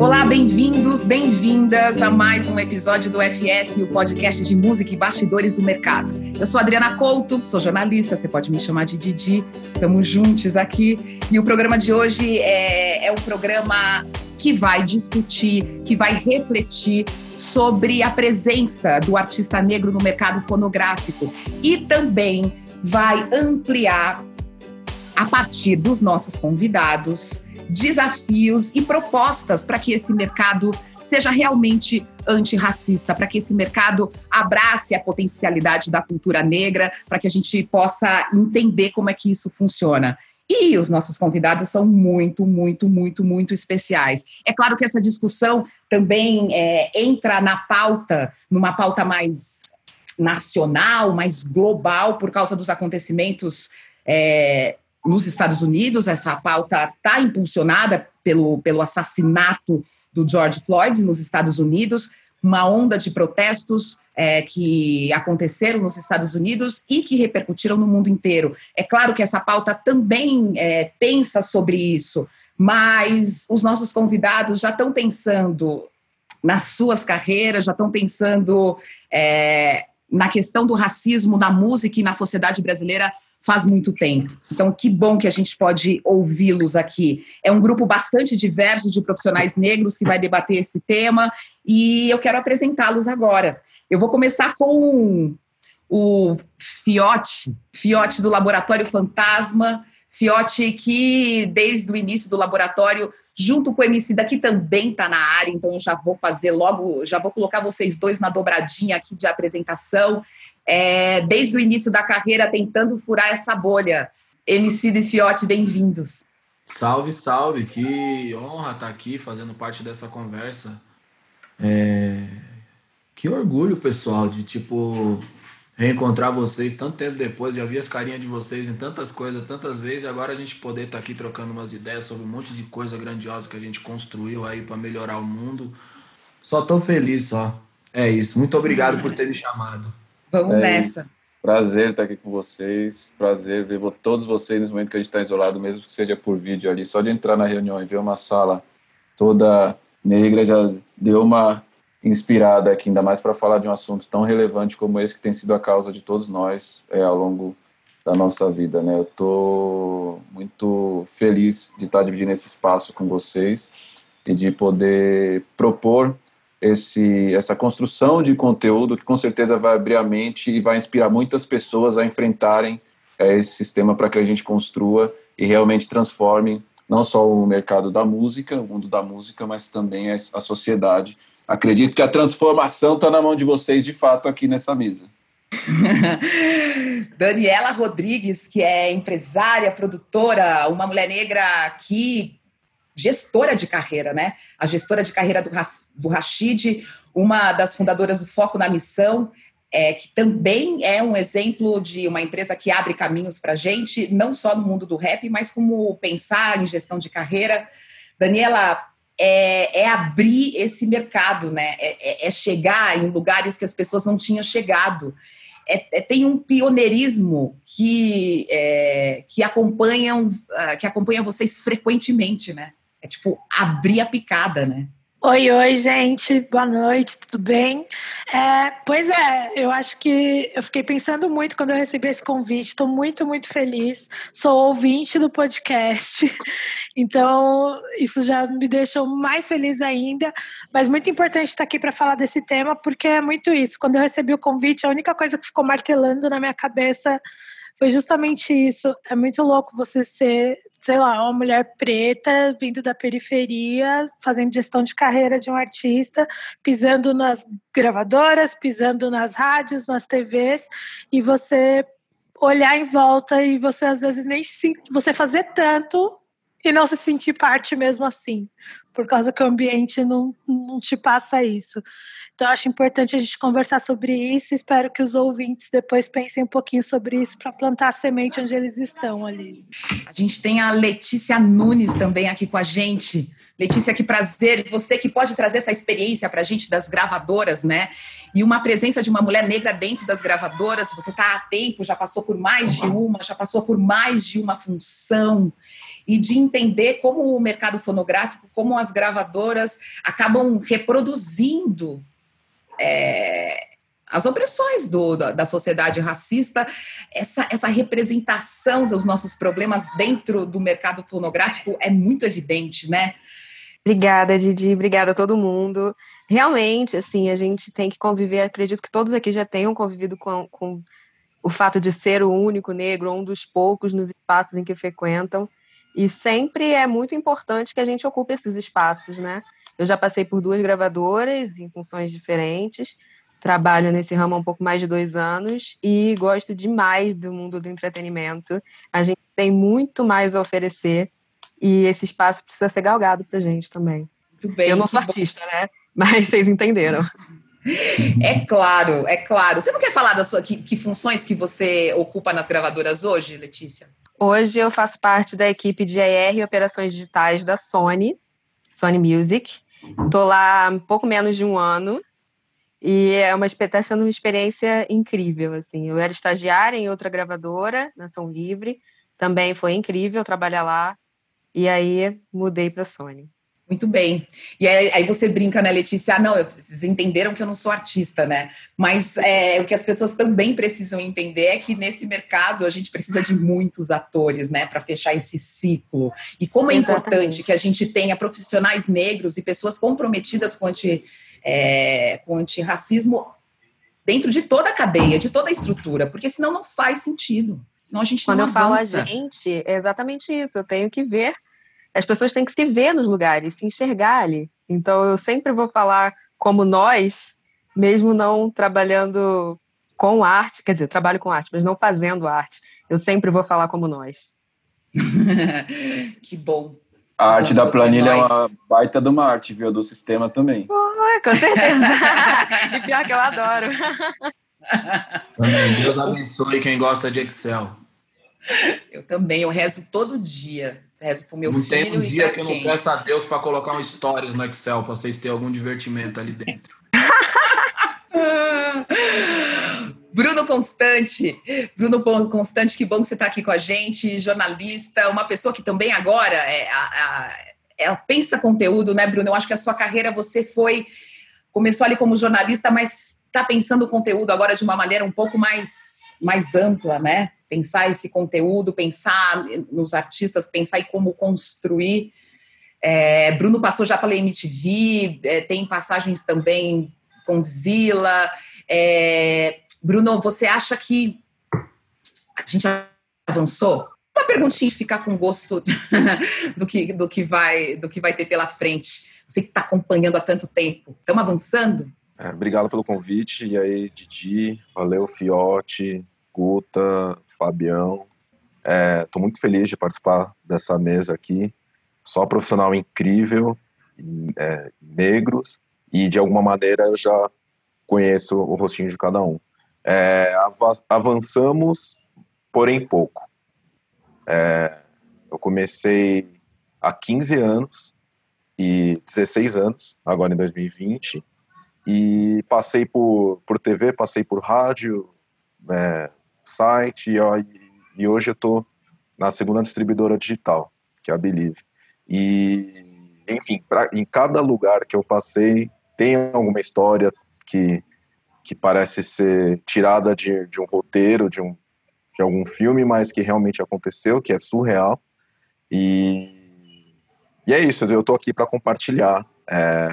Olá, bem-vindos, bem-vindas a mais um episódio do FF, o podcast de música e bastidores do mercado. Eu sou Adriana Couto, sou jornalista, você pode me chamar de Didi, estamos juntos aqui. E o programa de hoje é, é um programa que vai discutir, que vai refletir sobre a presença do artista negro no mercado fonográfico e também vai ampliar, a partir dos nossos convidados, desafios e propostas para que esse mercado seja realmente antirracista, para que esse mercado abrace a potencialidade da cultura negra, para que a gente possa entender como é que isso funciona. E os nossos convidados são muito, muito, muito, muito especiais. É claro que essa discussão também é, entra na pauta, numa pauta mais nacional, mais global, por causa dos acontecimentos é, nos Estados Unidos. Essa pauta está impulsionada pelo, pelo assassinato do George Floyd nos Estados Unidos, uma onda de protestos é, que aconteceram nos Estados Unidos e que repercutiram no mundo inteiro. É claro que essa pauta também é, pensa sobre isso, mas os nossos convidados já estão pensando nas suas carreiras, já estão pensando é, na questão do racismo na música e na sociedade brasileira faz muito tempo. Então, que bom que a gente pode ouvi-los aqui. É um grupo bastante diverso de profissionais negros que vai debater esse tema e eu quero apresentá-los agora. Eu vou começar com o Fiote, Fiote do Laboratório Fantasma, Fiote que desde o início do laboratório, junto com o MC daqui também está na área, então eu já vou fazer logo, já vou colocar vocês dois na dobradinha aqui de apresentação é, desde o início da carreira tentando furar essa bolha. MC de Fiote, bem-vindos. Salve, salve, que honra estar aqui fazendo parte dessa conversa. É... Que orgulho, pessoal, de tipo reencontrar vocês tanto tempo depois, já vi as carinhas de vocês em tantas coisas, tantas vezes, e agora a gente poder estar aqui trocando umas ideias sobre um monte de coisa grandiosa que a gente construiu aí para melhorar o mundo. Só tô feliz, só. É isso. Muito obrigado por ter me chamado. Vamos é nessa. Isso. Prazer estar aqui com vocês. Prazer ver todos vocês nesse momento que a gente está isolado, mesmo que seja por vídeo ali. Só de entrar na reunião e ver uma sala toda negra já deu uma inspirada aqui, ainda mais para falar de um assunto tão relevante como esse que tem sido a causa de todos nós é, ao longo da nossa vida, né? Eu estou muito feliz de estar dividindo esse espaço com vocês e de poder propor esse, essa construção de conteúdo que com certeza vai abrir a mente e vai inspirar muitas pessoas a enfrentarem é, esse sistema para que a gente construa e realmente transforme não só o mercado da música, o mundo da música, mas também a, a sociedade. Acredito que a transformação está na mão de vocês, de fato, aqui nessa mesa. Daniela Rodrigues, que é empresária, produtora, uma mulher negra que gestora de carreira, né? A gestora de carreira do, do Rashid, uma das fundadoras do Foco na Missão, é, que também é um exemplo de uma empresa que abre caminhos para a gente, não só no mundo do rap, mas como pensar em gestão de carreira. Daniela, é, é abrir esse mercado, né? É, é, é, chegar em lugares que as pessoas não tinham chegado. É, é tem um pioneirismo que, que, acompanham, ah, que acompanha vocês frequentemente, né? É tipo abrir a picada, né? Oi, oi, gente. Boa noite, tudo bem? É, pois é, eu acho que eu fiquei pensando muito quando eu recebi esse convite. Estou muito, muito feliz. Sou ouvinte do podcast, então isso já me deixou mais feliz ainda. Mas muito importante estar aqui para falar desse tema, porque é muito isso. Quando eu recebi o convite, a única coisa que ficou martelando na minha cabeça foi justamente isso. É muito louco você ser sei lá, uma mulher preta vindo da periferia, fazendo gestão de carreira de um artista, pisando nas gravadoras, pisando nas rádios, nas TVs, e você olhar em volta e você às vezes nem se, você fazer tanto e não se sentir parte mesmo assim, por causa que o ambiente não, não te passa isso. Então, acho importante a gente conversar sobre isso. Espero que os ouvintes depois pensem um pouquinho sobre isso para plantar a semente onde eles estão ali. A gente tem a Letícia Nunes também aqui com a gente. Letícia, que prazer. Você que pode trazer essa experiência para a gente das gravadoras, né? E uma presença de uma mulher negra dentro das gravadoras. Você está há tempo, já passou por mais de uma, já passou por mais de uma função. E de entender como o mercado fonográfico, como as gravadoras acabam reproduzindo é, as opressões do, da, da, sociedade racista, essa, essa representação dos nossos problemas dentro do mercado fonográfico é muito evidente, né? Obrigada, Didi. Obrigada a todo mundo. Realmente, assim, a gente tem que conviver. Acredito que todos aqui já tenham convivido com, com o fato de ser o único negro, um dos poucos nos espaços em que frequentam. E sempre é muito importante que a gente ocupe esses espaços, né? Eu já passei por duas gravadoras em funções diferentes, trabalho nesse ramo há um pouco mais de dois anos e gosto demais do mundo do entretenimento. A gente tem muito mais a oferecer e esse espaço precisa ser galgado para gente também. Muito bem. Eu não sou artista, né? Mas vocês entenderam. É claro, é claro. Você não quer falar da sua que, que funções que você ocupa nas gravadoras hoje, Letícia? Hoje eu faço parte da equipe de AR e operações digitais da Sony, Sony Music. Estou lá um pouco menos de um ano e é uma está sendo uma experiência incrível assim. Eu era estagiária em outra gravadora, na Som Livre, também foi incrível trabalhar lá. E aí mudei para Sony. Muito bem. E aí, aí, você brinca, né, Letícia? Ah, não, vocês entenderam que eu não sou artista, né? Mas é, o que as pessoas também precisam entender é que nesse mercado a gente precisa de muitos atores, né, para fechar esse ciclo. E como é Exatamente. importante que a gente tenha profissionais negros e pessoas comprometidas com, anti, é, com antirracismo dentro de toda a cadeia, de toda a estrutura, porque senão não faz sentido. Senão a gente Quando não eu avança. falo a gente, é exatamente isso. Eu tenho que ver as pessoas têm que se ver nos lugares, se enxergar ali. Então eu sempre vou falar como nós, mesmo não trabalhando com arte, quer dizer, trabalho com arte, mas não fazendo arte. Eu sempre vou falar como nós. que bom. A arte da planilha nós. é uma baita de uma arte, viu? Do sistema também. Oh, com certeza. e pior que eu adoro. Deus abençoe quem gosta de Excel. Eu também, eu rezo todo dia. Rezo pro meu não filho. Tem um dia que eu não peço a Deus para colocar um stories no Excel para vocês terem algum divertimento ali dentro. Bruno Constante, Bruno Constante, que bom que você está aqui com a gente, jornalista, uma pessoa que também agora é, a, a, ela pensa conteúdo, né, Bruno? Eu acho que a sua carreira você foi começou ali como jornalista, mas está pensando o conteúdo agora de uma maneira um pouco mais mais ampla, né? Pensar esse conteúdo, pensar nos artistas, pensar em como construir. É, Bruno passou já pela MTV, é, tem passagens também com Zila. É, Bruno, você acha que a gente avançou? Uma perguntinha de ficar com gosto do que, do, que vai, do que vai ter pela frente. Você que está acompanhando há tanto tempo. Estamos avançando? É, obrigado pelo convite. E aí, Didi, valeu, Fiote, Guta, Fabião. Estou é, muito feliz de participar dessa mesa aqui. Só profissional incrível, é, negros, e de alguma maneira eu já conheço o rostinho de cada um. É, avançamos, porém pouco. É, eu comecei há 15 anos e 16 anos, agora em 2020, e passei por, por TV, passei por rádio, é, site, e, ó, e, hoje eu estou na segunda distribuidora digital, que é a Believe. E, enfim, pra, em cada lugar que eu passei, tem alguma história que, que parece ser tirada de, de um roteiro, de, um, de algum filme, mas que realmente aconteceu, que é surreal. E, e é isso, eu estou aqui para compartilhar. É,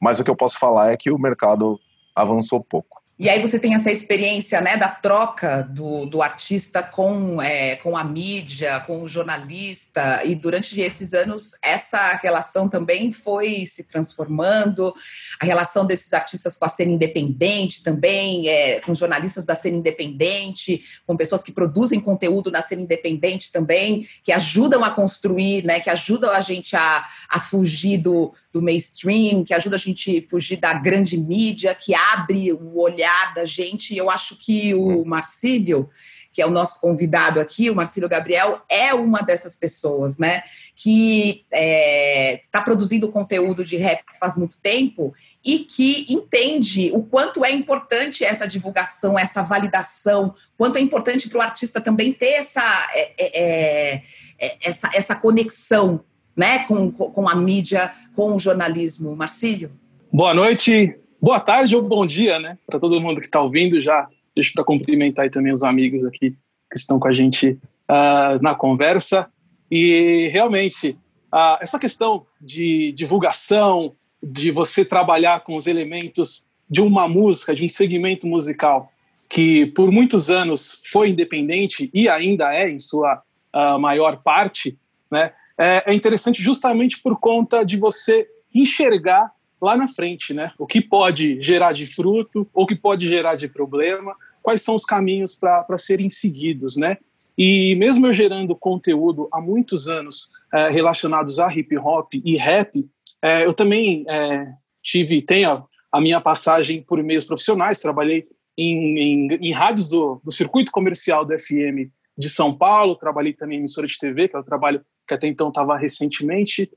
mas o que eu posso falar é que o mercado avançou pouco. E aí você tem essa experiência né, da troca do, do artista com, é, com a mídia, com o jornalista, e durante esses anos essa relação também foi se transformando, a relação desses artistas com a cena independente também, é, com jornalistas da cena independente, com pessoas que produzem conteúdo na cena independente também, que ajudam a construir, né, que ajudam a gente a, a fugir do, do mainstream, que ajudam a gente a fugir da grande mídia, que abre o olhar olhar da gente. Eu acho que o hum. Marcílio, que é o nosso convidado aqui, o Marcílio Gabriel, é uma dessas pessoas, né? Que está é, tá produzindo conteúdo de rap faz muito tempo e que entende o quanto é importante essa divulgação, essa validação, quanto é importante para o artista também ter essa, é, é, é é, essa, essa conexão né, com, com a mídia, com o jornalismo. Marcílio? Boa noite, boa tarde ou bom dia, né? Para todo mundo que está ouvindo já. Deixa para cumprimentar também os amigos aqui que estão com a gente uh, na conversa. E realmente, uh, essa questão de divulgação, de você trabalhar com os elementos de uma música, de um segmento musical que por muitos anos foi independente e ainda é em sua uh, maior parte, né? É, é interessante justamente por conta de você enxergar lá na frente, né? O que pode gerar de fruto ou o que pode gerar de problema, quais são os caminhos para serem seguidos, né? E mesmo eu gerando conteúdo há muitos anos é, relacionados a hip hop e rap, é, eu também é, tive, tenho a minha passagem por meios profissionais, trabalhei em, em, em rádios do, do, circuito comercial do FM de São Paulo, trabalhei também em emissora de TV, que é o trabalho que até então estava recentemente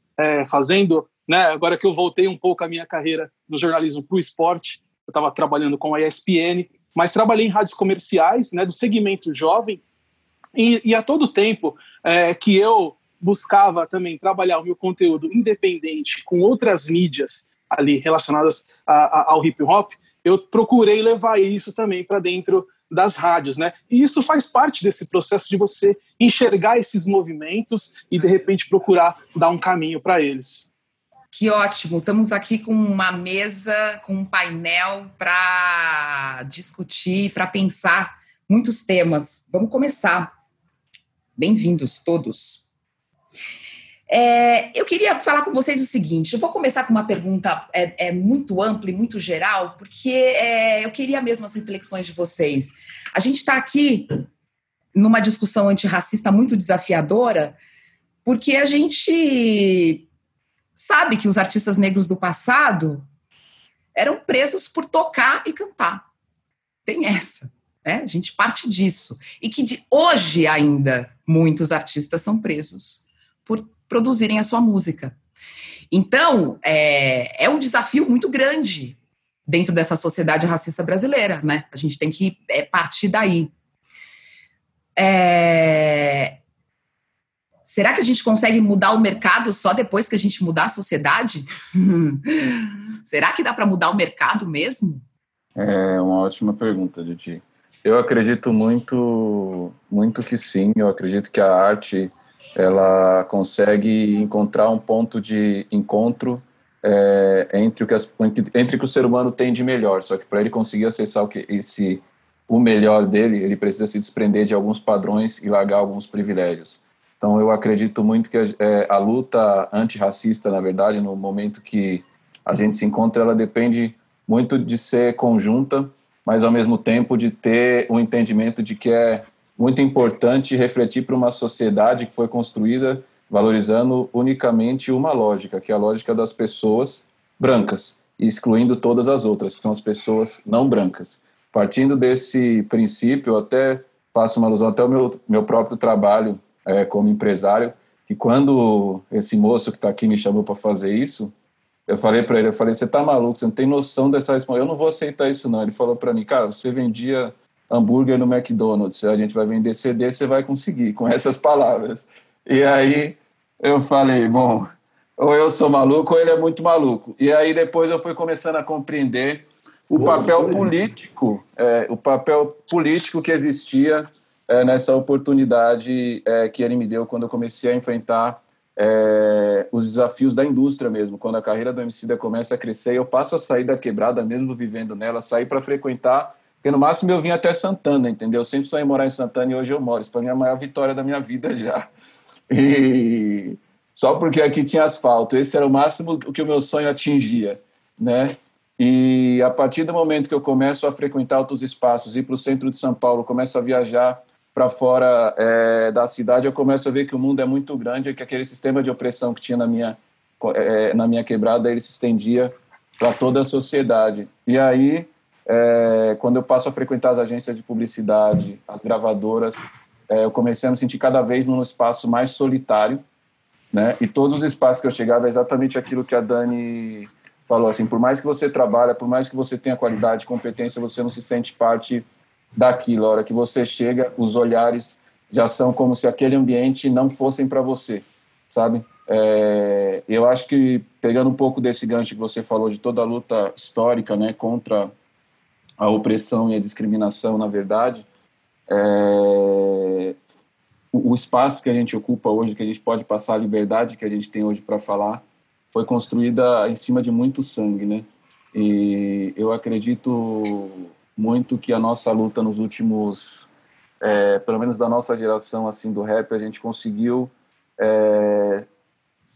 fazendo, né, agora que eu voltei um pouco a minha carreira no jornalismo para o esporte, eu estava trabalhando com a ESPN, mas trabalhei em rádios comerciais, né, do segmento jovem, e, e a todo tempo é, que eu buscava também trabalhar o meu conteúdo independente com outras mídias ali relacionadas a, a, ao hip hop, eu procurei levar isso também para dentro das rádios, né? E isso faz parte desse processo de você enxergar esses movimentos e de repente procurar dar um caminho para eles. Que ótimo! Estamos aqui com uma mesa, com um painel para discutir, para pensar muitos temas. Vamos começar. Bem-vindos todos. É, eu queria falar com vocês o seguinte: eu vou começar com uma pergunta é, é muito ampla e muito geral, porque é, eu queria mesmo as reflexões de vocês. A gente está aqui numa discussão antirracista muito desafiadora, porque a gente sabe que os artistas negros do passado eram presos por tocar e cantar. Tem essa. Né? A gente parte disso. E que de hoje ainda muitos artistas são presos por produzirem a sua música. Então, é, é um desafio muito grande dentro dessa sociedade racista brasileira, né? A gente tem que é, partir daí. É... Será que a gente consegue mudar o mercado só depois que a gente mudar a sociedade? Será que dá para mudar o mercado mesmo? É uma ótima pergunta, Didi. Eu acredito muito, muito que sim. Eu acredito que a arte ela consegue encontrar um ponto de encontro é, entre, o que as, entre o que o ser humano tem de melhor. Só que para ele conseguir acessar o que esse o melhor dele, ele precisa se desprender de alguns padrões e largar alguns privilégios. Então eu acredito muito que a, é, a luta antirracista, na verdade, no momento que a gente se encontra, ela depende muito de ser conjunta, mas ao mesmo tempo de ter um entendimento de que é muito importante refletir para uma sociedade que foi construída valorizando unicamente uma lógica, que é a lógica das pessoas brancas, excluindo todas as outras, que são as pessoas não brancas. Partindo desse princípio, eu até faço uma alusão até ao meu, meu próprio trabalho é, como empresário, que quando esse moço que está aqui me chamou para fazer isso, eu falei para ele, eu falei, você está maluco, você não tem noção dessa responsabilidade, eu não vou aceitar isso não. Ele falou para mim, cara, você vendia hambúrguer no McDonald's, a gente vai vender CD, você vai conseguir, com essas palavras. E aí eu falei, bom, ou eu sou maluco ou ele é muito maluco. E aí depois eu fui começando a compreender o papel político, é, o papel político que existia é, nessa oportunidade é, que ele me deu quando eu comecei a enfrentar é, os desafios da indústria mesmo. Quando a carreira do MC começa a crescer, eu passo a sair da quebrada, mesmo vivendo nela, sair para frequentar porque no máximo eu vim até Santana, entendeu? Eu sempre sonhei morar em Santana e hoje eu moro. Isso para mim é a maior vitória da minha vida já. E só porque aqui tinha asfalto. Esse era o máximo que o meu sonho atingia, né? E a partir do momento que eu começo a frequentar outros espaços, ir para o centro de São Paulo, começo a viajar para fora é, da cidade, eu começo a ver que o mundo é muito grande, que aquele sistema de opressão que tinha na minha é, na minha quebrada ele se estendia para toda a sociedade. E aí é, quando eu passo a frequentar as agências de publicidade, as gravadoras, eu comecei a me sentir cada vez num espaço mais solitário, né? E todos os espaços que eu chegava é exatamente aquilo que a Dani falou, assim, por mais que você trabalhe, por mais que você tenha qualidade, competência, você não se sente parte daquilo. A hora que você chega, os olhares já são como se aquele ambiente não fossem para você, sabe? É, eu acho que, pegando um pouco desse gancho que você falou de toda a luta histórica né, contra a opressão e a discriminação, na verdade, é, o, espaço que a gente ocupa hoje, que a gente pode passar a liberdade que a gente tem hoje para falar, foi construída em cima de muito sangue, né? E eu acredito muito que a nossa luta nos últimos, é, pelo menos da nossa geração assim do rap, a gente conseguiu é,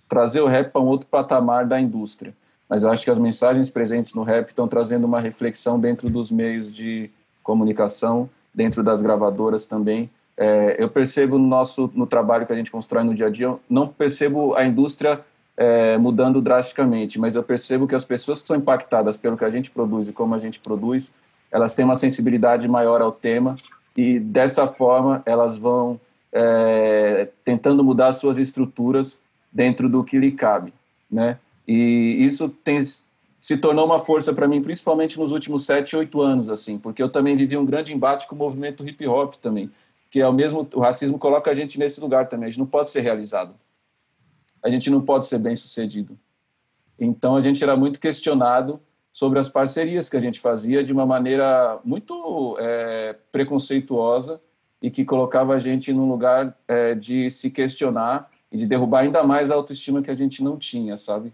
trazer o rap para um outro patamar da indústria. Mas eu acho que as mensagens presentes no rap estão trazendo uma reflexão dentro dos meios de comunicação, dentro das gravadoras também. É, eu percebo no nosso no trabalho que a gente constrói no dia a dia, não percebo a indústria é, mudando drasticamente, mas eu percebo que as pessoas que são impactadas pelo que a gente produz e como a gente produz, elas têm uma sensibilidade maior ao tema e dessa forma elas vão é, tentando mudar suas estruturas dentro do que lhe cabe, né? E isso tem se tornou uma força para mim, principalmente nos últimos sete, oito anos, assim, porque eu também vivi um grande embate com o movimento hip hop também, que é o mesmo, o racismo coloca a gente nesse lugar também, a gente não pode ser realizado a gente não pode ser bem sucedido. Então a gente era muito questionado sobre as parcerias que a gente fazia de uma maneira muito é, preconceituosa e que colocava a gente num lugar é, de se questionar e de derrubar ainda mais a autoestima que a gente não tinha, sabe?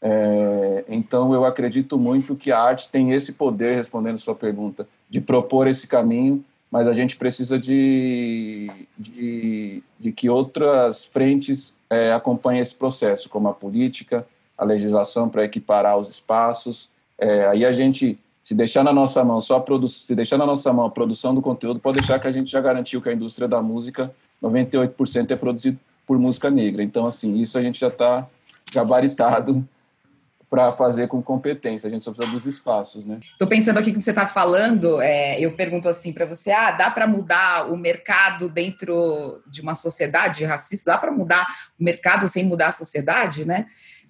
É, então eu acredito muito que a arte tem esse poder, respondendo sua pergunta, de propor esse caminho, mas a gente precisa de, de, de que outras frentes é, acompanha esse processo, como a política, a legislação para equiparar os espaços. É, aí a gente, se deixar na nossa mão só a se deixar na nossa mão a produção do conteúdo, pode deixar que a gente já garantiu que a indústria da música, 98% é produzido por música negra. Então, assim, isso a gente já está gabaritado para fazer com competência. A gente só precisa dos espaços, né? Estou pensando aqui que você está falando, é, eu pergunto assim para você: ah, dá para mudar o mercado dentro de uma sociedade racista? Dá para mudar o mercado sem mudar a sociedade, né?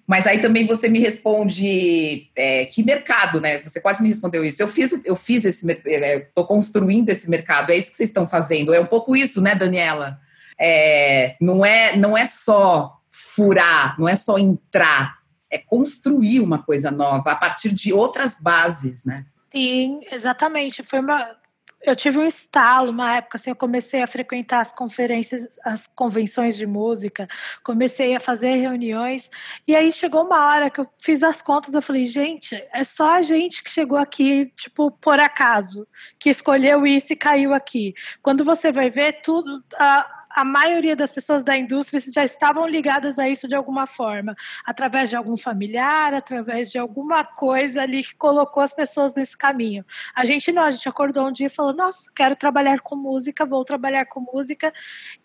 Mas aí também você me responde é, que mercado, né? Você quase me respondeu isso. Eu fiz, eu fiz esse, estou é, construindo esse mercado. É isso que vocês estão fazendo. É um pouco isso, né, Daniela? É, não é, não é só furar, não é só entrar, é construir uma coisa nova a partir de outras bases, né? Sim, exatamente. Foi uma eu tive um estalo, uma época assim, eu comecei a frequentar as conferências, as convenções de música, comecei a fazer reuniões, e aí chegou uma hora que eu fiz as contas, eu falei, gente, é só a gente que chegou aqui, tipo, por acaso, que escolheu isso e caiu aqui. Quando você vai ver tudo, a, a maioria das pessoas da indústria já estavam ligadas a isso de alguma forma, através de algum familiar, através de alguma coisa ali que colocou as pessoas nesse caminho. A gente não, a gente acordou um dia e falou: Nossa, quero trabalhar com música, vou trabalhar com música.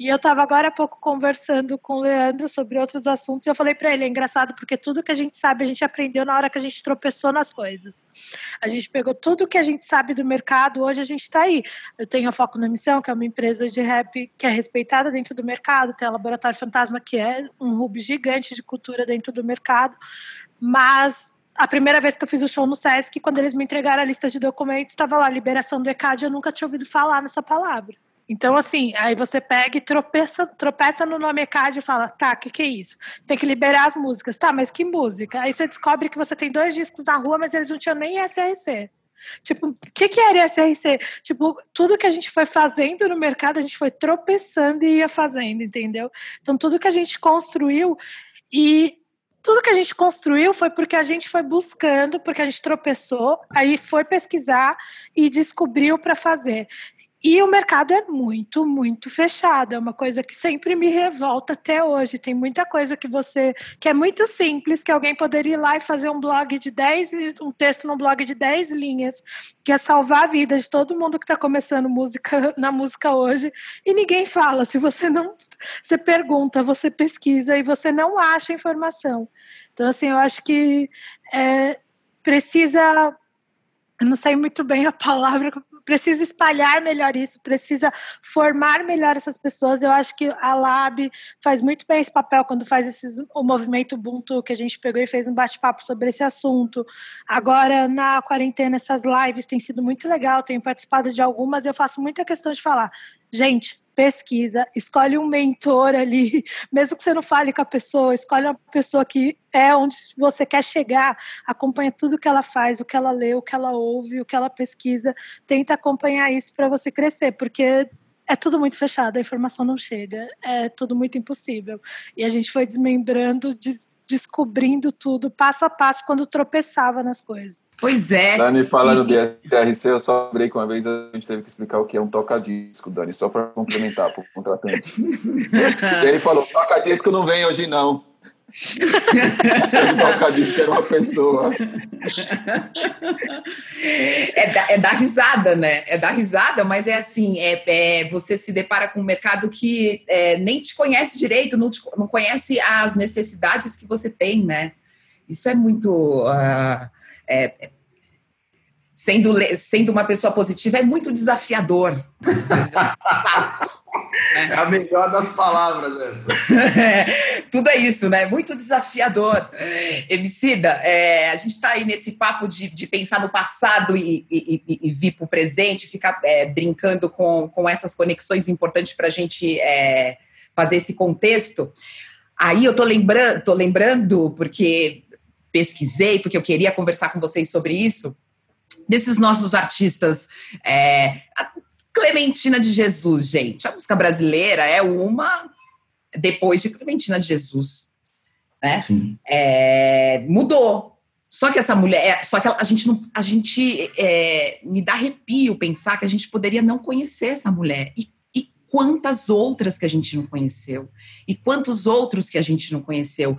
E eu estava agora há pouco conversando com o Leandro sobre outros assuntos e eu falei para ele: é engraçado porque tudo que a gente sabe a gente aprendeu na hora que a gente tropeçou nas coisas. A gente pegou tudo que a gente sabe do mercado, hoje a gente está aí. Eu tenho a Foco na Missão, que é uma empresa de rap que é respeitada dentro do mercado, tem a Laboratório Fantasma, que é um hub gigante de cultura dentro do mercado, mas a primeira vez que eu fiz o show no Sesc, quando eles me entregaram a lista de documentos, estava lá, liberação do ECAD, eu nunca tinha ouvido falar nessa palavra. Então, assim, aí você pega e tropeça, tropeça no nome ECAD e fala, tá, o que, que é isso? Você tem que liberar as músicas. Tá, mas que música? Aí você descobre que você tem dois discos na rua, mas eles não tinham nem SRC. Tipo, o que, que era SRC? Tipo, tudo que a gente foi fazendo no mercado, a gente foi tropeçando e ia fazendo, entendeu? Então, tudo que a gente construiu e tudo que a gente construiu foi porque a gente foi buscando, porque a gente tropeçou, aí foi pesquisar e descobriu para fazer. E o mercado é muito, muito fechado. É uma coisa que sempre me revolta até hoje. Tem muita coisa que você. que é muito simples, que alguém poderia ir lá e fazer um blog de 10, um texto num blog de 10 linhas, que é salvar a vida de todo mundo que está começando música na música hoje, e ninguém fala. Se você não. Você pergunta, você pesquisa e você não acha informação. Então, assim, eu acho que é, precisa eu não sei muito bem a palavra, precisa espalhar melhor isso, precisa formar melhor essas pessoas. Eu acho que a Lab faz muito bem esse papel quando faz esses, o movimento Ubuntu, que a gente pegou e fez um bate-papo sobre esse assunto. Agora, na quarentena, essas lives têm sido muito legal, tenho participado de algumas, eu faço muita questão de falar, gente, pesquisa, escolhe um mentor ali, mesmo que você não fale com a pessoa, escolhe uma pessoa que é onde você quer chegar, acompanha tudo que ela faz, o que ela lê, o que ela ouve, o que ela pesquisa, tenta acompanhar isso para você crescer, porque é tudo muito fechado, a informação não chega, é tudo muito impossível. E a gente foi desmembrando, des descobrindo tudo passo a passo quando tropeçava nas coisas. Pois é. Dani, falando e... de TRC, eu só lembrei que uma vez a gente teve que explicar o que é um toca-disco, Dani, só para complementar para o contratante. e ele falou: toca-disco não vem hoje, não. Toca-disco era uma pessoa. É dar, é dar risada, né? É dar risada, mas é assim: é, é você se depara com um mercado que é, nem te conhece direito, não, te, não conhece as necessidades que você tem, né? Isso é muito. Uh, é, sendo, sendo uma pessoa positiva, é muito desafiador. É a melhor das palavras essa. É, tudo é isso, né? Muito desafiador. Emicida, é, a gente está aí nesse papo de, de pensar no passado e, e, e, e vir para o presente, ficar é, brincando com, com essas conexões importantes para a gente é, fazer esse contexto. Aí eu tô lembrando, tô lembrando, porque pesquisei, porque eu queria conversar com vocês sobre isso, desses nossos artistas. É, Clementina de Jesus, gente. A música brasileira é uma depois de Clementina de Jesus. Né? É, mudou. Só que essa mulher, é, só que a gente não, a gente é, me dá arrepio pensar que a gente poderia não conhecer essa mulher. E quantas outras que a gente não conheceu e quantos outros que a gente não conheceu.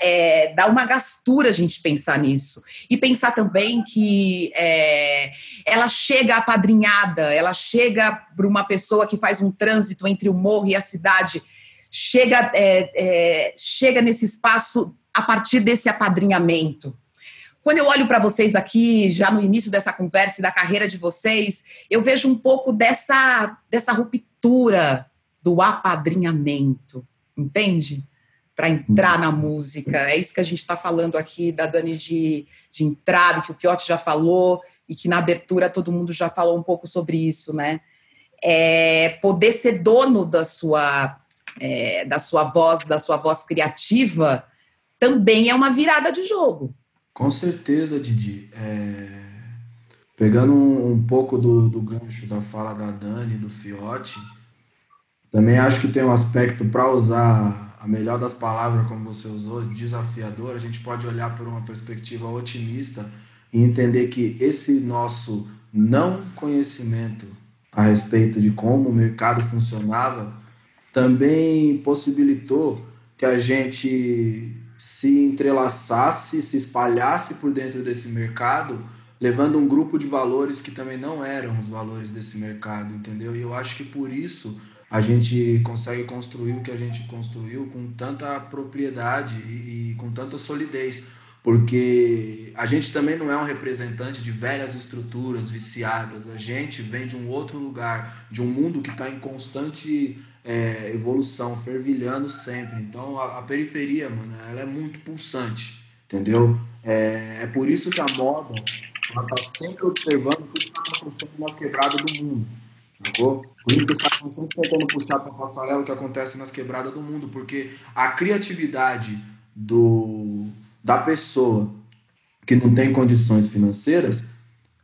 É, dá uma gastura a gente pensar nisso. E pensar também que é, ela chega apadrinhada, ela chega para uma pessoa que faz um trânsito entre o morro e a cidade, chega, é, é chega nesse espaço a partir desse apadrinhamento. Quando eu olho para vocês aqui, já no início dessa conversa e da carreira de vocês, eu vejo um pouco dessa, dessa ruptura do apadrinhamento, entende? Para entrar na música. É isso que a gente está falando aqui da Dani de, de entrada, que o Fiote já falou, e que na abertura todo mundo já falou um pouco sobre isso, né? É poder ser dono da sua, é, da sua voz, da sua voz criativa, também é uma virada de jogo com certeza, Didi. É... Pegando um, um pouco do, do, gancho da fala da Dani, do Fiote, também acho que tem um aspecto para usar a melhor das palavras, como você usou, desafiador. A gente pode olhar por uma perspectiva otimista e entender que esse nosso não conhecimento a respeito de como o mercado funcionava também possibilitou que a gente se entrelaçasse, se espalhasse por dentro desse mercado, levando um grupo de valores que também não eram os valores desse mercado, entendeu? E eu acho que por isso a gente consegue construir o que a gente construiu com tanta propriedade e, e com tanta solidez, porque a gente também não é um representante de velhas estruturas viciadas, a gente vem de um outro lugar, de um mundo que está em constante é, evolução, fervilhando sempre. Então a, a, periferia, mano, ela é muito pulsante, entendeu? É, é por isso que a moda ela tá sempre observando o que está acontecendo nas quebradas do mundo, sacou? Por isso que os caras estão sempre tentando puxar para passarela o que acontece nas quebradas do mundo, porque a criatividade do, da pessoa que não tem condições financeiras,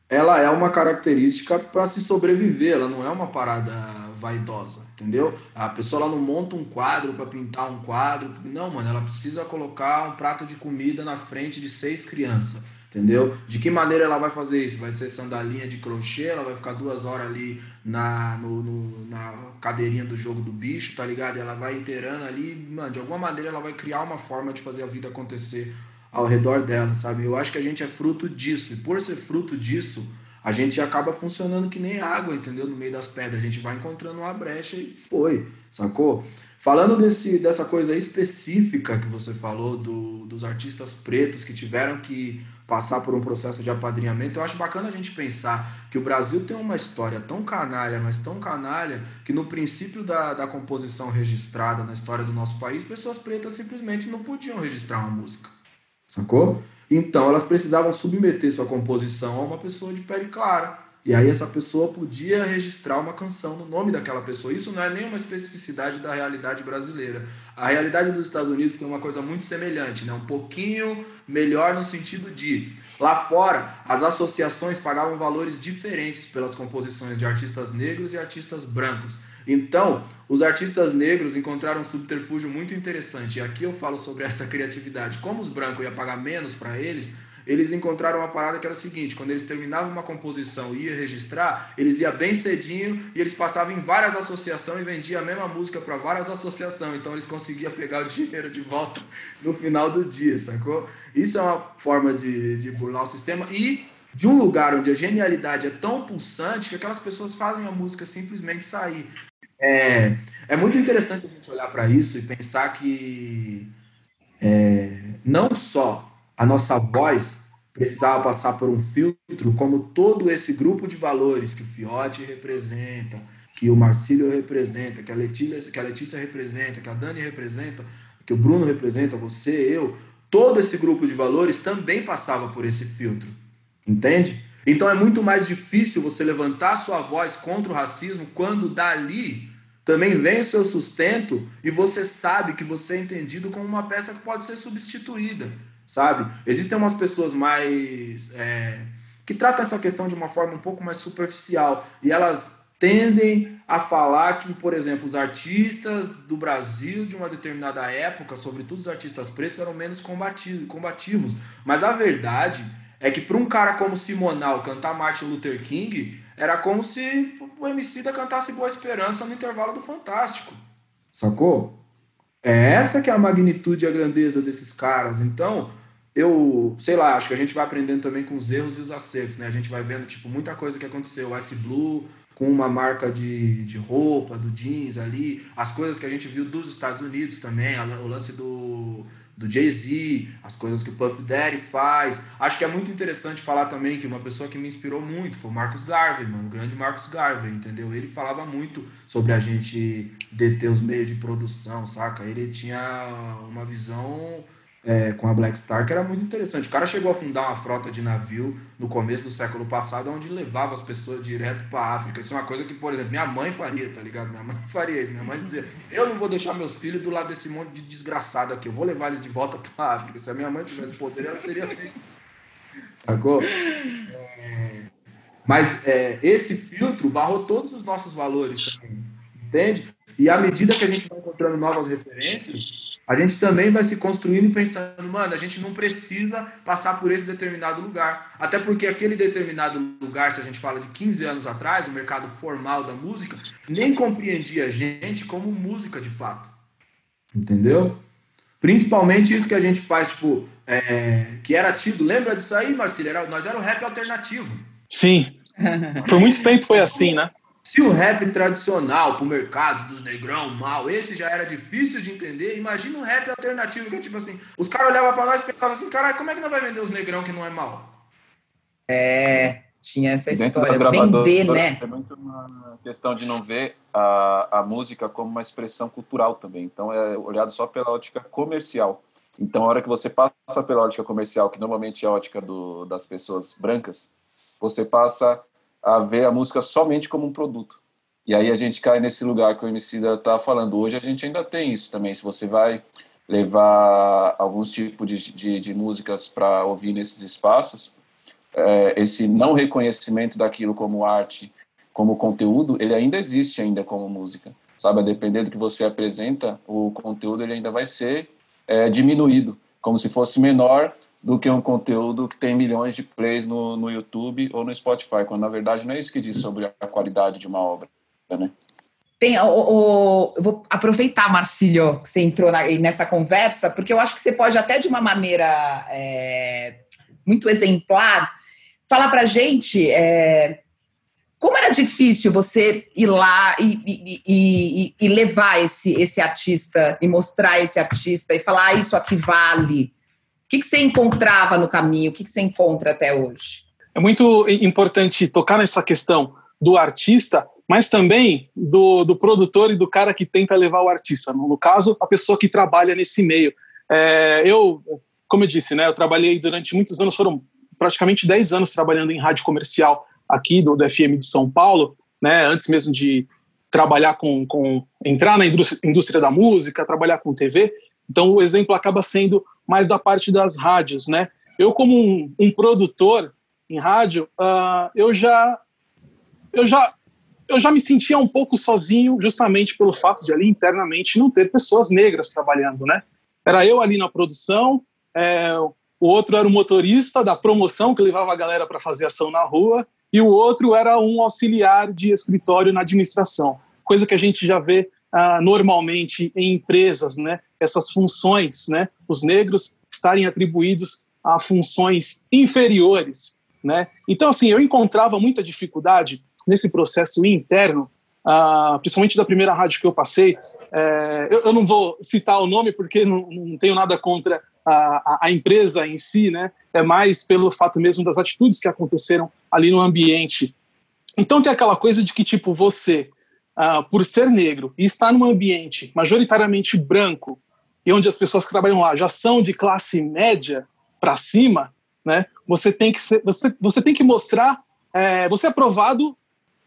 ela é uma característica para se sobreviver, ela não é uma parada vaidosa, entendeu? A pessoa ela não monta um quadro para pintar um quadro, não, mano, ela precisa colocar um prato de comida na frente de seis crianças, entendeu? De que maneira ela vai fazer isso? Vai ser sandalinha de crochê, ela vai ficar duas horas ali na, no, no, na cadeirinha do jogo do bicho, tá ligado? Ela vai inteirando ali, mano, de alguma maneira ela vai criar uma forma de fazer a vida acontecer ao redor dela, sabe? Eu acho que a gente é fruto disso, e por ser fruto disso, a gente acaba funcionando que nem água, entendeu? No meio das pedras. A gente vai encontrando uma brecha e foi, sacou? Falando desse, dessa coisa específica que você falou do, dos artistas pretos que tiveram que passar por um processo de apadrinhamento, eu acho bacana a gente pensar que o Brasil tem uma história tão canalha, mas tão canalha, que no princípio da, da composição registrada na história do nosso país, pessoas pretas simplesmente não podiam registrar uma música, sacou? Então, elas precisavam submeter sua composição a uma pessoa de pele clara. E aí essa pessoa podia registrar uma canção no nome daquela pessoa. Isso não é nenhuma especificidade da realidade brasileira. A realidade dos Estados Unidos tem uma coisa muito semelhante, né? um pouquinho melhor no sentido de lá fora as associações pagavam valores diferentes pelas composições de artistas negros e artistas brancos. Então, os artistas negros encontraram um subterfúgio muito interessante. E aqui eu falo sobre essa criatividade. Como os brancos iam pagar menos para eles, eles encontraram uma parada que era o seguinte: quando eles terminavam uma composição e ia registrar, eles iam bem cedinho e eles passavam em várias associações e vendiam a mesma música para várias associações. Então eles conseguiam pegar o dinheiro de volta no final do dia, sacou? Isso é uma forma de, de burlar o sistema e de um lugar onde a genialidade é tão pulsante que aquelas pessoas fazem a música simplesmente sair. É, é muito interessante a gente olhar para isso e pensar que é, não só a nossa voz precisava passar por um filtro, como todo esse grupo de valores que o Fiote representa, que o Marcílio representa, que a Letícia, que a Letícia representa, que a Dani representa, que o Bruno representa, você, eu, todo esse grupo de valores também passava por esse filtro, entende? Então é muito mais difícil você levantar sua voz contra o racismo quando dali também vem o seu sustento e você sabe que você é entendido como uma peça que pode ser substituída, sabe? Existem umas pessoas mais. É, que tratam essa questão de uma forma um pouco mais superficial e elas tendem a falar que, por exemplo, os artistas do Brasil de uma determinada época, sobretudo os artistas pretos, eram menos combativos. Mas a verdade é que para um cara como Simonal cantar Martin Luther King era como se o MC da cantasse Boa Esperança no intervalo do Fantástico. Sacou? É essa que é a magnitude e a grandeza desses caras. Então, eu, sei lá, acho que a gente vai aprendendo também com os erros e os acertos, né? A gente vai vendo, tipo, muita coisa que aconteceu. O Ice Blue com uma marca de, de roupa, do jeans ali, as coisas que a gente viu dos Estados Unidos também, o lance do do Jay-Z, as coisas que o Puff Daddy faz. Acho que é muito interessante falar também que uma pessoa que me inspirou muito foi o Marcus Garvey, mano, o grande Marcus Garvey, entendeu? Ele falava muito sobre a gente deter os meios de produção, saca? Ele tinha uma visão é, com a Black Star, que era muito interessante. O cara chegou a fundar uma frota de navio no começo do século passado, onde levava as pessoas direto para África. Isso é uma coisa que, por exemplo, minha mãe faria, tá ligado? Minha mãe faria isso. Minha mãe dizia: Eu não vou deixar meus filhos do lado desse monte de desgraçado aqui, eu vou levar eles de volta para África. Se a minha mãe tivesse poder, ela teria feito. Sacou? É... Mas é, esse filtro barrou todos os nossos valores entende? E à medida que a gente vai encontrando novas referências, a gente também vai se construindo e pensando, mano, a gente não precisa passar por esse determinado lugar. Até porque aquele determinado lugar, se a gente fala de 15 anos atrás, o mercado formal da música, nem compreendia a gente como música de fato. Entendeu? Principalmente isso que a gente faz, tipo, é, que era tido. Lembra disso aí, Marcílio? Era, nós era o rap alternativo. Sim. Por muito tempo foi assim, né? Se o rap tradicional para o mercado dos negrão mal, esse já era difícil de entender, imagina um rap alternativo que é tipo assim, os caras olhavam para nós e pensavam assim, caralho, como é que nós vai vender os negrão que não é mal? É, tinha essa história de vender, né? É muito uma questão de não ver a, a música como uma expressão cultural também. Então é olhado só pela ótica comercial. Então a hora que você passa pela ótica comercial, que normalmente é a ótica do, das pessoas brancas, você passa a ver a música somente como um produto. E aí a gente cai nesse lugar que o Emicida está falando. Hoje a gente ainda tem isso também. Se você vai levar alguns tipos de, de, de músicas para ouvir nesses espaços, é, esse não reconhecimento daquilo como arte, como conteúdo, ele ainda existe ainda como música. Sabe, a depender do que você apresenta, o conteúdo ele ainda vai ser é, diminuído, como se fosse menor do que um conteúdo que tem milhões de plays no, no YouTube ou no Spotify, quando na verdade não é isso que diz sobre a qualidade de uma obra, né? Tem, o, o, eu vou aproveitar, Marcílio, que você entrou na, nessa conversa, porque eu acho que você pode até de uma maneira é, muito exemplar falar para gente é, como era difícil você ir lá e, e, e, e, levar esse, esse artista e mostrar esse artista e falar ah, isso aqui vale que, que você encontrava no caminho? O que, que você encontra até hoje? É muito importante tocar nessa questão do artista, mas também do, do produtor e do cara que tenta levar o artista. No caso, a pessoa que trabalha nesse meio. É, eu, como eu disse, né, eu trabalhei durante muitos anos, foram praticamente 10 anos trabalhando em rádio comercial aqui do, do FM de São Paulo, né, antes mesmo de trabalhar com, com entrar na indústria, indústria, da música, trabalhar com TV. Então o exemplo acaba sendo mais da parte das rádios, né? Eu como um, um produtor em rádio, uh, eu já eu já eu já me sentia um pouco sozinho, justamente pelo fato de ali internamente não ter pessoas negras trabalhando, né? Era eu ali na produção, é, o outro era o motorista da promoção que levava a galera para fazer ação na rua, e o outro era um auxiliar de escritório na administração, coisa que a gente já vê ah, normalmente em empresas, né? Essas funções, né? Os negros estarem atribuídos a funções inferiores, né? Então, assim, eu encontrava muita dificuldade nesse processo interno, ah, principalmente da primeira rádio que eu passei. É, eu, eu, não vou citar o nome porque não, não tenho nada contra a, a, empresa em si, né? É mais pelo fato mesmo das atitudes que aconteceram ali no ambiente. Então tem aquela coisa de que, tipo, você, uh, por ser negro e estar num ambiente majoritariamente branco, e onde as pessoas que trabalham lá já são de classe média para cima, né? Você tem que ser, você, você tem que mostrar, é, você é provado,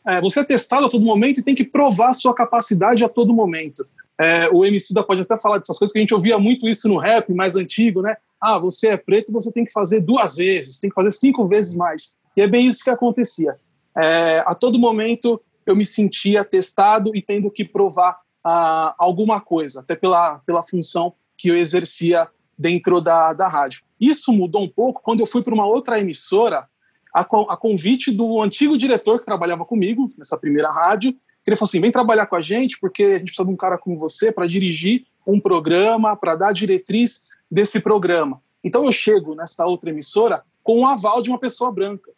é, você é testado a todo momento e tem que provar sua capacidade a todo momento. É, o MC da pode até falar dessas coisas, que a gente ouvia muito isso no rap mais antigo, né? Ah, você é preto, você tem que fazer duas vezes, tem que fazer cinco vezes mais. E é bem isso que acontecia. É, a todo momento eu me sentia testado e tendo que provar ah, alguma coisa, até pela, pela função que eu exercia dentro da, da rádio. Isso mudou um pouco quando eu fui para uma outra emissora, a, a convite do antigo diretor que trabalhava comigo nessa primeira rádio, ele falou assim: vem trabalhar com a gente, porque a gente precisa de um cara como você para dirigir um programa, para dar diretriz desse programa. Então eu chego nessa outra emissora com o aval de uma pessoa branca.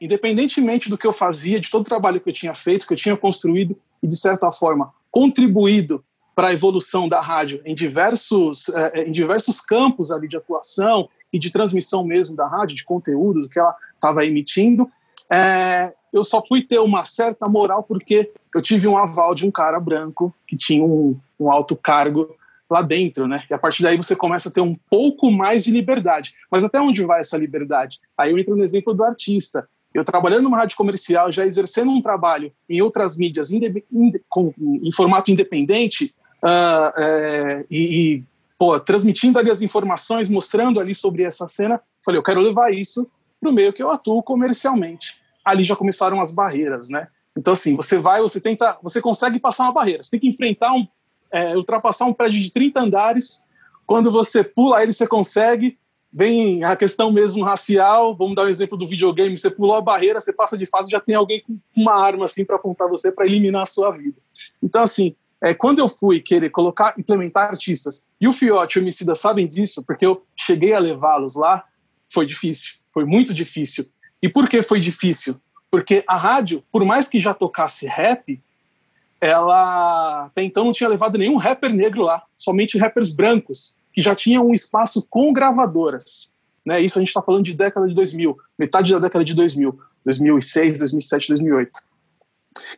Independentemente do que eu fazia, de todo o trabalho que eu tinha feito, que eu tinha construído e, de certa forma, contribuído para a evolução da rádio em diversos, eh, em diversos campos ali de atuação e de transmissão mesmo da rádio, de conteúdo, do que ela estava emitindo, é, eu só fui ter uma certa moral porque eu tive um aval de um cara branco que tinha um, um alto cargo lá dentro, né? E a partir daí você começa a ter um pouco mais de liberdade. Mas até onde vai essa liberdade? Aí eu entro no exemplo do artista. Eu trabalhando numa rádio comercial, já exercendo um trabalho em outras mídias com, em formato independente uh, é, e, e pô, transmitindo ali as informações, mostrando ali sobre essa cena, falei, eu quero levar isso para o meio que eu atuo comercialmente. Ali já começaram as barreiras, né? Então, assim, você vai, você tenta, você consegue passar uma barreira, você tem que enfrentar um, é, ultrapassar um prédio de 30 andares, quando você pula ele, você consegue, vem a questão mesmo racial, vamos dar um exemplo do videogame, você pulou a barreira, você passa de fase, já tem alguém com uma arma assim para apontar você para eliminar a sua vida. Então, assim, é, quando eu fui querer colocar, implementar artistas, e o Fiote e o Emicida sabem disso, porque eu cheguei a levá-los lá, foi difícil. Foi muito difícil. E por que foi difícil? Porque a rádio, por mais que já tocasse rap, ela até então não tinha levado nenhum rapper negro lá, somente rappers brancos, que já tinham um espaço com gravadoras. Né? Isso a gente está falando de década de 2000, metade da década de 2000, 2006, 2007, 2008.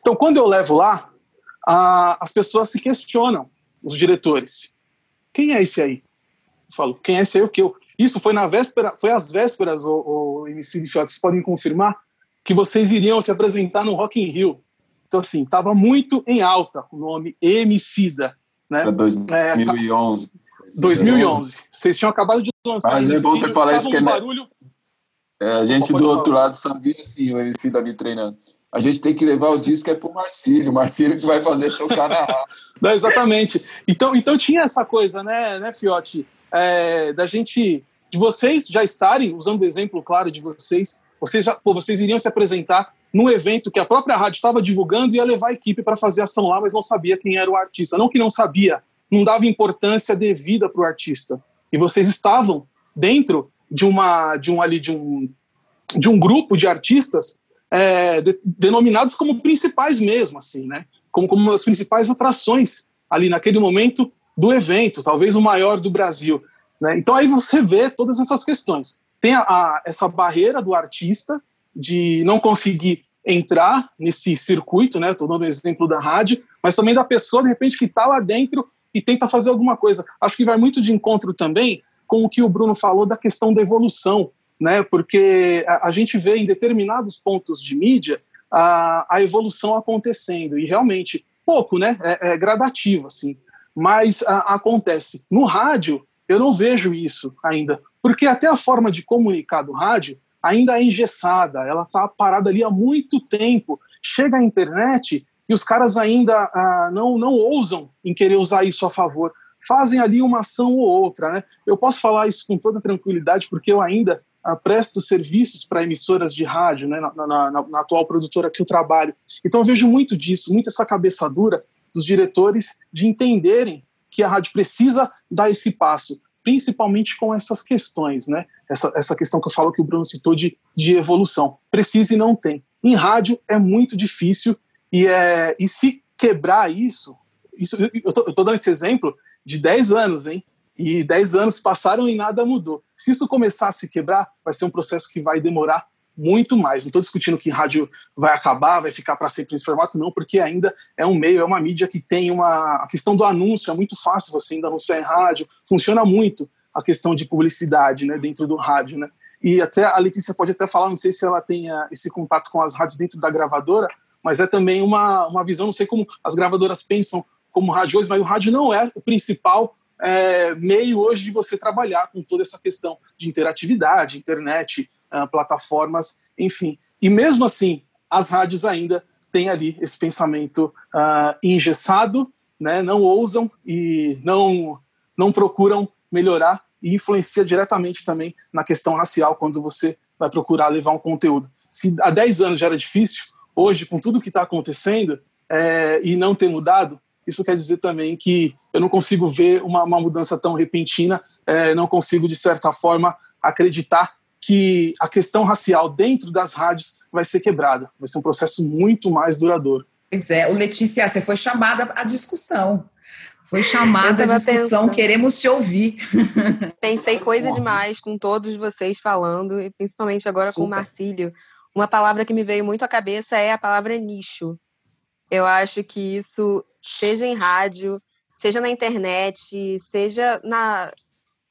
Então, quando eu levo lá, a, as pessoas se questionam, os diretores. Quem é esse aí? Eu falo, quem é esse aí o que? Eu, isso foi na véspera, foi às vésperas, o, o MC de vocês podem confirmar, que vocês iriam se apresentar no Rock in Rio. Então, assim, estava muito em alta o nome Emicida. Né? Para 2011. É, 2011. Vocês tinham acabado de lançar Mas é bom você falar isso, porque um barulho... é, a gente do outro lado sabia, assim, o Emicida ali treinando. A gente tem que levar o disco é pro Marcílio, o Marcílio que vai fazer tocar na rádio. Exatamente. Então, então tinha essa coisa, né, né Fiote, é, da gente de vocês já estarem, usando o exemplo claro de vocês, vocês, já, pô, vocês iriam se apresentar num evento que a própria rádio estava divulgando e ia levar a equipe para fazer ação lá, mas não sabia quem era o artista. Não que não sabia, não dava importância devida para o artista. E vocês estavam dentro de uma de um ali de um de um grupo de artistas é, de, denominados como principais mesmo, assim, né? Como, como as principais atrações ali naquele momento do evento, talvez o maior do Brasil. Né? Então aí você vê todas essas questões. Tem a, a, essa barreira do artista de não conseguir entrar nesse circuito, né? Estou dando o exemplo da rádio, mas também da pessoa de repente que está lá dentro e tenta fazer alguma coisa. Acho que vai muito de encontro também com o que o Bruno falou da questão da evolução. né? Porque a, a gente vê em determinados pontos de mídia a, a evolução acontecendo e realmente pouco, né? É, é gradativo assim, mas a, acontece. No rádio eu não vejo isso ainda, porque até a forma de comunicar do rádio ainda é engessada, ela está parada ali há muito tempo. Chega a internet e os caras ainda ah, não, não ousam em querer usar isso a favor. Fazem ali uma ação ou outra. Né? Eu posso falar isso com toda tranquilidade, porque eu ainda ah, presto serviços para emissoras de rádio, né, na, na, na, na, atual produtora que eu trabalho. Então eu vejo muito disso, muito essa cabeça dura dos diretores de entenderem que a rádio precisa dar esse passo, principalmente com essas questões, né? Essa, essa questão que eu falo que o Bruno citou de, de evolução. Precisa e não tem. Em rádio é muito difícil e, é, e se quebrar isso, isso eu estou dando esse exemplo de 10 anos, hein? E 10 anos passaram e nada mudou. Se isso começar a se quebrar, vai ser um processo que vai demorar muito mais. Não estou discutindo que rádio vai acabar, vai ficar para sempre nesse formato, não, porque ainda é um meio, é uma mídia que tem uma. A questão do anúncio é muito fácil você ainda anunciar em rádio, funciona muito a questão de publicidade né, dentro do rádio. Né? E até a Letícia pode até falar, não sei se ela tem esse contato com as rádios dentro da gravadora, mas é também uma, uma visão, não sei como as gravadoras pensam como rádio hoje, mas o rádio não é o principal é, meio hoje de você trabalhar com toda essa questão de interatividade, internet, uh, plataformas, enfim. E mesmo assim, as rádios ainda têm ali esse pensamento uh, engessado, né, não ousam e não, não procuram melhorar e influencia diretamente também na questão racial quando você vai procurar levar um conteúdo. Se há 10 anos já era difícil, hoje, com tudo que está acontecendo é, e não ter mudado, isso quer dizer também que eu não consigo ver uma, uma mudança tão repentina, é, não consigo, de certa forma, acreditar que a questão racial dentro das rádios vai ser quebrada. Vai ser um processo muito mais duradouro. Pois é, o Letícia, você foi chamada à discussão. Foi chamada à discussão, pensando. queremos te ouvir. Pensei coisa demais com todos vocês falando, e principalmente agora Super. com o Marcílio. Uma palavra que me veio muito à cabeça é a palavra nicho. Eu acho que isso, seja em rádio, seja na internet, seja na,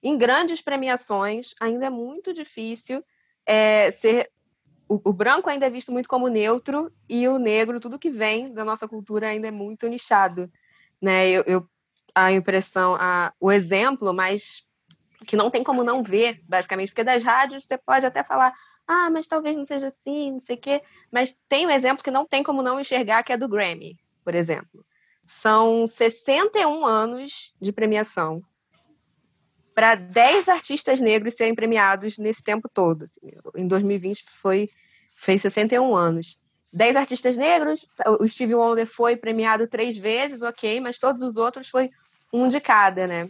em grandes premiações, ainda é muito difícil é, ser. O, o, branco ainda é visto muito como neutro e o negro, tudo que vem da nossa cultura, ainda é muito nichado. Né? Eu, eu a impressão, a, o exemplo mais que não tem como não ver, basicamente, porque das rádios você pode até falar, ah, mas talvez não seja assim, não sei o quê, mas tem um exemplo que não tem como não enxergar, que é do Grammy, por exemplo. São 61 anos de premiação para 10 artistas negros serem premiados nesse tempo todo. Assim, em 2020 foi fez 61 anos. 10 artistas negros, o Steve Wonder foi premiado três vezes, ok, mas todos os outros foi um de cada, né?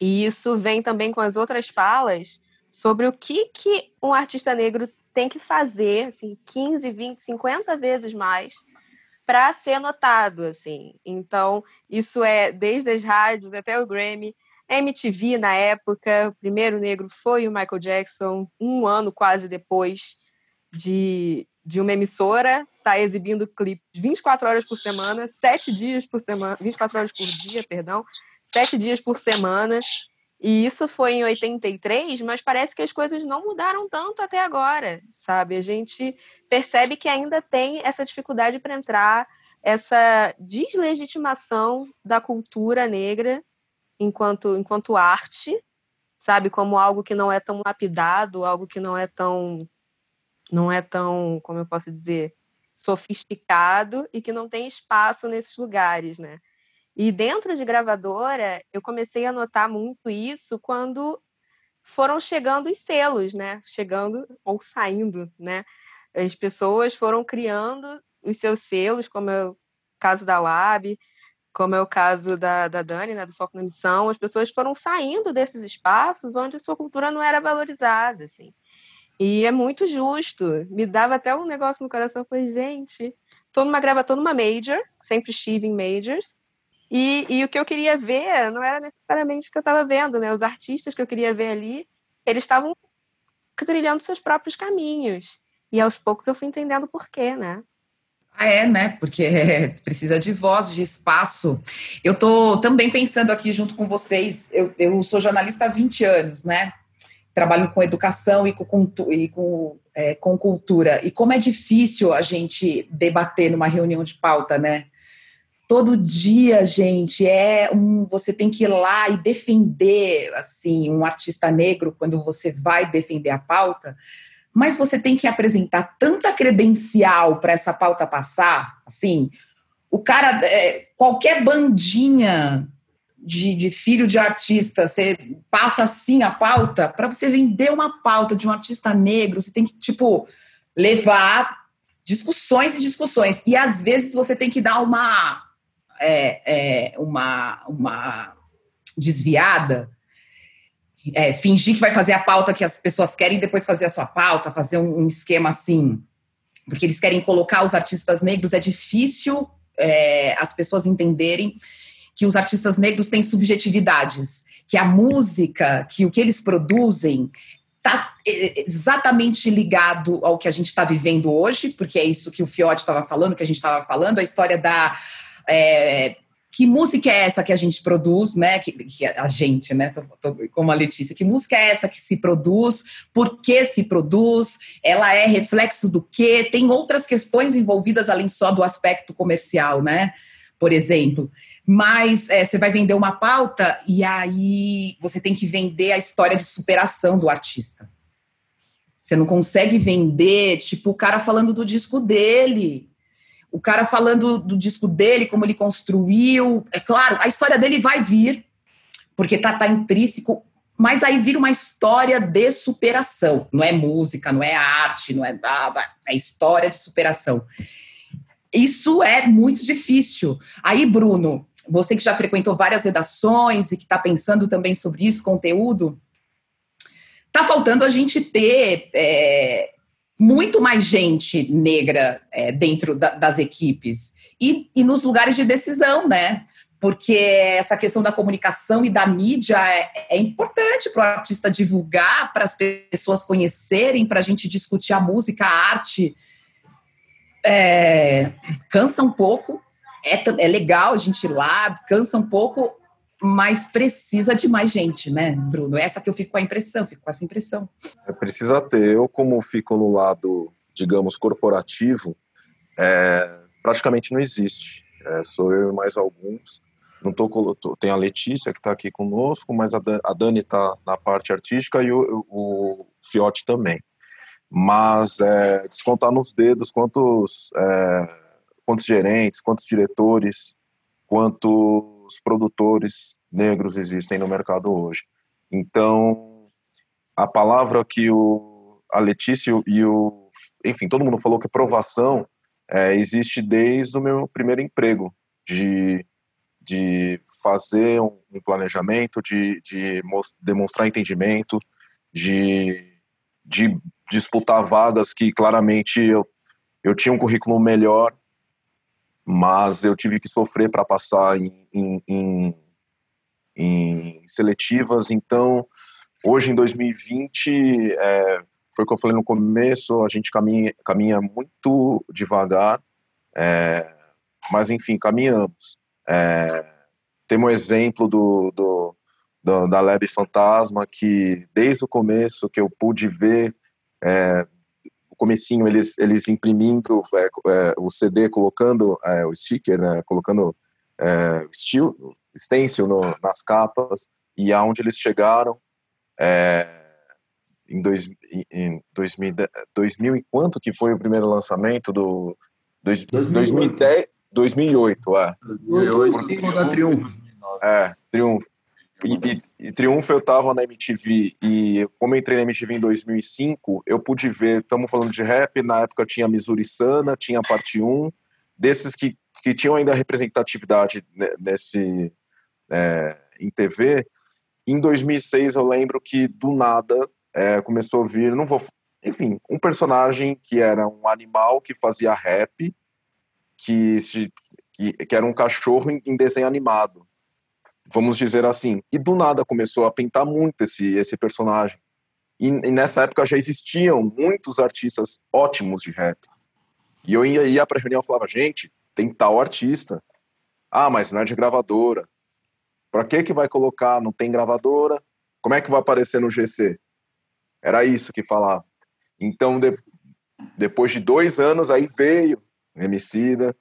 E isso vem também com as outras falas sobre o que, que um artista negro tem que fazer, assim, 15, 20, 50 vezes mais para ser notado, assim. Então, isso é desde as rádios até o Grammy, MTV na época, o primeiro negro foi o Michael Jackson, um ano quase depois de, de uma emissora tá exibindo clipes 24 horas por semana, 7 dias por semana, 24 horas por dia, perdão, 7 dias por semana. E isso foi em 83, mas parece que as coisas não mudaram tanto até agora, sabe? A gente percebe que ainda tem essa dificuldade para entrar, essa deslegitimação da cultura negra enquanto, enquanto arte, sabe? Como algo que não é tão lapidado, algo que não é tão. Não é tão, como eu posso dizer, sofisticado e que não tem espaço nesses lugares, né? E dentro de gravadora, eu comecei a notar muito isso quando foram chegando os selos, né? Chegando ou saindo, né? As pessoas foram criando os seus selos, como é o caso da Lab, como é o caso da, da Dani, né, do Foco na Missão, as pessoas foram saindo desses espaços onde a sua cultura não era valorizada, assim. E é muito justo. Me dava até um negócio no coração. Eu falei, gente, tô numa grava, tô numa major, sempre estive em majors, e, e o que eu queria ver não era necessariamente o que eu estava vendo, né? Os artistas que eu queria ver ali, eles estavam trilhando seus próprios caminhos. E aos poucos eu fui entendendo por quê, né? Ah, é, né? Porque precisa de voz, de espaço. Eu estou também pensando aqui junto com vocês, eu, eu sou jornalista há 20 anos, né? trabalham com educação e com, e com, é, com cultura. E como é difícil a gente debater numa reunião de pauta, né? Todo dia, gente, é um. Você tem que ir lá e defender, assim, um artista negro quando você vai defender a pauta, mas você tem que apresentar tanta credencial para essa pauta passar, assim. O cara, é, qualquer bandinha de, de, filho de artista, você passa assim a pauta, para você vender uma pauta de um artista negro, você tem que, tipo, levar discussões e discussões. E às vezes você tem que dar uma é, é, uma, uma desviada, é, fingir que vai fazer a pauta que as pessoas querem e depois fazer a sua pauta, fazer um, um esquema assim, porque eles querem colocar os artistas negros, é difícil é, as pessoas entenderem que os artistas negros têm subjetividades, que a música, que o que eles produzem está é, exatamente ligado ao que a gente está vivendo hoje, porque é isso que o Fiote estava falando, que a gente estava falando, a história da é, que música é essa que a gente produz, né? Que, que a gente, né? Tô, tô, como a Letícia, que música é essa que se produz? Por que se produz? Ela é reflexo do quê? Tem outras questões envolvidas além só do aspecto comercial, né? Por exemplo. Mas é, você vai vender uma pauta e aí você tem que vender a história de superação do artista. Você não consegue vender, tipo, o cara falando do disco dele o cara falando do disco dele, como ele construiu. É claro, a história dele vai vir, porque tá, tá intrínseco, mas aí vira uma história de superação. Não é música, não é arte, não é nada, é história de superação. Isso é muito difícil. Aí, Bruno, você que já frequentou várias redações e que está pensando também sobre isso, conteúdo, tá faltando a gente ter é, muito mais gente negra é, dentro da, das equipes e, e nos lugares de decisão, né? Porque essa questão da comunicação e da mídia é, é importante para o artista divulgar, para as pessoas conhecerem, para a gente discutir a música, a arte. É, cansa um pouco, é, é legal a gente ir lá, cansa um pouco, mas precisa de mais gente, né, Bruno? Essa que eu fico com a impressão, fico com essa impressão. É, precisa ter. Eu, como fico no lado, digamos, corporativo, é, praticamente não existe. É, sou eu e mais alguns. Não tô, tem a Letícia que está aqui conosco, mas a Dani está na parte artística e o, o Fiote também. Mas é, descontar nos dedos quantos, é, quantos gerentes, quantos diretores, quantos quantos produtores negros existem no mercado hoje. Então, a palavra que o, a Letícia e o. Enfim, todo mundo falou que provação é, existe desde o meu primeiro emprego, de, de fazer um, um planejamento, de, de demonstrar entendimento, de, de disputar vagas que claramente eu, eu tinha um currículo melhor mas eu tive que sofrer para passar em, em, em, em, seletivas. Então, hoje em 2020, é, foi o que eu falei no começo, a gente caminha, caminha muito devagar, é, mas enfim, caminhamos. É, temos um exemplo do, do, do, da Lab Fantasma, que desde o começo que eu pude ver é, comecinho eles, eles imprimindo é, é, o CD, colocando é, o sticker, né, colocando é, estilo, stencil no, nas capas, e aonde eles chegaram é, em, dois, em 2000, 2000 e quanto que foi o primeiro lançamento do dois, 2008. 2010, 2008, é. 2008, da Triunfo. É, Triunfo. E, e, e, Triunfo eu tava na MTV e como eu entrei na MTV em 2005, eu pude ver, estamos falando de rap, na época tinha Missouri Sana, tinha Parte 1, desses que, que tinham ainda representatividade nesse é, em TV. Em 2006 eu lembro que do nada é, começou a vir, não vou, enfim, um personagem que era um animal que fazia rap, que, se, que, que era um cachorro em, em desenho animado vamos dizer assim. E do nada começou a pintar muito esse, esse personagem. E, e nessa época já existiam muitos artistas ótimos de rap. E eu ia, ia para reunião e falava, gente, tem tal artista. Ah, mas não é de gravadora. Para que que vai colocar? Não tem gravadora? Como é que vai aparecer no GC? Era isso que falava. Então, de, depois de dois anos, aí veio Emicida,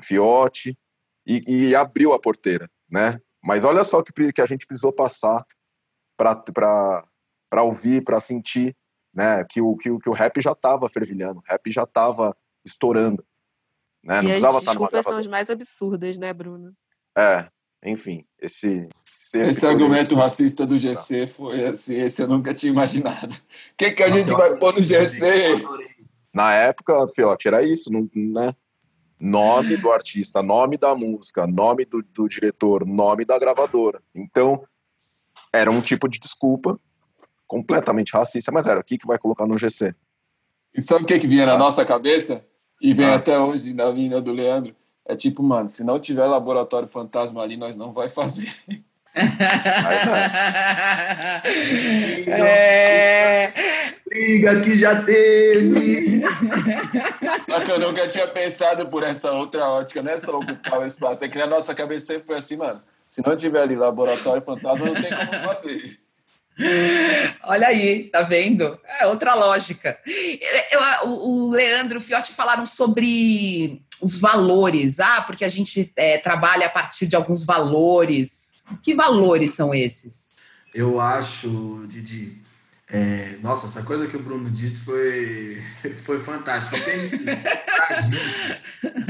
Fiote, e, e abriu a porteira, né? Mas olha só que, que a gente precisou passar para ouvir, para sentir, né? Que o, que, o, que o rap já estava fervilhando, o rap já estava estourando. Né? Não e precisava as estar numa são as mais absurdas, né, Bruno? É, enfim, esse. Esse argumento racista do GC foi assim, esse eu nunca tinha imaginado. O que, que a gente vai pôr no GC? Na época, Fiote, era isso, né? Nome do artista, nome da música, nome do, do diretor, nome da gravadora. Então, era um tipo de desculpa completamente racista, mas era o que, que vai colocar no GC? E sabe o que, que vinha na nossa cabeça? E vem ah. até hoje na vinda do Leandro? É tipo, mano, se não tiver laboratório fantasma ali, nós não vai fazer. É... Liga que já teve. Só que eu nunca tinha pensado por essa outra ótica, não é só ocupar o espaço. É que na nossa cabeça sempre foi assim, mano. Se não tiver ali laboratório fantasma, não tem como fazer. Olha aí, tá vendo? É outra lógica. Eu, eu, o Leandro e o Fiotti falaram sobre os valores. Ah, porque a gente é, trabalha a partir de alguns valores. Que valores são esses? Eu acho, Didi. É, nossa, essa coisa que o Bruno disse foi, foi fantástica.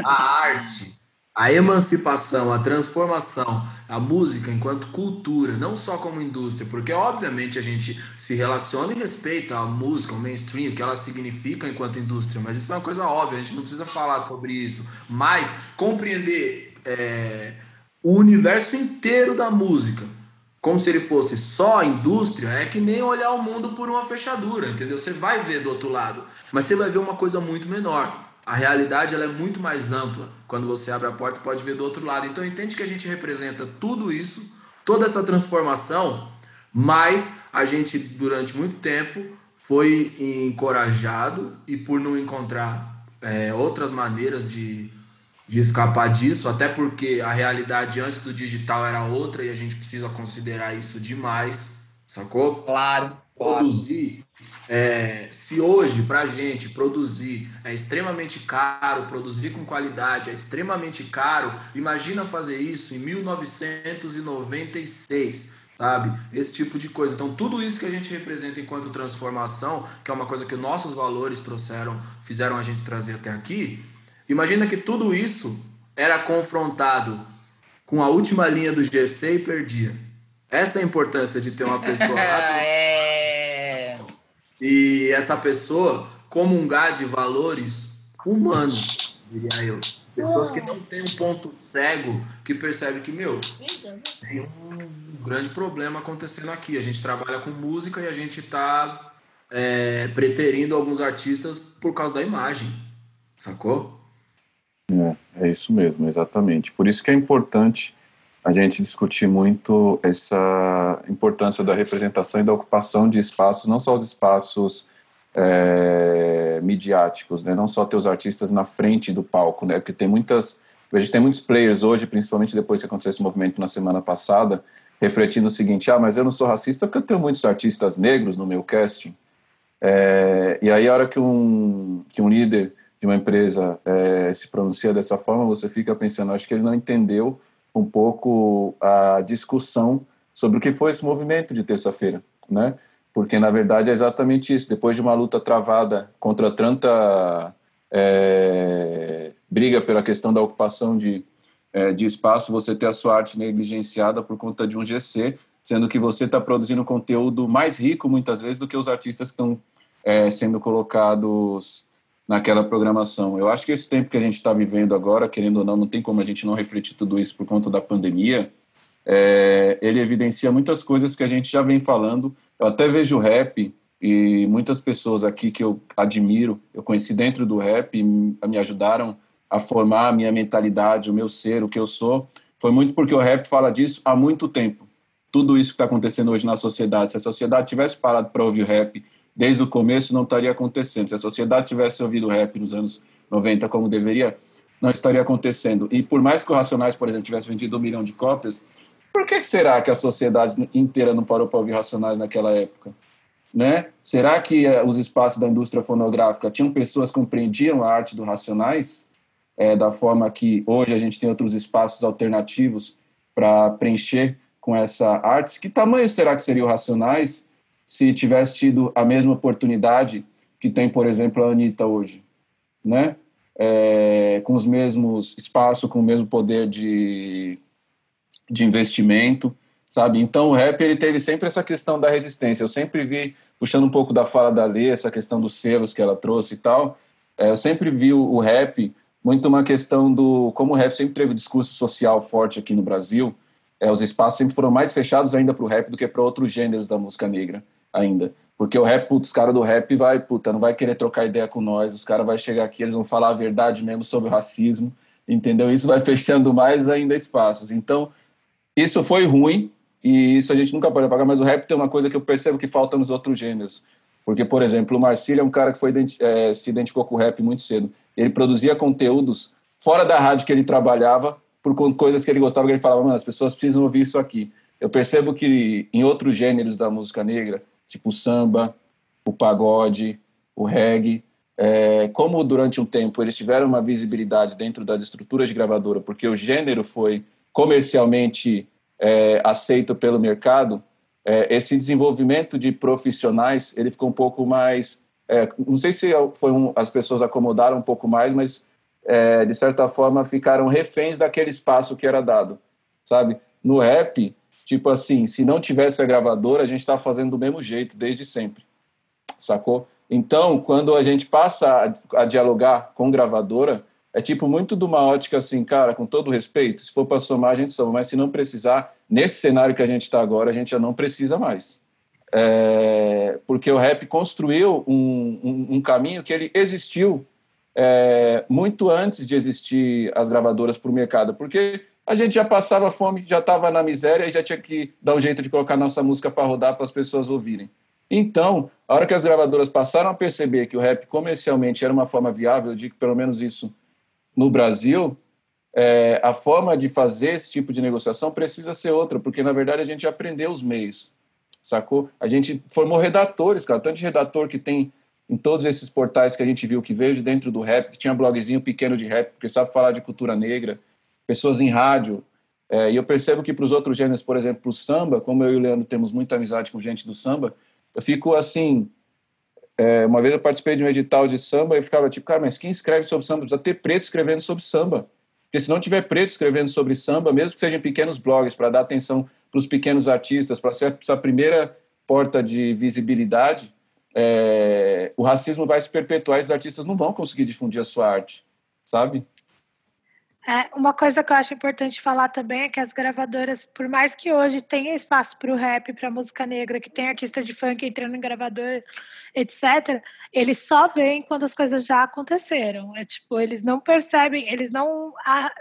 a arte a emancipação, a transformação, a música enquanto cultura, não só como indústria, porque obviamente a gente se relaciona e respeita a música, o mainstream, o que ela significa enquanto indústria, mas isso é uma coisa óbvia, a gente não precisa falar sobre isso, mas compreender é, o universo inteiro da música, como se ele fosse só indústria, é que nem olhar o mundo por uma fechadura, entendeu? Você vai ver do outro lado, mas você vai ver uma coisa muito menor a realidade ela é muito mais ampla. Quando você abre a porta, pode ver do outro lado. Então entende que a gente representa tudo isso, toda essa transformação, mas a gente durante muito tempo foi encorajado e por não encontrar é, outras maneiras de, de escapar disso, até porque a realidade antes do digital era outra e a gente precisa considerar isso demais, sacou? Claro. claro. Produzir é, se hoje, para a gente, produzir é extremamente caro, produzir com qualidade é extremamente caro, imagina fazer isso em 1996, sabe? Esse tipo de coisa. Então, tudo isso que a gente representa enquanto transformação, que é uma coisa que nossos valores trouxeram, fizeram a gente trazer até aqui, imagina que tudo isso era confrontado com a última linha do GC e perdia. Essa é a importância de ter uma pessoa. é e essa pessoa comungar de valores humanos, diria eu. Pessoas que não têm um ponto cego que percebe que, meu, tem um grande problema acontecendo aqui. A gente trabalha com música e a gente está é, preterindo alguns artistas por causa da imagem, sacou? É, é isso mesmo, exatamente. Por isso que é importante a gente discutir muito essa importância da representação e da ocupação de espaços, não só os espaços é, midiáticos, né? não só ter os artistas na frente do palco, né? porque tem muitas, a gente tem muitos players hoje, principalmente depois que aconteceu esse movimento na semana passada, refletindo o seguinte, ah, mas eu não sou racista porque eu tenho muitos artistas negros no meu casting. É, e aí a hora que um, que um líder de uma empresa é, se pronuncia dessa forma, você fica pensando, acho que ele não entendeu um pouco a discussão sobre o que foi esse movimento de terça-feira, né? Porque na verdade é exatamente isso. Depois de uma luta travada contra tanta é, briga pela questão da ocupação de, é, de espaço, você ter a sua arte negligenciada por conta de um GC, sendo que você está produzindo conteúdo mais rico muitas vezes do que os artistas que estão é, sendo colocados naquela programação. Eu acho que esse tempo que a gente está vivendo agora, querendo ou não, não tem como a gente não refletir tudo isso por conta da pandemia. É, ele evidencia muitas coisas que a gente já vem falando. Eu até vejo rap e muitas pessoas aqui que eu admiro, eu conheci dentro do rap me ajudaram a formar a minha mentalidade, o meu ser, o que eu sou. Foi muito porque o rap fala disso há muito tempo. Tudo isso que está acontecendo hoje na sociedade. Se a sociedade tivesse parado para ouvir rap desde o começo não estaria acontecendo. Se a sociedade tivesse ouvido rap nos anos 90 como deveria, não estaria acontecendo. E por mais que o Racionais, por exemplo, tivesse vendido um milhão de cópias, por que será que a sociedade inteira não parou para ouvir Racionais naquela época? né? Será que uh, os espaços da indústria fonográfica tinham pessoas que compreendiam a arte do Racionais é, da forma que hoje a gente tem outros espaços alternativos para preencher com essa arte? Que tamanho será que seria o Racionais se tivesse tido a mesma oportunidade que tem, por exemplo, a Anitta hoje, né? É, com os mesmos espaços, com o mesmo poder de, de investimento, sabe? Então o rap ele teve sempre essa questão da resistência. Eu sempre vi, puxando um pouco da fala da Lê, essa questão dos selos que ela trouxe e tal, é, eu sempre vi o, o, rap muito uma questão do como o rap sempre teve um discurso social forte aqui no Brasil. É, os espaços sempre foram mais fechados ainda para o rap do que para outros gêneros da música negra ainda. Porque o rap, putz, os caras do rap vai, puta, não vai querer trocar ideia com nós, os caras vão chegar aqui, eles vão falar a verdade mesmo sobre o racismo, entendeu? Isso vai fechando mais ainda espaços. Então, isso foi ruim, e isso a gente nunca pode apagar, mas o rap tem uma coisa que eu percebo que falta nos outros gêneros. Porque, por exemplo, o Marcílio é um cara que foi, é, se identificou com o rap muito cedo. Ele produzia conteúdos fora da rádio que ele trabalhava, por coisas que ele gostava, que ele falava, mano, as pessoas precisam ouvir isso aqui. Eu percebo que em outros gêneros da música negra, tipo o samba, o pagode, o reggae, é, como durante um tempo eles tiveram uma visibilidade dentro das estruturas de gravadora, porque o gênero foi comercialmente é, aceito pelo mercado, é, esse desenvolvimento de profissionais ele ficou um pouco mais, é, não sei se foi um, as pessoas acomodaram um pouco mais, mas é, de certa forma ficaram reféns daquele espaço que era dado, sabe? No rap, tipo assim, se não tivesse a gravadora, a gente está fazendo do mesmo jeito desde sempre, sacou? Então, quando a gente passa a, a dialogar com gravadora, é tipo muito de uma ótica assim, cara, com todo respeito, se for para somar, a gente soma, mas se não precisar, nesse cenário que a gente está agora, a gente já não precisa mais. É, porque o rap construiu um, um, um caminho que ele existiu é, muito antes de existir as gravadoras para o mercado, porque a gente já passava fome, já estava na miséria e já tinha que dar um jeito de colocar nossa música para rodar para as pessoas ouvirem. Então, a hora que as gravadoras passaram a perceber que o rap comercialmente era uma forma viável, digo pelo menos isso no Brasil, é, a forma de fazer esse tipo de negociação precisa ser outra, porque na verdade a gente aprendeu os meios, sacou? A gente formou redatores, cara, tanto de redator que tem em todos esses portais que a gente viu que veio de dentro do rap, que tinha blogzinho pequeno de rap, porque sabe falar de cultura negra, pessoas em rádio. É, e eu percebo que para os outros gêneros, por exemplo, o samba, como eu e o Leandro temos muita amizade com gente do samba, eu fico assim, é, uma vez eu participei de um edital de samba e ficava tipo, cara, mas quem escreve sobre samba? Precisa ter preto escrevendo sobre samba. Porque se não tiver preto escrevendo sobre samba, mesmo que sejam pequenos blogs, para dar atenção para os pequenos artistas, para ser essa primeira porta de visibilidade, é, o racismo vai se perpetuar e os artistas não vão conseguir difundir a sua arte, sabe? É, uma coisa que eu acho importante falar também é que as gravadoras, por mais que hoje tenha espaço para o rap, para música negra, que tem artista de funk entrando em gravador, etc., eles só veem quando as coisas já aconteceram. É tipo, eles não percebem, eles não,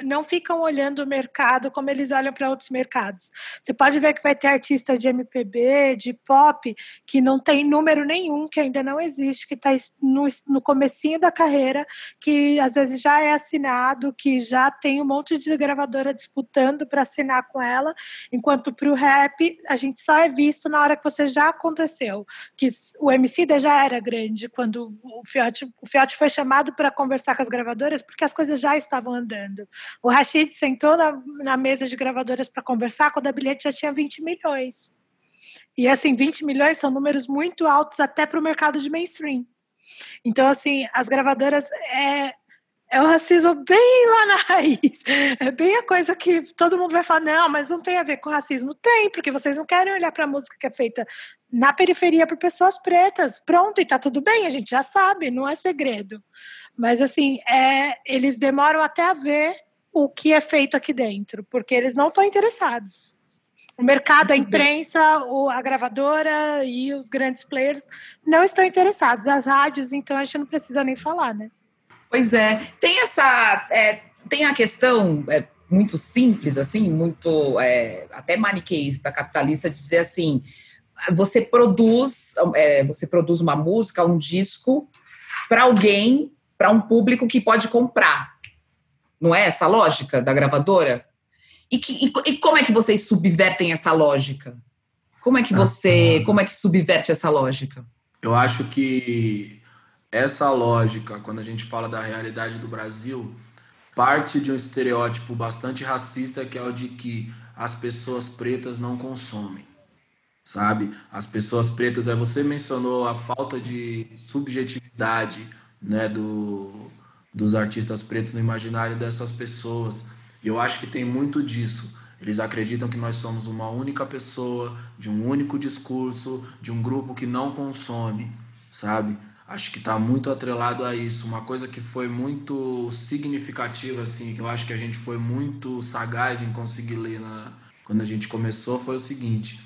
não ficam olhando o mercado como eles olham para outros mercados. Você pode ver que vai ter artista de MPB, de pop, que não tem número nenhum, que ainda não existe, que está no, no comecinho da carreira, que às vezes já é assinado, que já tem um monte de gravadora disputando para assinar com ela, enquanto para o rap a gente só é visto na hora que você já aconteceu, que o MC já era grande quando o Fiote, o Fiote foi chamado para conversar com as gravadoras porque as coisas já estavam andando. O Rashid sentou na, na mesa de gravadoras para conversar quando a bilhete já tinha 20 milhões. E assim, 20 milhões são números muito altos até para o mercado de mainstream. Então, assim, as gravadoras é, é o racismo bem lá na raiz. É bem a coisa que todo mundo vai falar, não, mas não tem a ver com racismo. Tem, porque vocês não querem olhar para a música que é feita na periferia por pessoas pretas. Pronto, e tá tudo bem, a gente já sabe, não é segredo. Mas assim, é, eles demoram até a ver o que é feito aqui dentro, porque eles não estão interessados. O mercado, a imprensa, a gravadora e os grandes players não estão interessados. As rádios, então, a gente não precisa nem falar, né? Pois é, tem essa, é, tem a questão é, muito simples, assim, muito é, até maniqueísta, capitalista, de dizer assim, você produz, é, você produz uma música, um disco para alguém, para um público que pode comprar. Não é essa a lógica da gravadora? E, que, e, e como é que vocês subvertem essa lógica? Como é que você, como é que subverte essa lógica? Eu acho que essa lógica, quando a gente fala da realidade do Brasil, parte de um estereótipo bastante racista, que é o de que as pessoas pretas não consomem, sabe? As pessoas pretas, é você mencionou a falta de subjetividade, né, do, dos artistas pretos no imaginário dessas pessoas. E eu acho que tem muito disso. Eles acreditam que nós somos uma única pessoa, de um único discurso, de um grupo que não consome, sabe? Acho que está muito atrelado a isso. Uma coisa que foi muito significativa, assim, que eu acho que a gente foi muito sagaz em conseguir ler na, quando a gente começou, foi o seguinte: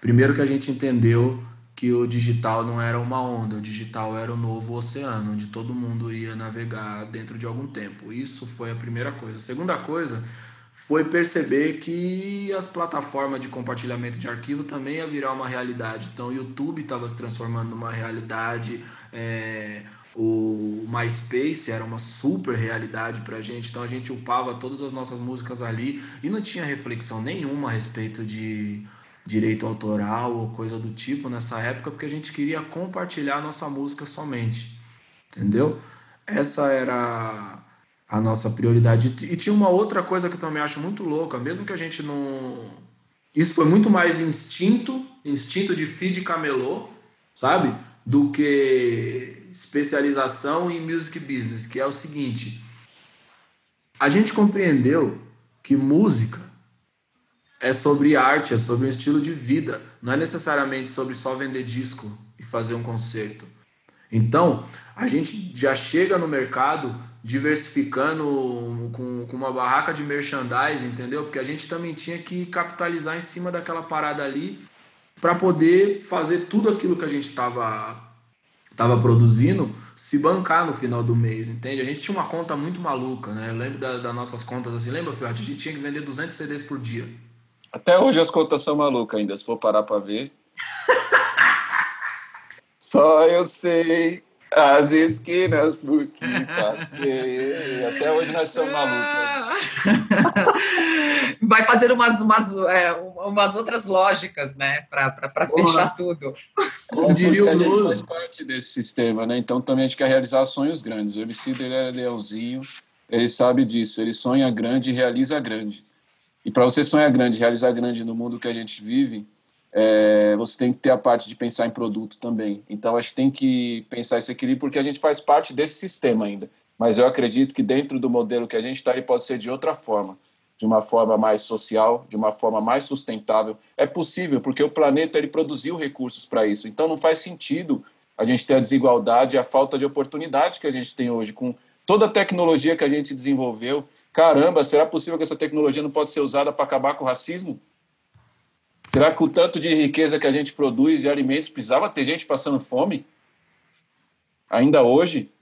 primeiro que a gente entendeu que o digital não era uma onda, o digital era o novo oceano, onde todo mundo ia navegar dentro de algum tempo. Isso foi a primeira coisa. A segunda coisa foi perceber que as plataformas de compartilhamento de arquivo também ia virar uma realidade. Então, o YouTube estava se transformando numa realidade, é, o MySpace era uma super realidade para a gente, então a gente upava todas as nossas músicas ali e não tinha reflexão nenhuma a respeito de direito autoral ou coisa do tipo nessa época, porque a gente queria compartilhar nossa música somente, entendeu? Essa era a nossa prioridade. E tinha uma outra coisa que eu também acho muito louca, mesmo que a gente não. Isso foi muito mais instinto, instinto de feed camelô, sabe? Do que especialização em music business, que é o seguinte: a gente compreendeu que música é sobre arte, é sobre um estilo de vida, não é necessariamente sobre só vender disco e fazer um concerto. Então, a gente já chega no mercado diversificando com, com uma barraca de merchandising, entendeu? Porque a gente também tinha que capitalizar em cima daquela parada ali para poder fazer tudo aquilo que a gente estava tava produzindo se bancar no final do mês, entende? A gente tinha uma conta muito maluca, né? Eu lembro das da nossas contas assim, lembra, Fiote? A gente tinha que vender 200 CDs por dia. Até hoje as contas são malucas ainda, se for parar para ver. Só eu sei as esquinas por que passei. Até hoje nós somos malucos. Vai fazer umas, umas, é, umas outras lógicas, né? Para fechar tudo. Como diria o Lula. faz parte desse sistema, né? Então também a gente quer realizar sonhos grandes. O Emicida, ele é leãozinho, ele sabe disso. Ele sonha grande e realiza grande. E para você sonhar grande, realizar grande no mundo que a gente vive, é, você tem que ter a parte de pensar em produto também. Então, acho que tem que pensar esse equilíbrio, porque a gente faz parte desse sistema ainda. Mas eu acredito que dentro do modelo que a gente está, ele pode ser de outra forma, de uma forma mais social, de uma forma mais sustentável. É possível, porque o planeta ele produziu recursos para isso. Então, não faz sentido a gente ter a desigualdade e a falta de oportunidade que a gente tem hoje com toda a tecnologia que a gente desenvolveu. Caramba, será possível que essa tecnologia não pode ser usada para acabar com o racismo? Será que o tanto de riqueza que a gente produz de alimentos precisava ter gente passando fome? Ainda hoje?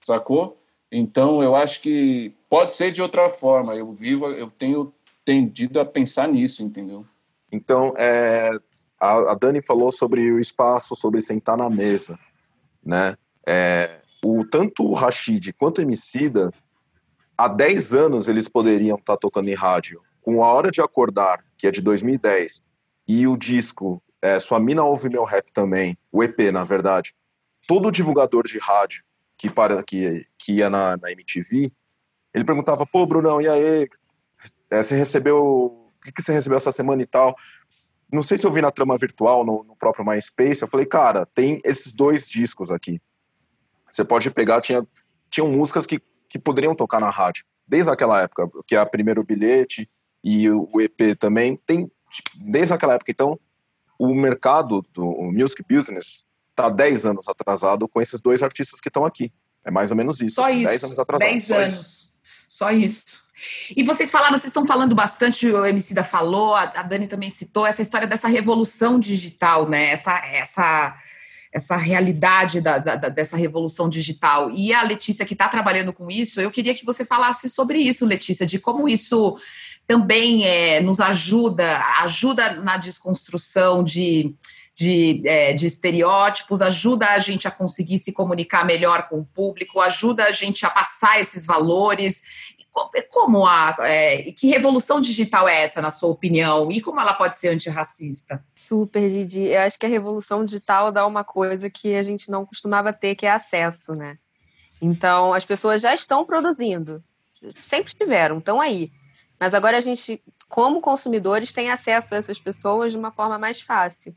Sacou? Então, eu acho que pode ser de outra forma. Eu vivo, eu tenho tendido a pensar nisso, entendeu? Então, é, a, a, Dani falou sobre o espaço, sobre sentar na mesa, né? É, o tanto o Rashid quanto o Emicida, há 10 anos eles poderiam estar tocando em rádio. Com A Hora de Acordar, que é de 2010, e o disco é, Sua Mina Ouve Meu Rap também, o EP, na verdade, todo divulgador de rádio que, para, que, que ia na, na MTV, ele perguntava, pô, Brunão, e aí? É, você recebeu... O que, que você recebeu essa semana e tal? Não sei se eu vi na trama virtual, no, no próprio MySpace, eu falei, cara, tem esses dois discos aqui. Você pode pegar, tinha, tinham músicas que, que poderiam tocar na rádio, desde aquela época, que é a Primeiro Bilhete, e o EP também tem desde aquela época. Então, o mercado do music business está 10 anos atrasado com esses dois artistas que estão aqui. É mais ou menos isso. Só assim, isso. 10 anos atrasado. 10 anos. Isso. Só isso. E vocês falaram, vocês estão falando bastante, o MC da falou, a, a Dani também citou, essa história dessa revolução digital, né? Essa, essa, essa realidade da, da, dessa revolução digital. E a Letícia, que está trabalhando com isso, eu queria que você falasse sobre isso, Letícia, de como isso também é, nos ajuda, ajuda na desconstrução de, de, é, de, estereótipos, ajuda a gente a conseguir se comunicar melhor com o público, ajuda a gente a passar esses valores. Como a é, que revolução digital é essa, na sua opinião? E como ela pode ser antirracista? Super, Didi. Eu acho que a revolução digital dá uma coisa que a gente não costumava ter, que é acesso, né? Então, as pessoas já estão produzindo, sempre tiveram, estão aí. Mas agora a gente, como consumidores, tem acesso a essas pessoas de uma forma mais fácil.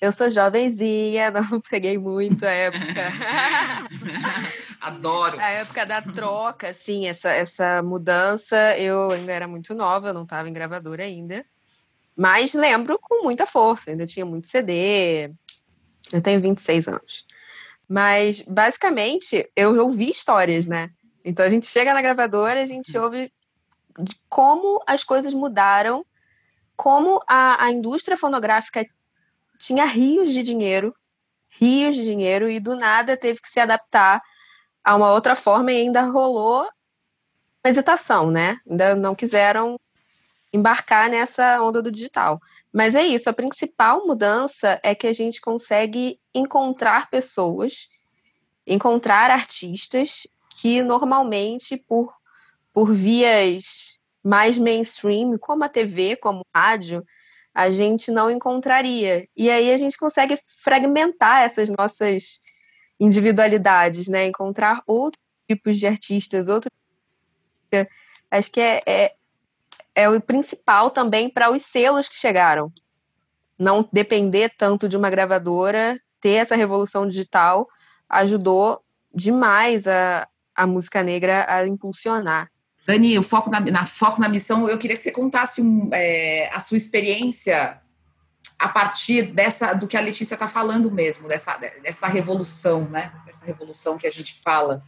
Eu sou jovenzinha, não peguei muito a época. Adoro. A época da troca, assim, essa, essa mudança, eu ainda era muito nova, eu não estava em gravadora ainda. Mas lembro com muita força, ainda tinha muito CD. Eu tenho 26 anos. Mas, basicamente, eu ouvi histórias, né? Então a gente chega na gravadora, a gente ouve de como as coisas mudaram, como a, a indústria fonográfica tinha rios de dinheiro, rios de dinheiro, e do nada teve que se adaptar a uma outra forma e ainda rolou uma hesitação, né? Ainda não quiseram embarcar nessa onda do digital. Mas é isso, a principal mudança é que a gente consegue encontrar pessoas, encontrar artistas que normalmente por por vias mais mainstream, como a TV, como a rádio, a gente não encontraria. E aí a gente consegue fragmentar essas nossas individualidades, né? Encontrar outros tipos de artistas, outros. Acho que é, é, é o principal também para os selos que chegaram. Não depender tanto de uma gravadora, ter essa revolução digital ajudou demais a, a música negra a impulsionar. Dani, o foco na, na, foco na missão, eu queria que você contasse um, é, a sua experiência a partir dessa do que a Letícia está falando mesmo, dessa, dessa revolução, né? Dessa revolução que a gente fala.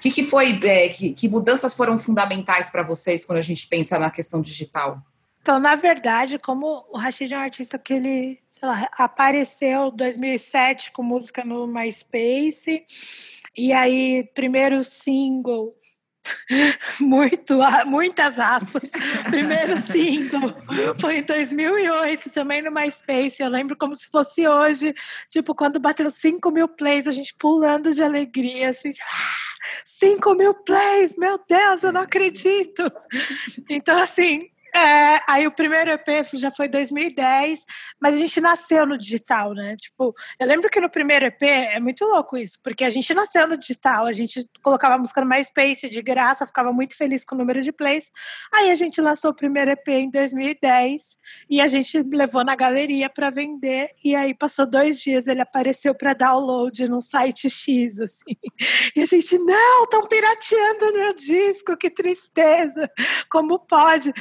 Que, que foi, é, que, que mudanças foram fundamentais para vocês quando a gente pensa na questão digital? Então, na verdade, como o Rashid é um artista que ele, sei lá, apareceu em 2007 com música no MySpace, e aí, primeiro single muito, muitas aspas. Primeiro single foi em 2008, também no MySpace. Eu lembro como se fosse hoje, tipo, quando bateu 5 mil plays, a gente pulando de alegria, assim, 5 ah, mil plays, meu Deus, eu não acredito. Então, assim, é, aí o primeiro EP já foi 2010, mas a gente nasceu no digital, né? Tipo, eu lembro que no primeiro EP é muito louco isso, porque a gente nasceu no digital, a gente colocava a música no MySpace de graça, ficava muito feliz com o número de plays. Aí a gente lançou o primeiro EP em 2010 e a gente levou na galeria para vender. E aí passou dois dias, ele apareceu para download num site X, assim. E a gente, não, estão pirateando meu disco, que tristeza, como pode?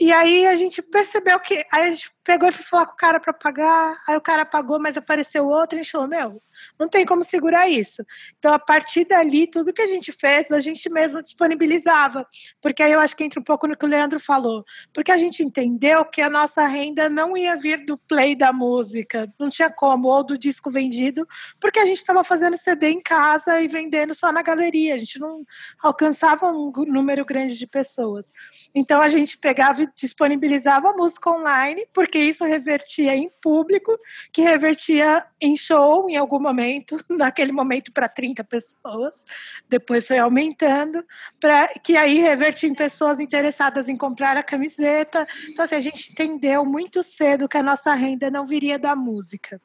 E aí a gente percebeu que. Aí a gente pegou e foi falar com o cara para pagar, aí o cara pagou, mas apareceu outro e a gente falou: Meu, não tem como segurar isso. Então, a partir dali, tudo que a gente fez, a gente mesmo disponibilizava. Porque aí eu acho que entra um pouco no que o Leandro falou. Porque a gente entendeu que a nossa renda não ia vir do play da música, não tinha como, ou do disco vendido, porque a gente estava fazendo CD em casa e vendendo só na galeria. A gente não alcançava um número grande de pessoas. Então, a gente pegava e disponibilizava música online, porque isso revertia em público, que revertia em show em algum momento, naquele momento para 30 pessoas, depois foi aumentando, para que aí revertia em pessoas interessadas em comprar a camiseta. Então, assim, a gente entendeu muito cedo que a nossa renda não viria da música.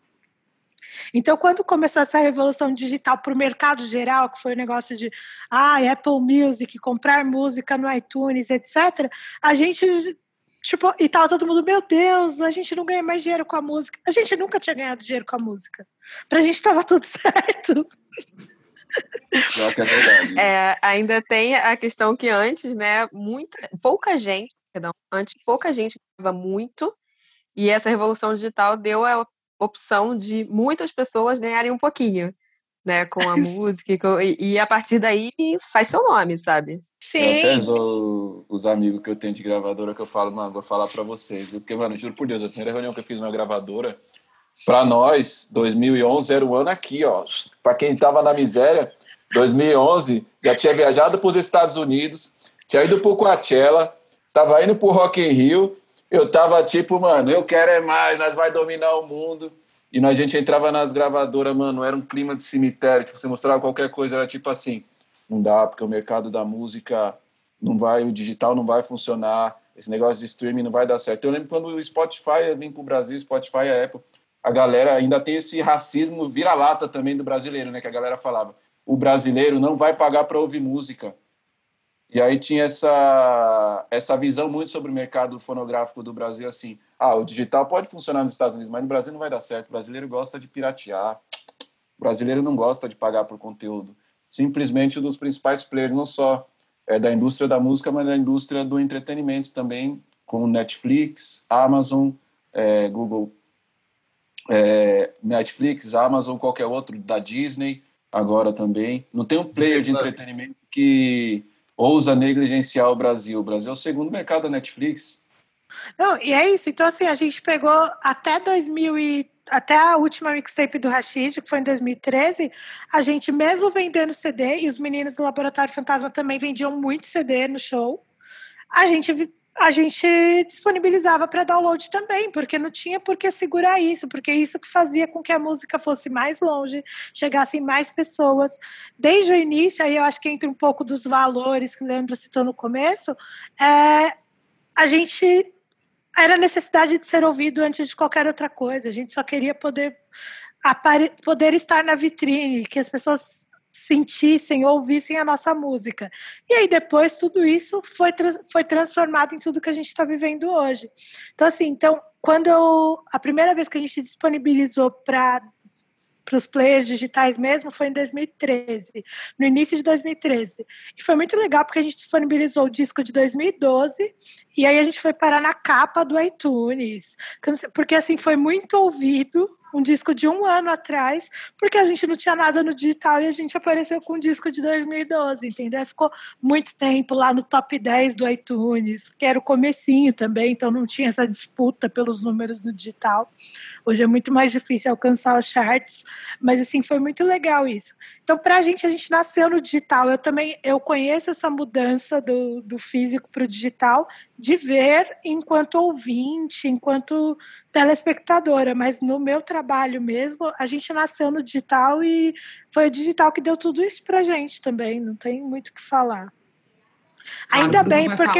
Então, quando começou essa revolução digital para o mercado geral, que foi o negócio de ah, Apple Music, comprar música no iTunes, etc., a gente Tipo, e tava todo mundo, meu Deus, a gente não ganha mais dinheiro com a música. A gente nunca tinha ganhado dinheiro com a música. Pra gente tava tudo certo. Não, é verdade. É, ainda tem a questão que antes, né, muita, pouca gente, perdão, antes pouca gente ganhava muito, e essa revolução digital deu a opção de muitas pessoas ganharem um pouquinho, né, com a música, e, e a partir daí faz seu nome, sabe? Sim. Eu até os, os amigos que eu tenho de gravadora que eu falo, mano, vou falar para vocês. Porque, mano, juro por Deus, a primeira reunião que eu fiz na gravadora, para nós, 2011 era o ano aqui, ó. Para quem tava na miséria, 2011 já tinha viajado para os Estados Unidos, tinha ido pro Coachella, tava indo pro Rock in Rio. Eu tava tipo, mano, eu quero é mais, nós vai dominar o mundo. E a gente entrava nas gravadoras, mano, era um clima de cemitério. Tipo, você mostrava qualquer coisa, era tipo assim não dá, porque o mercado da música não vai, o digital não vai funcionar, esse negócio de streaming não vai dar certo. Eu lembro quando o Spotify vem para o Brasil, Spotify, a Apple, a galera ainda tem esse racismo vira-lata também do brasileiro, né? Que a galera falava, o brasileiro não vai pagar para ouvir música. E aí tinha essa, essa visão muito sobre o mercado fonográfico do Brasil, assim, ah, o digital pode funcionar nos Estados Unidos, mas no Brasil não vai dar certo. O brasileiro gosta de piratear, o brasileiro não gosta de pagar por conteúdo. Simplesmente um dos principais players, não só é, da indústria da música, mas da indústria do entretenimento também, como Netflix, Amazon, é, Google, é, Netflix, Amazon, qualquer outro, da Disney, agora também. Não tem um player de entretenimento que ousa negligenciar o Brasil. O Brasil é o segundo mercado da Netflix. Não, e é isso. Então, assim, a gente pegou até 2000 e, até a última mixtape do Rashid, que foi em 2013, a gente mesmo vendendo CD, e os meninos do Laboratório Fantasma também vendiam muito CD no show, a gente a gente disponibilizava para download também, porque não tinha por que segurar isso, porque é isso que fazia com que a música fosse mais longe, chegassem mais pessoas. Desde o início, aí eu acho que entra um pouco dos valores que o Leandro citou no começo, é, a gente era necessidade de ser ouvido antes de qualquer outra coisa. A gente só queria poder, poder estar na vitrine, que as pessoas sentissem, ouvissem a nossa música. E aí depois tudo isso foi, foi transformado em tudo que a gente está vivendo hoje. Então, assim, então, quando eu, a primeira vez que a gente disponibilizou para para os players digitais mesmo foi em 2013, no início de 2013. E foi muito legal porque a gente disponibilizou o disco de 2012 e aí a gente foi parar na capa do iTunes, porque assim foi muito ouvido um disco de um ano atrás, porque a gente não tinha nada no digital e a gente apareceu com um disco de 2012, entendeu? Ficou muito tempo lá no top 10 do iTunes, que era o comecinho também, então não tinha essa disputa pelos números no digital. Hoje é muito mais difícil alcançar os charts, mas assim, foi muito legal isso. Então, para a gente, a gente nasceu no digital. Eu também eu conheço essa mudança do, do físico para o digital, de ver enquanto ouvinte, enquanto telespectadora, mas no meu trabalho mesmo, a gente nasceu no digital e foi o digital que deu tudo isso pra gente também, não tem muito o que falar. Ainda bem porque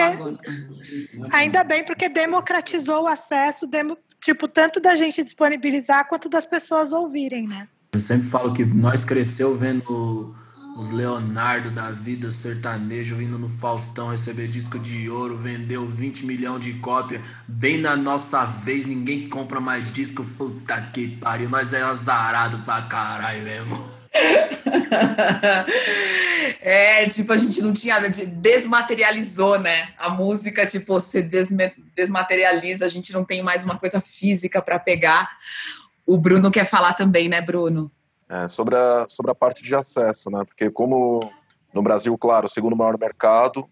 ainda bem porque democratizou o acesso, demo, tipo, tanto da gente disponibilizar quanto das pessoas ouvirem, né? Eu sempre falo que nós cresceu vendo os Leonardo da vida sertanejo indo no Faustão receber disco de ouro, vendeu 20 milhões de cópia, bem na nossa vez, ninguém compra mais disco, puta que pariu, nós é azarado pra caralho mesmo. é, tipo, a gente não tinha, desmaterializou, né? A música, tipo, você desmaterializa, a gente não tem mais uma coisa física para pegar. O Bruno quer falar também, né, Bruno? É, sobre, a, sobre a parte de acesso, né? Porque como no Brasil, claro, o segundo maior mercado,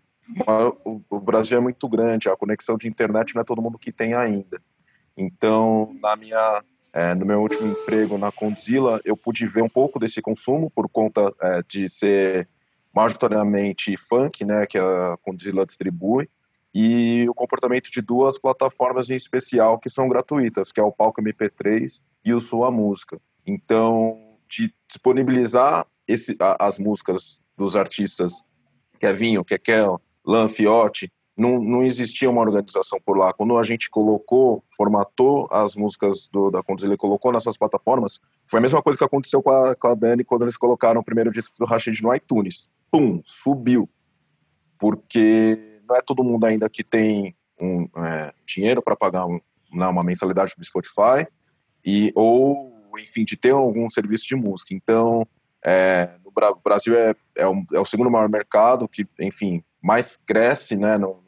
o, o Brasil é muito grande, a conexão de internet não é todo mundo que tem ainda. Então, na minha, é, no meu último emprego na Condzilla, eu pude ver um pouco desse consumo por conta é, de ser majoritariamente funk, né, que a Condzilla distribui, e o comportamento de duas plataformas em especial que são gratuitas, que é o Palco MP3 e o Sua Música. Então, de disponibilizar esse, a, as músicas dos artistas Kevinho, Kekel, Lan Fiotti, não, não existia uma organização por lá. Quando a gente colocou, formatou as músicas do, da e colocou nessas plataformas, foi a mesma coisa que aconteceu com a, com a Dani quando eles colocaram o primeiro disco do Rashid no iTunes. Pum, subiu. Porque não é todo mundo ainda que tem um, é, dinheiro para pagar um, não, uma mensalidade do Spotify, e, ou enfim, de ter algum serviço de música. Então, é, no Brasil é, é, um, é, o segundo maior mercado que, enfim, mais cresce, né, no,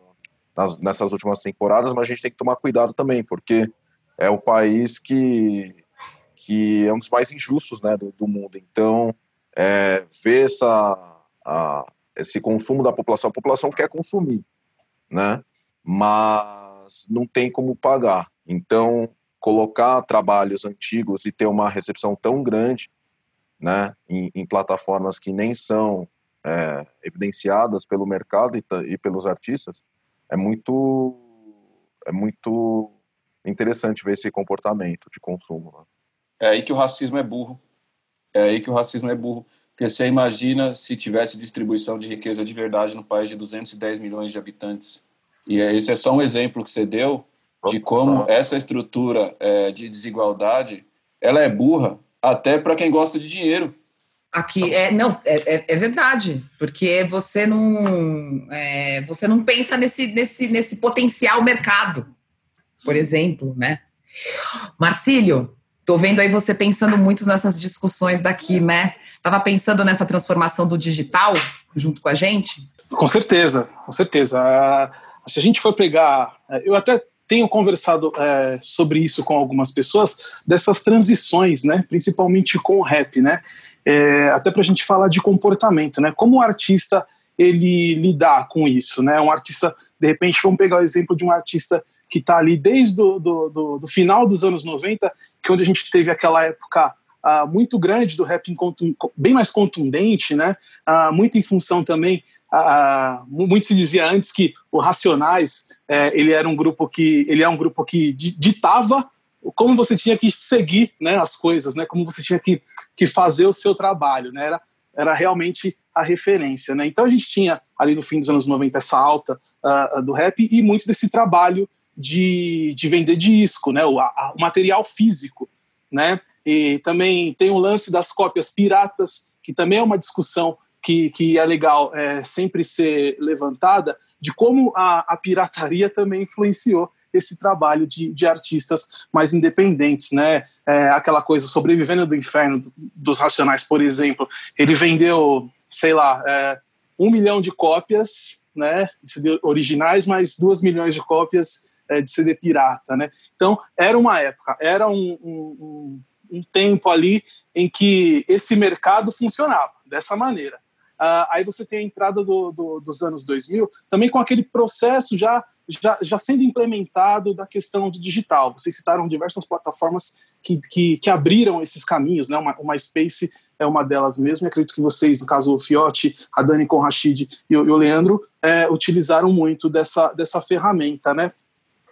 nas, nessas últimas temporadas, mas a gente tem que tomar cuidado também, porque é o país que, que é um dos mais injustos, né, do, do mundo. Então, é, ver essa, a, esse consumo da população, a população quer consumir, né, mas não tem como pagar. Então, colocar trabalhos antigos e ter uma recepção tão grande né, em, em plataformas que nem são é, evidenciadas pelo mercado e, e, pelos artistas, é muito, é muito interessante ver esse comportamento de consumo. Né? É aí que o racismo é burro. É aí que o racismo é burro. Porque você imagina se tivesse distribuição de riqueza de verdade no país de 210 milhões de habitantes. E esse é só um exemplo que você deu de como essa estrutura é, de desigualdade ela é burra até para quem gosta de dinheiro. Aqui é não é, é, é verdade porque você não é, você não pensa nesse, nesse nesse potencial mercado, por exemplo, né? Marcílio, Tô vendo aí você pensando muito nessas discussões daqui, né? Tava pensando nessa transformação do digital junto com a gente? Com certeza, com certeza. Se a gente for pegar, eh, eu até tenho conversado é, sobre isso com algumas pessoas dessas transições, né? Principalmente com o rap, né? É, até para a gente falar de comportamento, né? Como o artista ele lidar com isso, né? Um artista, de repente, vamos pegar o exemplo de um artista que está ali desde do, do, do, do, final dos anos 90, que onde a gente teve aquela época uh, muito grande do rap bem mais contundente, né? Uh, muito em função também, uh, muito se dizia antes que o Racionais é, ele era um grupo que ele é um grupo que ditava como você tinha que seguir né, as coisas, né? Como você tinha que, que fazer o seu trabalho, né? Era, era realmente a referência, né? Então a gente tinha ali no fim dos anos 90 essa alta uh, do rap e muito desse trabalho de, de vender disco, né, o, a, o material físico. Né? E também tem o lance das cópias piratas, que também é uma discussão que, que é legal é, sempre ser levantada, de como a, a pirataria também influenciou esse trabalho de, de artistas mais independentes, né? É, aquela coisa, Sobrevivendo do Inferno dos Racionais, por exemplo, ele vendeu, sei lá, é, um milhão de cópias, né, originais, mais duas milhões de cópias é, de CD pirata, né? Então, era uma época, era um, um, um tempo ali em que esse mercado funcionava dessa maneira. Uh, aí você tem a entrada do, do, dos anos 2000, também com aquele processo já, já, já sendo implementado da questão do digital. Vocês citaram diversas plataformas que, que, que abriram esses caminhos, né? Uma, uma Space é uma delas mesmo, e acredito que vocês, no caso o Fiote, a Dani com Rachid e o, e o Leandro, é, utilizaram muito dessa, dessa ferramenta, né?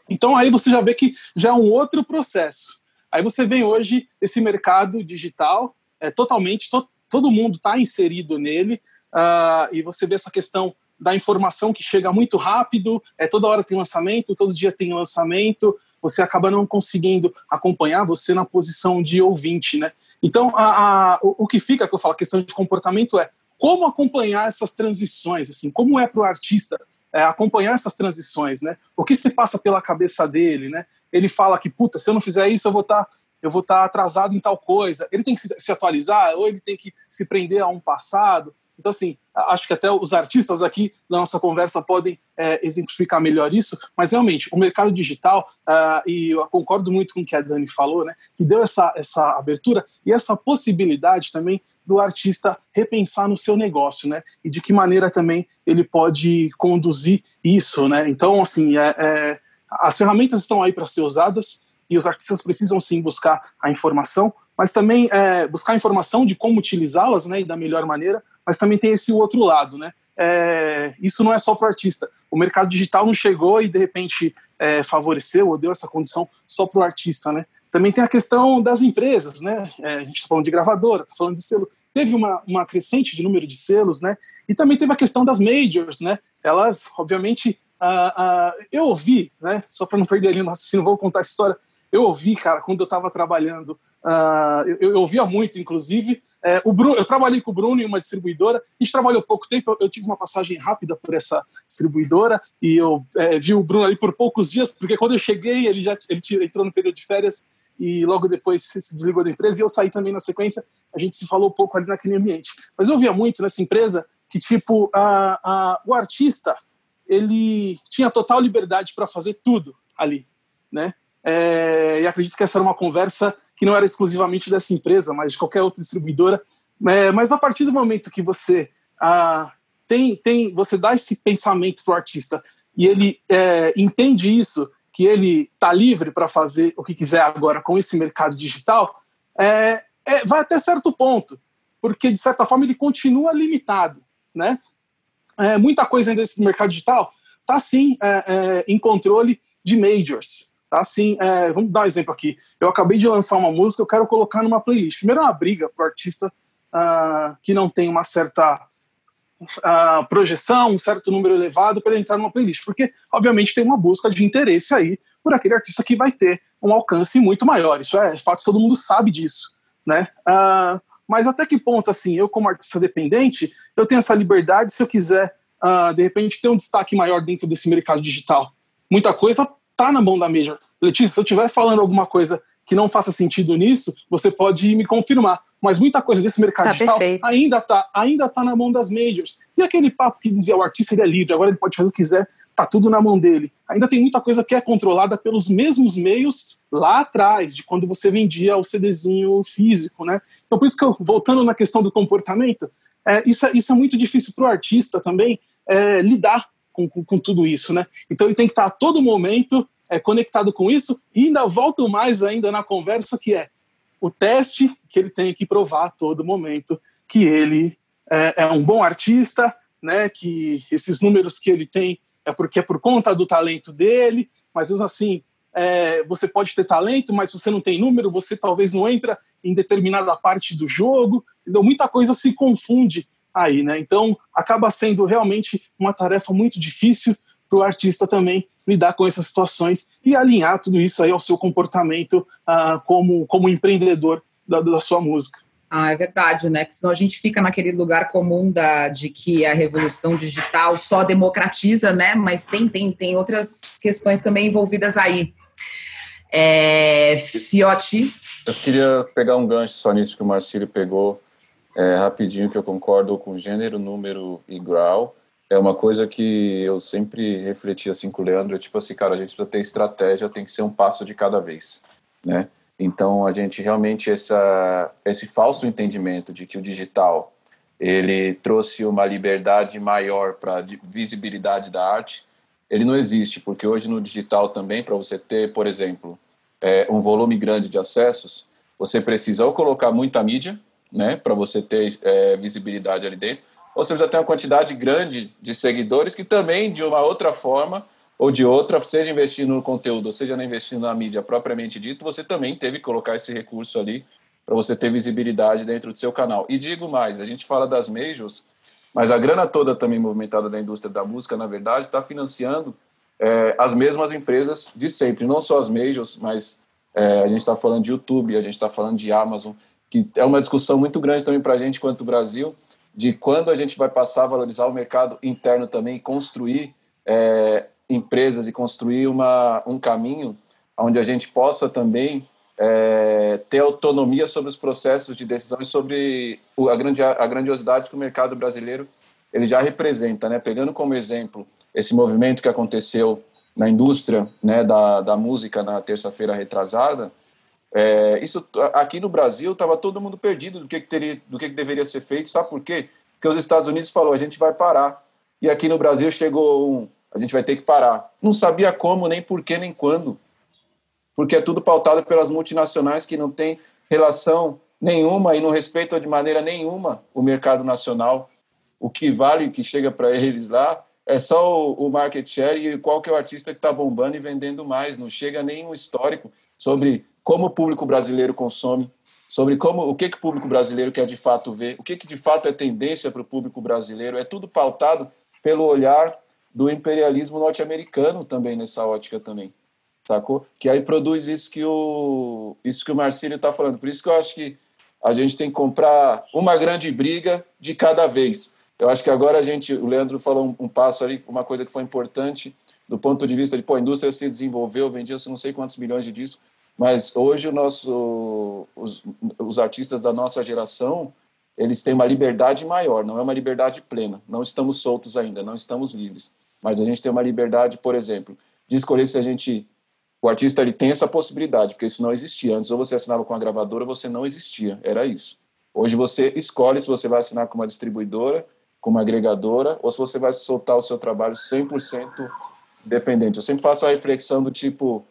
Então aí você já vê que já é um outro processo. Aí você vem hoje esse mercado digital, é totalmente to, todo mundo está inserido nele uh, e você vê essa questão da informação que chega muito rápido, é toda hora tem lançamento, todo dia tem lançamento, você acaba não conseguindo acompanhar você na posição de ouvinte, né? Então, a, a, o, que fica, que eu falo, a questão de comportamento é como acompanhar essas transições, assim, como é para o artista é, acompanhar essas transições, né? O que se passa pela cabeça dele, né? Ele fala que, puta, se eu não fizer isso, eu vou estar tá, eu vou estar tá atrasado em tal coisa. Ele tem que se atualizar ou ele tem que se prender a um passado. Então, assim, acho que até os artistas aqui da nossa conversa podem é, exemplificar melhor isso, mas realmente, o mercado digital, uh, e eu concordo muito com o que a Dani falou, né, que deu essa, essa abertura e essa possibilidade também do artista repensar no seu negócio, né? E de que maneira também ele pode conduzir isso, né? Então, assim, é, é, as ferramentas estão aí para ser usadas e os artistas precisam sim buscar a informação, mas também é, buscar a informação de como utilizá-las, né? E da melhor maneira. Mas também tem esse outro lado, né? É, isso não é só para o artista. O mercado digital não chegou e de repente é, favoreceu ou deu essa condição só para o artista, né? Também tem a questão das empresas, né? É, a gente está falando de gravadora, está falando de selo. Teve uma, uma crescente de número de selos, né? E também teve a questão das majors, né? Elas, obviamente, uh, eu ouvi, né? Só para não perder ali o vou contar essa história. Eu ouvi, cara, quando eu estava trabalhando, uh, eu, eu, ouvia muito, inclusive. É, o Bruno, eu trabalhei com o Bruno em uma distribuidora, a gente trabalhou pouco tempo, eu, tive uma passagem rápida por essa distribuidora e eu é, vi o Bruno ali por poucos dias, porque quando eu cheguei, ele já ele entrou no período de férias e logo depois se desligou da empresa e eu saí também na sequência. A gente se falou pouco ali naquele ambiente. Mas eu via muito nessa empresa que, tipo, a, a, o artista ele tinha total liberdade para fazer tudo ali, né? É, e acredito que essa era uma conversa que não era exclusivamente dessa empresa, mas de qualquer outra distribuidora. É, mas a partir do momento que você ah, tem, tem, você dá esse pensamento para o artista e ele é, entende isso que ele está livre para fazer o que quiser agora com esse mercado digital, é, é, vai até certo ponto, porque de certa forma ele continua limitado, né? É, muita coisa ainda mercado digital está sim é, em controle de majors, tá sim. É, vamos dar um exemplo aqui. Eu acabei de lançar uma música, eu quero colocar numa playlist. Primeiro é uma briga para o artista uh, que não tem uma certa uh, projeção, um certo número elevado para entrar numa playlist, porque obviamente tem uma busca de interesse aí por aquele artista que vai ter um alcance muito maior. Isso é fato, todo mundo sabe disso, né? Uh, mas até que ponto, assim, eu como artista dependente, eu tenho essa liberdade se eu quiser, uh, de repente, ter um destaque maior dentro desse mercado digital? Muita coisa tá na mão da Major. Letícia, se eu estiver falando alguma coisa que não faça sentido nisso, você pode me confirmar. Mas muita coisa desse mercado tá digital perfeito. ainda tá, ainda tá na mão das majors. E aquele papo que dizia o artista ele é livre, agora ele pode fazer o que quiser, tá tudo na mão dele. Ainda tem muita coisa que é controlada pelos mesmos meios lá atrás, de quando você vendia o CDzinho físico, né? Então por isso que eu, voltando na questão do comportamento, é, isso, é, isso é muito difícil para o artista também é, lidar com, com, com, tudo isso, né? Então ele tem que estar a todo momento é, conectado com isso e ainda volto mais ainda na conversa que é o teste que ele tem que provar a todo momento que ele é, é um bom artista, né? Que esses números que ele tem é porque é por conta do talento dele, mas assim é, você pode ter talento, mas se você não tem número, você talvez não entra em determinada parte do jogo. Entendeu? Muita coisa se confunde aí, né? Então acaba sendo realmente uma tarefa muito difícil para o artista também lidar com essas situações e alinhar tudo isso aí ao seu comportamento uh, como, como empreendedor da, da sua música. Ah, é verdade, né? Porque senão a gente fica naquele lugar comum da, de que a revolução digital só democratiza, né? Mas tem, tem, tem outras questões também envolvidas aí. É, Fiote. Eu queria pegar um gancho só nisso que o Marcílio pegou, é, rapidinho, que eu concordo com gênero, número e grau é uma coisa que eu sempre refleti assim com o Leandro, é tipo assim, cara, a gente precisa ter estratégia, tem que ser um passo de cada vez, né? Então a gente realmente essa esse falso entendimento de que o digital ele trouxe uma liberdade maior para visibilidade da arte, ele não existe, porque hoje no digital também para você ter, por exemplo, é, um volume grande de acessos, você precisa ou colocar muita mídia, né, para você ter é, visibilidade ali dentro, ou você já tem uma quantidade grande de seguidores que também, de uma outra forma ou de outra, seja investindo no conteúdo, ou seja investindo na mídia propriamente dito, você também teve que colocar esse recurso ali para você ter visibilidade dentro do seu canal. E digo mais, a gente fala das majors, mas a grana toda também movimentada da indústria da música, na verdade, está financiando é, as mesmas empresas de sempre, não só as majors, mas é, a gente está falando de YouTube, a gente está falando de Amazon, que é uma discussão muito grande também para a gente quanto Brasil, de quando a gente vai passar a valorizar o mercado interno também, construir é, empresas e construir uma, um caminho onde a gente possa também é, ter autonomia sobre os processos de decisão e sobre a, grande, a grandiosidade que o mercado brasileiro ele já representa, né? Pegando como exemplo esse movimento que aconteceu na indústria né, da, da música na terça-feira retrasada, é, isso aqui no Brasil estava todo mundo perdido do que, que teria, do que, que, deveria ser feito. Sabe por quê? Porque os Estados Unidos falou a gente vai parar e aqui no Brasil chegou um a gente vai ter que parar. Não sabia como, nem por que, nem quando, porque é tudo pautado pelas multinacionais que não tem relação nenhuma e não respeitam de maneira nenhuma o mercado nacional. O que vale, o que chega para eles lá, é só o, o market share e qual que é o artista que está bombando e vendendo mais. Não chega nenhum histórico sobre como o público brasileiro consome, sobre como o que, que o público brasileiro quer de fato ver, o que, que de fato é tendência para o público brasileiro. É tudo pautado pelo olhar do imperialismo norte-americano também nessa ótica também, sacou? Que aí produz isso que o isso que o Marcílio está falando. Por isso que eu acho que a gente tem que comprar uma grande briga de cada vez. Eu acho que agora a gente, o Leandro falou um, um passo ali, uma coisa que foi importante do ponto de vista de, pô, a indústria se desenvolveu, vendia-se não sei quantos milhões de discos, mas hoje nosso, os, os artistas da nossa geração, eles têm uma liberdade maior, não é uma liberdade plena. Não estamos soltos ainda, não estamos livres. Mas a gente tem uma liberdade, por exemplo, de escolher se a gente o artista ele tem essa possibilidade, porque isso não existia. Antes, ou você assinava com a gravadora, você não existia. Era isso. Hoje você escolhe se você vai assinar com uma distribuidora, com uma agregadora, ou se você vai soltar o seu trabalho 100% dependente. Eu sempre faço a reflexão do tipo,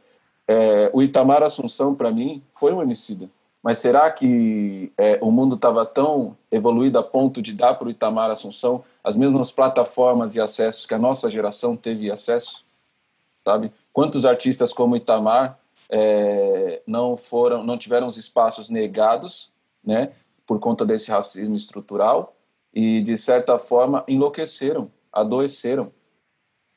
é, o Itamar Assunção, para mim, foi um homicida. Mas será que é, o mundo estava tão evoluído a ponto de dar para o Itamar Assunção as mesmas plataformas e acessos que a nossa geração teve acesso? Sabe? Quantos artistas como Itamar é, não foram, não tiveram os espaços negados, né? por conta desse racismo estrutural e, de certa forma, enlouqueceram, adoeceram.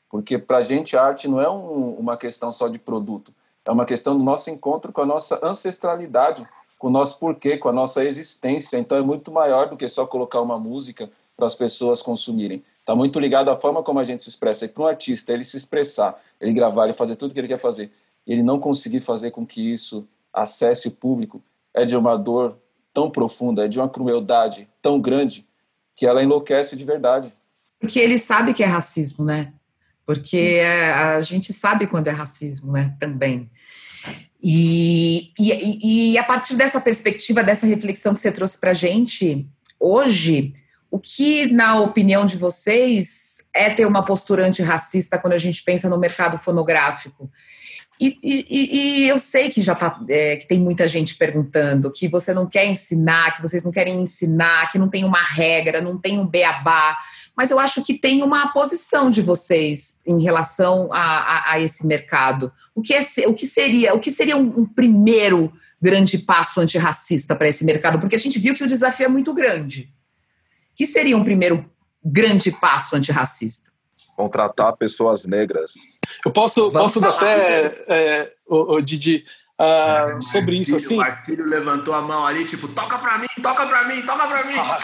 Porque para a gente a arte não é um, uma questão só de produto, é uma questão do nosso encontro com a nossa ancestralidade, com o nosso porquê, com a nossa existência. Então é muito maior do que só colocar uma música para as pessoas consumirem. Está muito ligado à forma como a gente se expressa. Para um artista, ele se expressar, ele gravar, ele fazer tudo que ele quer fazer, e ele não conseguir fazer com que isso acesse o público, é de uma dor tão profunda, é de uma crueldade tão grande, que ela enlouquece de verdade. Porque ele sabe que é racismo, né? Porque a gente sabe quando é racismo, né? Também. E, e, e a partir dessa perspectiva, dessa reflexão que você trouxe para a gente, hoje, o que, na opinião de vocês, é ter uma postura antirracista quando a gente pensa no mercado fonográfico? E, e, e, eu sei que já tá, é, que tem muita gente perguntando que você não quer ensinar, que vocês não querem ensinar, que não tem uma regra, não tem um beabá, mas eu acho que tem uma posição de vocês em relação a, a, a esse mercado. O que, é, o que seria, o que seria um, um primeiro grande passo antirracista para esse mercado? Porque a gente viu que o desafio é muito grande. O que seria um primeiro grande passo antirracista? contratar pessoas negras. Eu posso, posso até, é, o, o Didi, uh, sobre isso assim. O Marcílio levantou a mão ali, tipo, toca pra mim, toca pra mim, toca pra mim. Ah,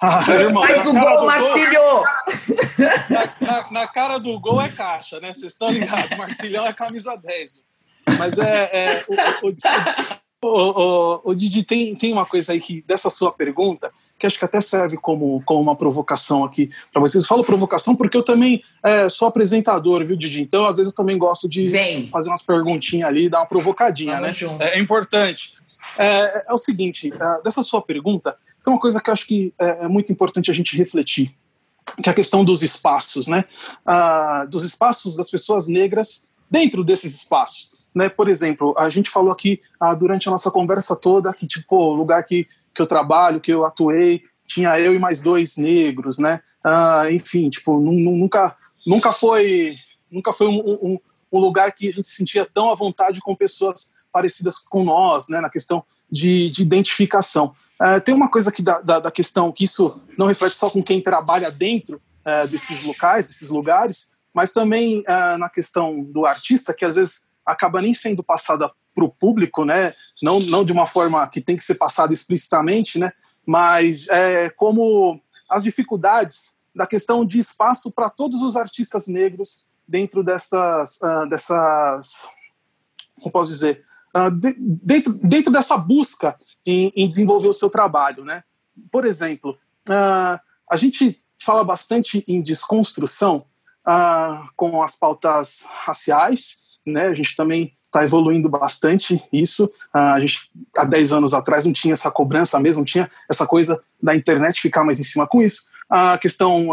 ah, irmão, Faz o gol, Marcílio! Na, na, na, cara do gol é caixa, né? Vocês estão ligados, Marcilhão é camisa 10. Mas é. é o, o, o, o, Didi, tem, tem uma coisa aí que, dessa sua pergunta, que acho que até serve como, como uma provocação aqui para vocês. Falo provocação porque eu também é, sou apresentador, viu, Didi? Então, às vezes, eu também gosto de Vem. fazer umas perguntinhas ali, dar uma provocadinha, Vamos né? É, é, importante. É, é, o seguinte, é, dessa sua pergunta, tem uma coisa que acho que é, é muito importante a gente refletir, que é a questão dos espaços, né? Ah, dos espaços das pessoas negras dentro desses espaços. Né? Por exemplo, a gente falou aqui ah, durante a nossa conversa toda que, tipo, lugar que que eu trabalho, que eu atuei, tinha eu e mais dois negros, né? Ah, enfim, tipo, nunca, nunca foi, nunca foi um, um, um, lugar que a gente se sentia tão à vontade com pessoas parecidas com nós, né? Na questão de, de identificação. Ah, tem uma coisa aqui da, da, da, questão que isso não reflete só com quem trabalha dentro ah, desses locais, desses lugares, mas também ah, na questão do artista, que às vezes acaba nem sendo passada para o público, né? Não, não de uma forma que tem que ser passada explicitamente, né? Mas é, como as dificuldades da questão de espaço para todos os artistas negros dentro dessas, uh, dessas como posso dizer, uh, de, dentro, dentro dessa busca em, em, desenvolver o seu trabalho, né? Por exemplo, uh, a gente fala bastante em desconstrução com as pautas raciais, né? A gente também está evoluindo bastante isso. Ah, a gente, há 10 anos atrás, não tinha essa cobrança mesmo, não tinha essa coisa da internet ficar mais em cima com isso. A questão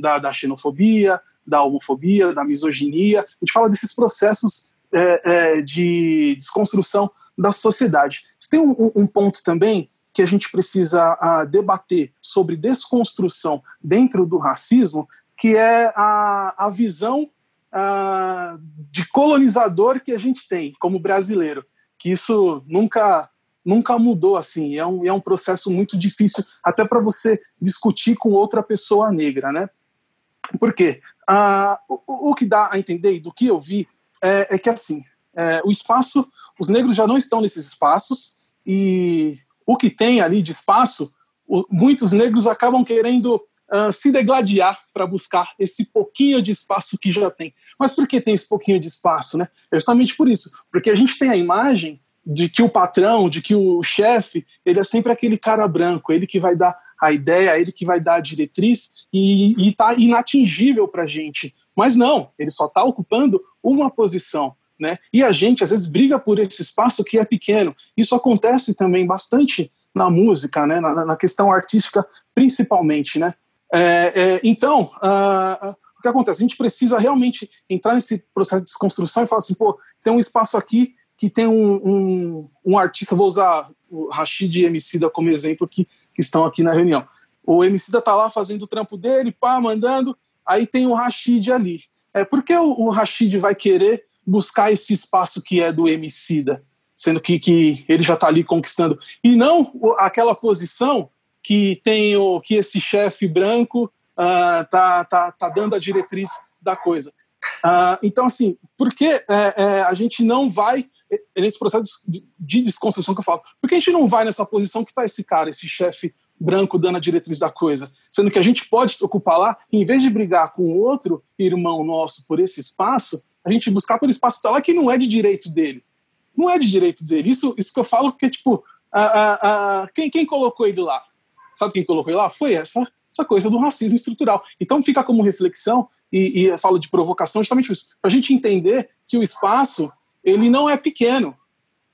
da, da, xenofobia, da homofobia, da misoginia. A gente fala desses processos é, é, de desconstrução da sociedade. Tem um, um, ponto também que a gente precisa uh, debater sobre desconstrução dentro do racismo, que é a, a visão uh, de colonizador que a gente tem como brasileiro, que isso nunca nunca mudou assim, é um, é um processo muito difícil até para você discutir com outra pessoa negra, né? Por quê? Uh, o, o, que dá a entender e do que eu vi é, é que assim, é, o espaço, os negros já não estão nesses espaços e o que tem ali de espaço, o, muitos negros acabam querendo uh, se degladiar para buscar esse pouquinho de espaço que já tem. Mas por que tem esse pouquinho de espaço? Né? É justamente por isso, porque a gente tem a imagem de que o patrão, de que o chefe, ele é sempre aquele cara branco, ele que vai dar a ideia, ele que vai dar a diretriz e está inatingível para a gente. Mas não, ele só está ocupando uma posição. Né? E a gente, às vezes, briga por esse espaço que é pequeno. Isso acontece também bastante na música, né? na, na questão artística, principalmente. Né? É, é, então, uh, o que acontece? A gente precisa realmente entrar nesse processo de desconstrução e falar assim, pô, tem um espaço aqui que tem um, um, um artista, vou usar o Rashid e Emicida como exemplo que, que estão aqui na reunião. O Emicida tá lá fazendo o trampo dele, pá, mandando, aí tem o Rashid ali. É, por que o, o Rashid vai querer buscar esse espaço que é do Emicida? sendo que, que ele já está ali conquistando. E não aquela posição que tem o que esse chefe branco uh, tá, tá, tá dando a diretriz da coisa. Uh, então, assim, por que é, é, a gente não vai nesse processo de, de desconstrução que eu falo? Por que a gente não vai nessa posição que está esse cara, esse chefe branco dando a diretriz da coisa? Sendo que a gente pode ocupar lá, em vez de brigar com outro irmão nosso por esse espaço, a gente buscar por espaço que tá lá que não é de direito dele. Não é de direito dele. Isso, isso que eu falo porque, tipo, a, a, quem, quem colocou ele lá? Sabe quem colocou lá? Foi essa, essa coisa do racismo estrutural. Então fica como reflexão, e, e falo de provocação justamente isso, para a gente entender que o espaço, ele não é pequeno.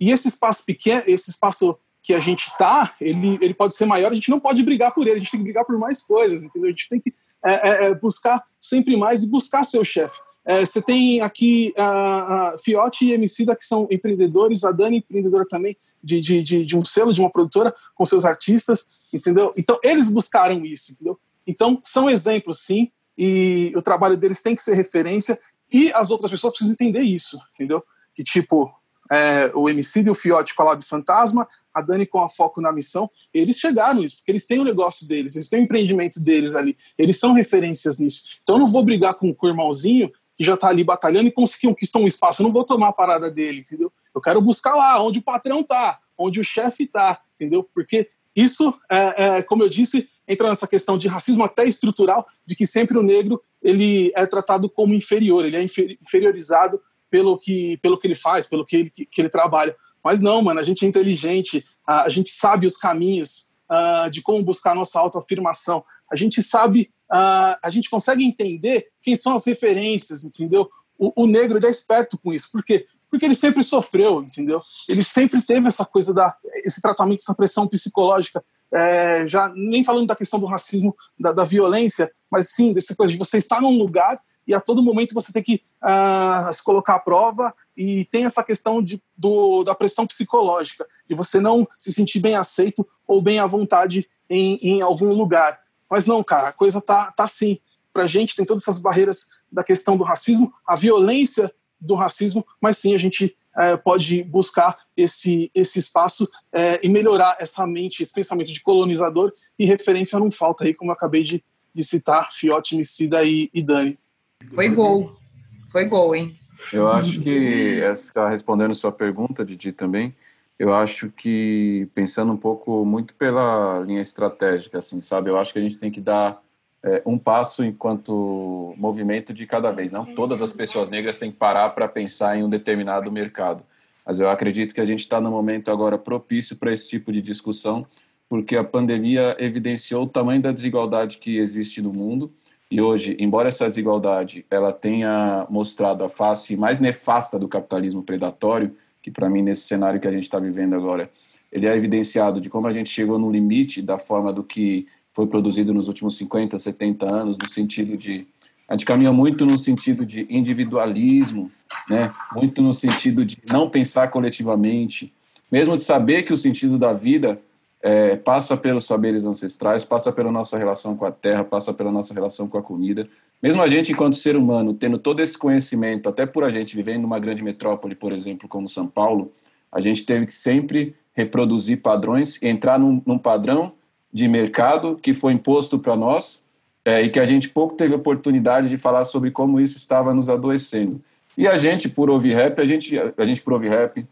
E esse espaço pequeno, esse espaço que a gente está, ele, ele pode ser maior, a gente não pode brigar por ele, a gente tem que brigar por mais coisas, entendeu? A gente tem que é, é, é buscar sempre mais e buscar seu chefe. É, você tem aqui a, a Fiote e Emicida, que são empreendedores, a Dani, empreendedora também de, de, de, de, um selo, de uma produtora, com seus artistas, entendeu? Então, eles buscaram isso, entendeu? Então, são exemplos, sim, e o trabalho deles tem que ser referência, e as outras pessoas precisam entender isso, entendeu? Que, tipo, é, o Emicida e o Fiote com a Lab Fantasma, a Dani com a Foco na Missão, eles chegaram nisso, porque eles têm o negócio deles, eles têm o empreendimento deles ali, eles são referências nisso. Então, eu não vou brigar com, com o irmãozinho que já está ali batalhando e conseguiu conquistar um espaço. Eu não vou tomar a parada dele, entendeu? Eu quero buscar lá onde o patrão tá, onde o chefe tá, entendeu? Porque isso, é, é, como eu disse, entra nessa questão de racismo até estrutural, de que sempre o negro ele é tratado como inferior, ele é inferiorizado pelo que, pelo que ele faz, pelo que ele, que, ele trabalha. Mas não, mano, a gente é inteligente, a, gente sabe os caminhos uh, de como buscar a nossa autoafirmação, a gente sabe uh, a gente consegue entender quem são as referências, entendeu? O, o negro é esperto com isso. Por quê? Porque ele sempre sofreu, entendeu? Ele sempre teve essa coisa da esse tratamento, essa pressão psicológica. É, já nem falando da questão do racismo, da, da, violência, mas sim dessa coisa de você estar num lugar e a todo momento você tem que uh, se colocar à prova e tem essa questão de, do, da pressão psicológica, de você não se sentir bem aceito ou bem à vontade em, em algum lugar. Mas não, cara, a coisa tá, tá assim. Pra gente tem todas essas barreiras da questão do racismo, a violência do racismo, mas sim a gente é, pode buscar esse, esse espaço é, e melhorar essa mente, esse pensamento de colonizador e referência não falta aí, como eu acabei de, de citar, Fiote, Micida e, e Dani. Foi gol. Foi gol, hein? Eu acho que, respondendo sua pergunta, Didi, também, eu acho que pensando um pouco muito pela linha estratégica, assim, sabe? Eu acho que a gente tem que dar é, um passo enquanto movimento de cada vez. Não todas as pessoas negras têm que parar para pensar em um determinado mercado. Mas eu acredito que a gente está no momento agora propício para esse tipo de discussão, porque a pandemia evidenciou o tamanho da desigualdade que existe no mundo. E hoje, embora essa desigualdade ela tenha mostrado a face mais nefasta do capitalismo predatório, que para mim nesse cenário que a gente está vivendo agora, ele é evidenciado de como a gente chegou no limite da forma do que foi produzido nos últimos 50, 70 anos, no sentido de a gente caminha muito no sentido de individualismo, né? Muito no sentido de não pensar coletivamente, mesmo de saber que o sentido da vida é, passa pelos saberes ancestrais, passa pela nossa relação com a terra, passa pela nossa relação com a comida. Mesmo a gente, enquanto ser humano, tendo todo esse conhecimento, até por a gente vivendo numa grande metrópole, por exemplo, como São Paulo, a gente teve que sempre reproduzir padrões, entrar num, num padrão de mercado que foi imposto para nós é, e que a gente pouco teve oportunidade de falar sobre como isso estava nos adoecendo. E a gente, por ouvir rap, a gente, a gente por ouvir rap,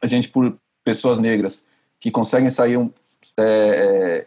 a gente por pessoas negras que conseguem sair um, é,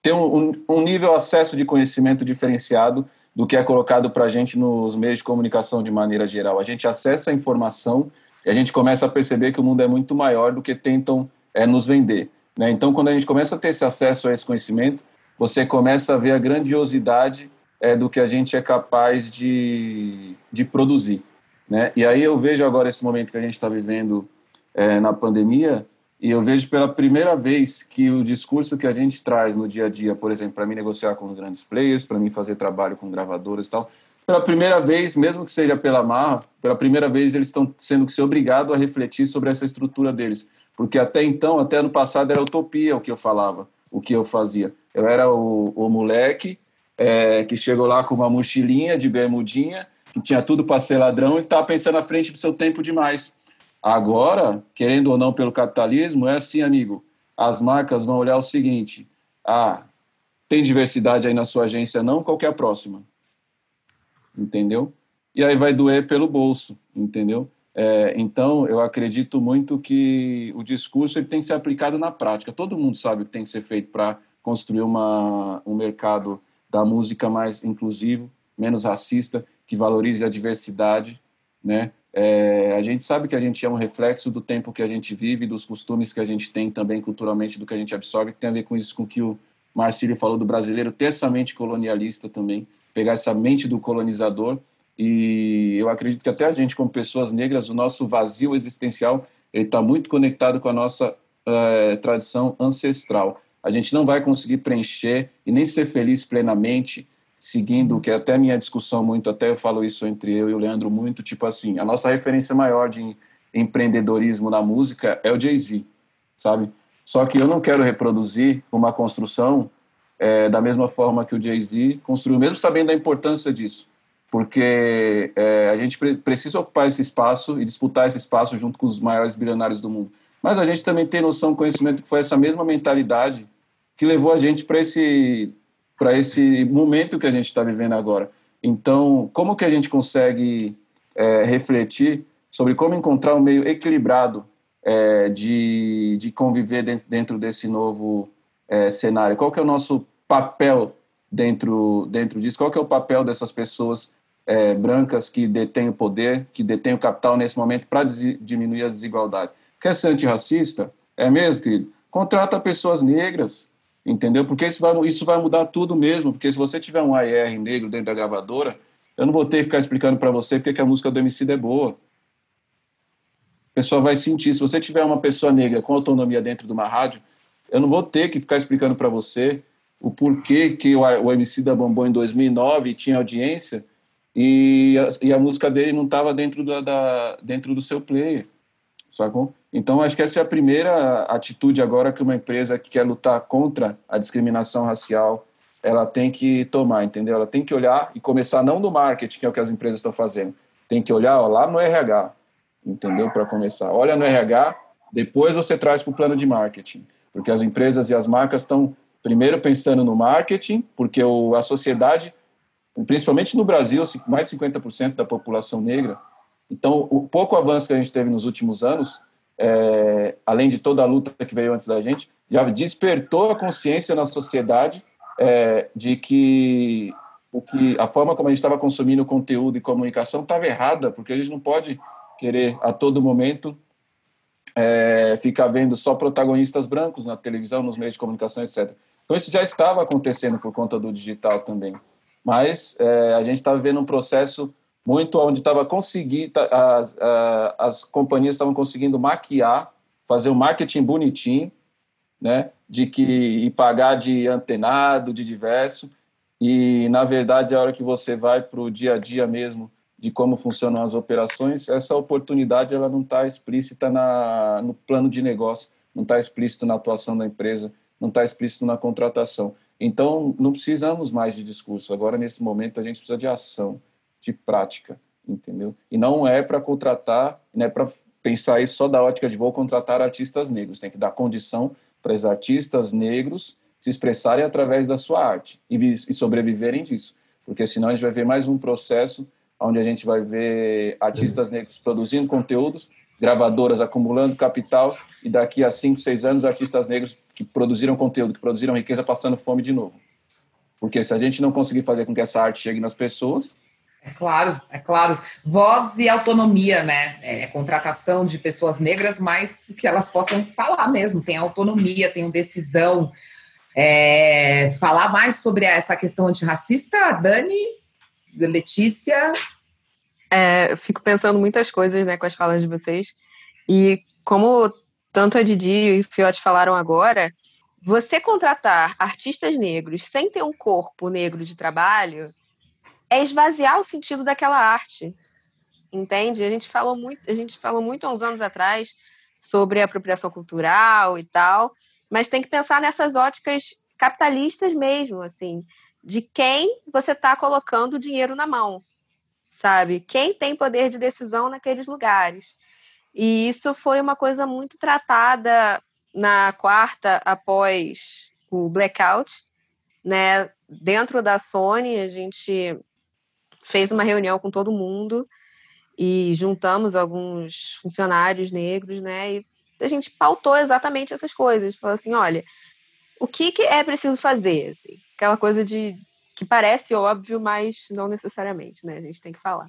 ter um, um nível acesso de conhecimento diferenciado do que é colocado para a gente nos meios de comunicação de maneira geral. A gente acessa a informação e a gente começa a perceber que o mundo é muito maior do que tentam é, nos vender. Né? Então, quando a gente começa a ter esse acesso a esse conhecimento, você começa a ver a grandiosidade é, do que a gente é capaz de, de produzir. Né? E aí eu vejo agora esse momento que a gente está vivendo é, na pandemia, e eu vejo pela primeira vez que o discurso que a gente traz no dia a dia, por exemplo, para mim negociar com os grandes players, para mim fazer trabalho com gravadoras e tal, pela primeira vez, mesmo que seja pela marra, pela primeira vez eles estão sendo que ser obrigados a refletir sobre essa estrutura deles. Porque até então, até ano passado, era utopia o que eu falava, o que eu fazia. Eu era o, o moleque é, que chegou lá com uma mochilinha de bermudinha, que tinha tudo para ser ladrão e estava pensando à frente do seu tempo demais. Agora, querendo ou não pelo capitalismo, é assim, amigo. As marcas vão olhar o seguinte: ah, tem diversidade aí na sua agência, não? Qual é a próxima? Entendeu? E aí vai doer pelo bolso, entendeu? É, então, eu acredito muito que o discurso ele tem que ser aplicado na prática. Todo mundo sabe o que tem que ser feito para construir uma, um mercado da música mais inclusivo, menos racista, que valorize a diversidade, né? É, a gente sabe que a gente é um reflexo do tempo que a gente vive, dos costumes que a gente tem também culturalmente, do que a gente absorve, que tem a ver com isso, com que o Marcílio falou do brasileiro ter essa mente colonialista também, pegar essa mente do colonizador. E eu acredito que até a gente, como pessoas negras, o nosso vazio existencial está muito conectado com a nossa uh, tradição ancestral. A gente não vai conseguir preencher e nem ser feliz plenamente seguindo, que é até minha discussão muito, até eu falo isso entre eu e o Leandro muito, tipo assim, a nossa referência maior de empreendedorismo na música é o Jay-Z, sabe? Só que eu não quero reproduzir uma construção é, da mesma forma que o Jay-Z construiu, mesmo sabendo a importância disso, porque é, a gente pre precisa ocupar esse espaço e disputar esse espaço junto com os maiores bilionários do mundo. Mas a gente também tem noção, conhecimento que foi essa mesma mentalidade que levou a gente para esse esse momento que a gente está vivendo agora. Então, como que a gente consegue é, refletir sobre como encontrar um meio equilibrado é, de, de conviver dentro, dentro desse novo é, cenário? Qual que é o nosso papel dentro, dentro disso? Qual que é o papel dessas pessoas é, brancas que detêm o poder, que detêm o capital nesse momento para diminuir as desigualdades? Quer ser antirracista? É mesmo, querido? Contrata pessoas negras, entendeu? Porque isso vai, isso vai mudar tudo mesmo, porque se você tiver um AR negro dentro da gravadora, eu não vou ter que ficar explicando para você porque que a música do MC é boa. A pessoa vai sentir. Se você tiver uma pessoa negra com autonomia dentro de uma rádio, eu não vou ter que ficar explicando para você o porquê que o, MC da bombou em 2009 tinha audiência e a, e a música dele não estava dentro, da, da, dentro do seu player, sacou? Então, acho que essa é a primeira atitude agora que uma empresa que quer lutar contra a discriminação racial, ela tem que tomar, entendeu? Ela tem que olhar e começar não no marketing, que é o que as empresas estão fazendo, tem que olhar ó, lá no RH, entendeu? Para começar. Olha no RH, depois você traz para o plano de marketing, porque as empresas e as marcas estão primeiro pensando no marketing, porque o, a sociedade, principalmente no Brasil, mais de 50% da população negra, então o pouco avanço que a gente teve nos últimos anos é, além de toda a luta que veio antes da gente, já despertou a consciência na sociedade é, de que o que a forma como a gente estava consumindo conteúdo e comunicação estava errada, porque a gente não pode querer a todo momento é, ficar vendo só protagonistas brancos na televisão, nos meios de comunicação, etc. Então isso já estava acontecendo por conta do digital também, mas é, a gente estava vendo um processo muito onde estava conseguindo as, as companhias estavam conseguindo maquiar, fazer um marketing bonitinho, né, de que e pagar de antenado, de diverso, e na verdade a hora que você vai para o dia a dia mesmo de como funcionam as operações, essa oportunidade ela não está explícita na, no plano de negócio, não está explícito na atuação da empresa, não está explícito na contratação. Então, não precisamos mais de discurso. Agora, nesse momento, a gente precisa de ação de prática, entendeu? E não é para contratar, não é para pensar isso só da ótica de vou contratar artistas negros, tem que dar condição para os artistas negros se expressarem através da sua arte e, e sobreviverem disso, porque senão a gente vai ver mais um processo onde a gente vai ver artistas negros produzindo conteúdos, gravadoras acumulando capital e daqui a cinco, seis anos artistas negros que produziram conteúdo, que produziram riqueza passando fome de novo. Porque se a gente não conseguir fazer com que essa arte chegue nas pessoas, é claro, é claro. Voz e autonomia, né? É, contratação de pessoas negras, mas que elas possam falar mesmo, tem autonomia, tem decisão. É, falar mais sobre essa questão antirracista, Dani, Letícia. É, eu fico pensando muitas coisas né, com as falas de vocês. E como tanto a Didi e o Fiote falaram agora, você contratar artistas negros sem ter um corpo negro de trabalho é esvaziar o sentido daquela arte. Entende? A gente falou muito, a gente falou muito há uns anos atrás sobre apropriação cultural e tal, mas tem que pensar nessas óticas capitalistas mesmo, assim, de quem você está colocando o dinheiro na mão, sabe? Quem tem poder de decisão naqueles lugares. E isso foi uma coisa muito tratada na quarta após o blackout, né? Dentro da Sony, a gente fez uma reunião com todo mundo e juntamos alguns funcionários negros, né? E a gente pautou exatamente essas coisas. Falou assim, olha, o que, que é preciso fazer? Assim? Aquela coisa de que parece óbvio, mas não necessariamente, né? A gente tem que falar.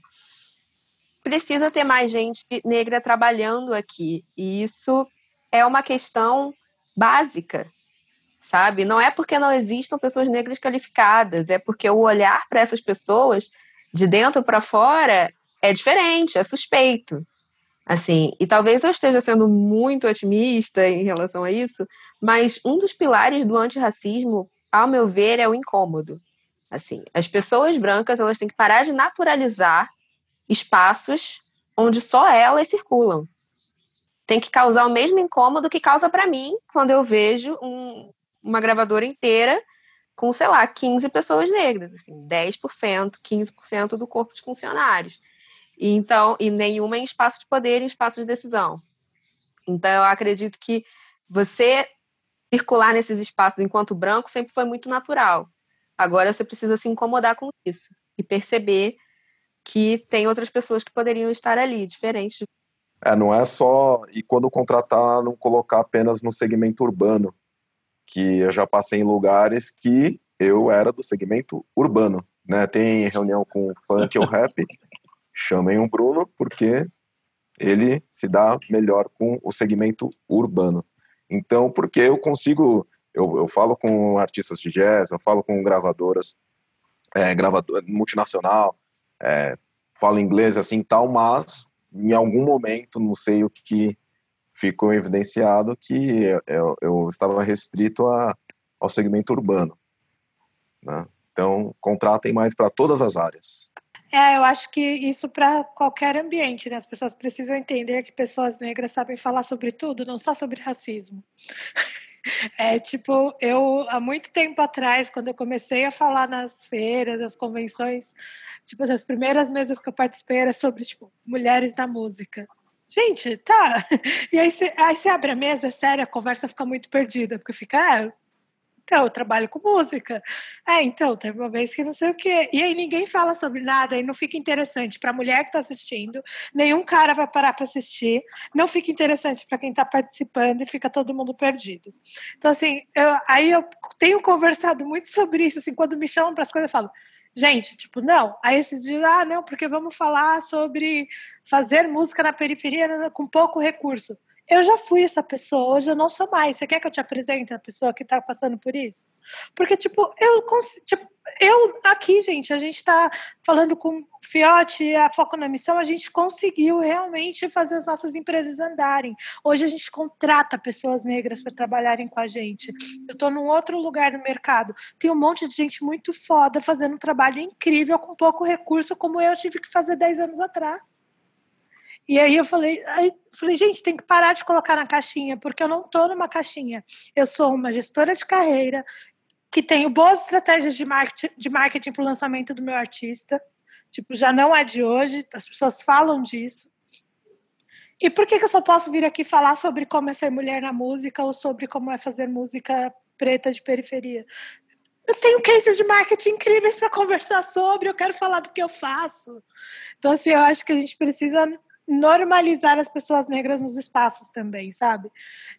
Precisa ter mais gente negra trabalhando aqui. E isso é uma questão básica, sabe? Não é porque não existam pessoas negras qualificadas, é porque o olhar para essas pessoas de dentro para fora é diferente, é suspeito. Assim, e talvez eu esteja sendo muito otimista em relação a isso, mas um dos pilares do antirracismo, ao meu ver, é o incômodo. Assim, as pessoas brancas, elas têm que parar de naturalizar espaços onde só elas circulam. Tem que causar o mesmo incômodo que causa para mim quando eu vejo um, uma gravadora inteira com, sei lá, 15 pessoas negras, assim, 10%, 15% do corpo de funcionários. E, então, e nenhuma em espaço de poder, em espaço de decisão. Então, eu acredito que você circular nesses espaços enquanto branco sempre foi muito natural. Agora você precisa se incomodar com isso e perceber que tem outras pessoas que poderiam estar ali, diferentes. É, não é só. E quando contratar, não colocar apenas no segmento urbano, que eu já passei em lugares que eu era do segmento urbano. Né? Tem reunião com funk ou rap, chamem o Bruno porque ele se dá melhor com o segmento urbano. Então, porque eu consigo, eu, eu falo com artistas de jazz, eu falo com gravadoras, é, gravador multinacional, é, falo inglês assim tal, mas em algum momento, não sei o que ficou evidenciado, que eu, eu estava restrito a, ao segmento urbano. Né? Então, contratem mais para todas as áreas. É, eu acho que isso para qualquer ambiente, né? As pessoas precisam entender que pessoas negras sabem falar sobre tudo, não só sobre racismo. É tipo, eu há muito tempo atrás, quando eu comecei a falar nas feiras, nas convenções, tipo, as primeiras mesas que eu participei era sobre tipo, mulheres na música. Gente, tá. E aí você, abre a mesa, é sério, a conversa fica muito perdida, porque fica, ah, então, eu trabalho com música. É, então, teve uma vez que não sei o quê. E aí ninguém fala sobre nada e não fica interessante para a mulher que está assistindo, nenhum cara vai parar para assistir, não fica interessante para quem está participando e fica todo mundo perdido. Então, assim, eu, aí eu tenho conversado muito sobre isso, assim, quando me chamam para as coisas, eu falo, gente, tipo, não. Aí esses dias, ah, não, porque vamos falar sobre fazer música na periferia com pouco recurso eu já fui essa pessoa, hoje eu não sou mais. Você quer que eu te apresente a pessoa que está passando por isso? Porque, tipo, eu, tipo, eu aqui, gente, a gente está falando com o Fiote, a Foco na Missão, a gente conseguiu realmente fazer as nossas empresas andarem. Hoje a gente contrata pessoas negras para trabalharem com a gente. Eu estou num outro lugar no mercado. Tem um monte de gente muito foda fazendo um trabalho incrível com pouco recurso, como eu tive que fazer 10 anos atrás. E aí eu falei, aí falei, gente, tem que parar de colocar na caixinha, porque eu não estou numa caixinha. Eu sou uma gestora de carreira que tenho boas estratégias de marketing, de marketing para o lançamento do meu artista. Tipo, já não é de hoje, as pessoas falam disso. E por que, que eu só posso vir aqui falar sobre como é ser mulher na música ou sobre como é fazer música preta de periferia? eu tenho cases de marketing incríveis para conversar sobre, eu quero falar do que eu faço. Então, assim, eu acho que a gente precisa normalizar as pessoas negras nos espaços também, sabe?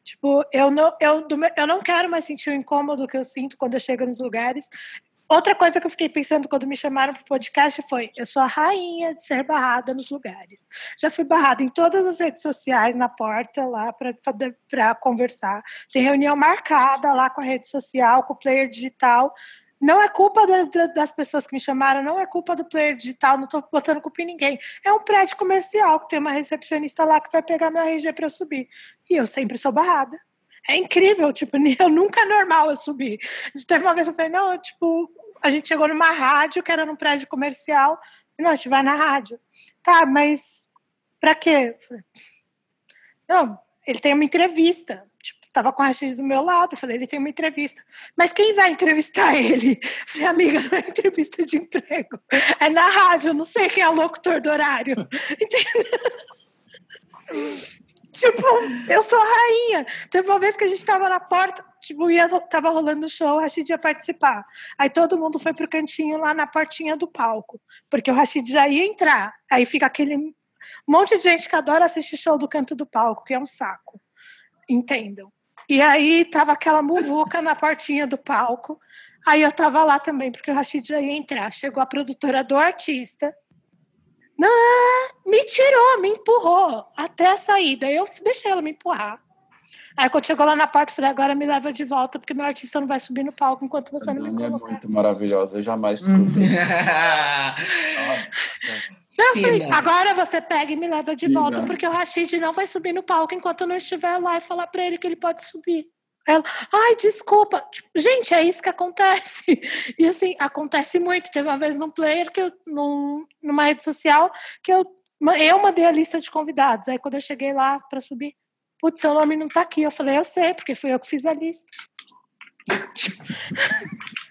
Tipo, eu não, eu, eu não quero mais sentir o incômodo que eu sinto quando eu chego nos lugares. Outra coisa que eu fiquei pensando quando me chamaram para o podcast foi: eu sou a rainha de ser barrada nos lugares. Já fui barrada em todas as redes sociais, na porta lá para conversar. Tem reunião marcada lá com a rede social, com o player digital não é culpa da, da, das pessoas que me chamaram, não é culpa do player digital, não estou botando culpa em ninguém. É um prédio comercial que tem uma recepcionista lá que vai pegar meu RG para eu subir. E eu sempre sou barrada. É incrível, tipo, eu nunca é normal eu subir. Teve uma vez que eu falei, não, tipo, a gente chegou numa rádio que era num prédio comercial, não, a gente vai na rádio. Tá, mas para quê? Não, ele tem uma entrevista. Tava com a Rachid do meu lado, falei, ele tem uma entrevista. Mas quem vai entrevistar ele? Falei, amiga, não é entrevista de emprego. É na rádio, não sei quem é o locutor do horário. Entendeu? tipo, eu sou rainha. Teve uma vez que a gente tava na porta, tipo, ia, tava rolando o show, o Rashid ia participar. Aí todo mundo foi pro cantinho lá na portinha do palco, porque o Rashid já ia entrar. Aí fica aquele monte de gente que adora assistir show do canto do palco, que é um saco. Entendam. E aí tava aquela muvuca na portinha do palco. Aí eu tava lá também, porque o Rashid já ia entrar. Chegou a produtora do artista. Não, me tirou, me empurrou até a saída. Eu deixei ela me empurrar. Aí quando chegou lá na porta, eu falei, agora me leva de volta, porque meu artista não vai subir no palco enquanto você a não me colocar. é muito maravilhosa, eu jamais Nossa. Eu falei, agora você pega e me leva de volta, porque o Rashid não vai subir no palco enquanto eu não estiver lá e falar para ele que ele pode subir. Ela, ai, desculpa. Tipo, gente, é isso que acontece. E assim, acontece muito. Teve uma vez num player, que eu, num, numa rede social, que eu, eu mandei a lista de convidados. Aí quando eu cheguei lá para subir, putz, seu nome não tá aqui. Eu falei, eu sei, porque fui eu que fiz a lista.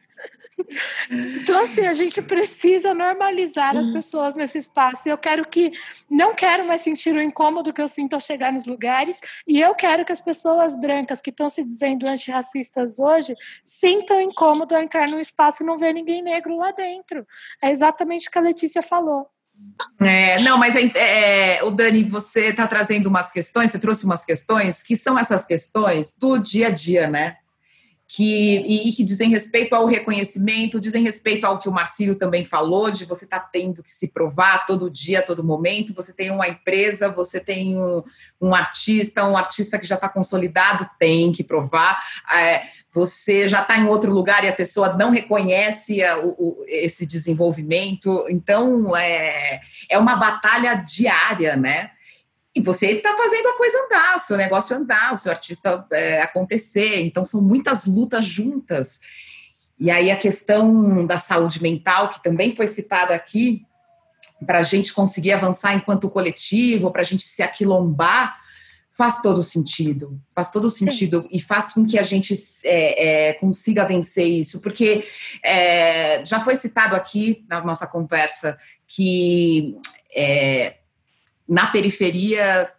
Então, assim, a gente precisa normalizar as pessoas nesse espaço. Eu quero que, não quero mais sentir o incômodo que eu sinto ao chegar nos lugares, e eu quero que as pessoas brancas que estão se dizendo antirracistas hoje sintam incômodo ao entrar num espaço e não ver ninguém negro lá dentro. É exatamente o que a Letícia falou. É, não, mas é, é, o Dani, você está trazendo umas questões, você trouxe umas questões que são essas questões do dia a dia, né? Que, e, que dizem respeito ao reconhecimento, dizem respeito ao que o Marcílio também falou, de você estar tá tendo que se provar todo dia, todo momento. Você tem uma empresa, você tem um, um artista, um artista que já está consolidado, tem que provar. É, você já está em outro lugar e a pessoa não reconhece a, o, esse desenvolvimento. Então, é, é uma batalha diária, né? E você está fazendo a coisa andar, o seu negócio andar, o seu artista é, acontecer. Então, são muitas lutas juntas. E aí, a questão da saúde mental, que também foi citada aqui, para a gente conseguir avançar enquanto coletivo, para a gente se aquilombar, faz todo sentido. Faz todo sentido e faz com que a gente é, é, consiga vencer isso. Porque é, já foi citado aqui na nossa conversa que é, na periferia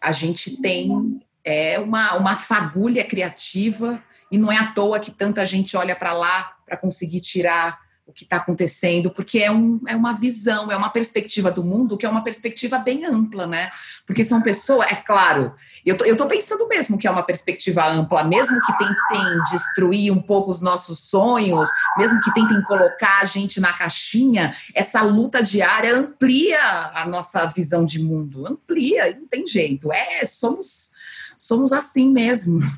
a gente tem é, uma, uma fagulha criativa e não é à toa que tanta gente olha para lá para conseguir tirar o que está acontecendo, porque é, um, é uma visão, é uma perspectiva do mundo que é uma perspectiva bem ampla, né? Porque são pessoas, é claro, eu tô, eu tô pensando mesmo que é uma perspectiva ampla, mesmo que tentem destruir um pouco os nossos sonhos, mesmo que tentem colocar a gente na caixinha, essa luta diária amplia a nossa visão de mundo, amplia, não tem jeito, é, somos somos assim mesmo.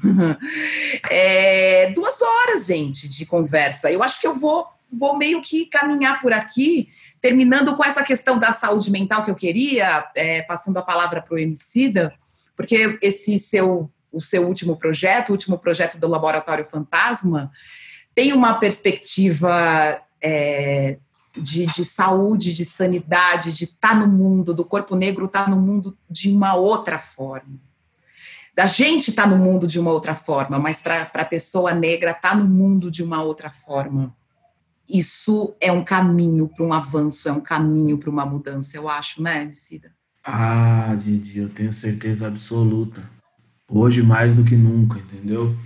É, duas horas, gente, de conversa. Eu acho que eu vou vou meio que caminhar por aqui, terminando com essa questão da saúde mental que eu queria, é, passando a palavra para o Emicida, porque esse seu, o seu último projeto, o último projeto do Laboratório Fantasma, tem uma perspectiva é, de, de, saúde, de sanidade, de estar tá no mundo, do corpo negro estar tá no mundo de uma outra forma. Da gente estar tá no mundo de uma outra forma, mas para a pessoa negra estar tá no mundo de uma outra forma isso é um caminho para um avanço, é um caminho para uma mudança, eu acho, né, Emicida? Ah, Didi, eu tenho certeza absoluta. Hoje mais do que nunca, entendeu?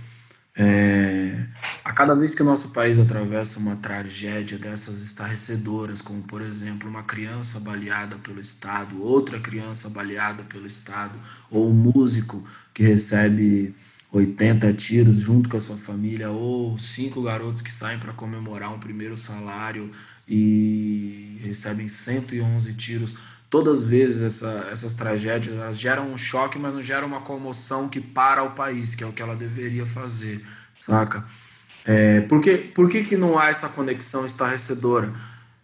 É, a cada vez que o nosso país atravessa uma tragédia dessas estarrecedoras, como por exemplo uma criança baleada pelo Estado, outra criança baleada pelo Estado, ou um músico que recebe 80 tiros junto com a sua família, ou cinco garotos que saem para comemorar um primeiro salário e recebem 111 tiros. Todas as vezes essa, essas tragédias elas geram um choque, mas não geram uma comoção que para o país, que é o que ela deveria fazer, saca? É, por que, por que, que não há essa conexão estarrecedora?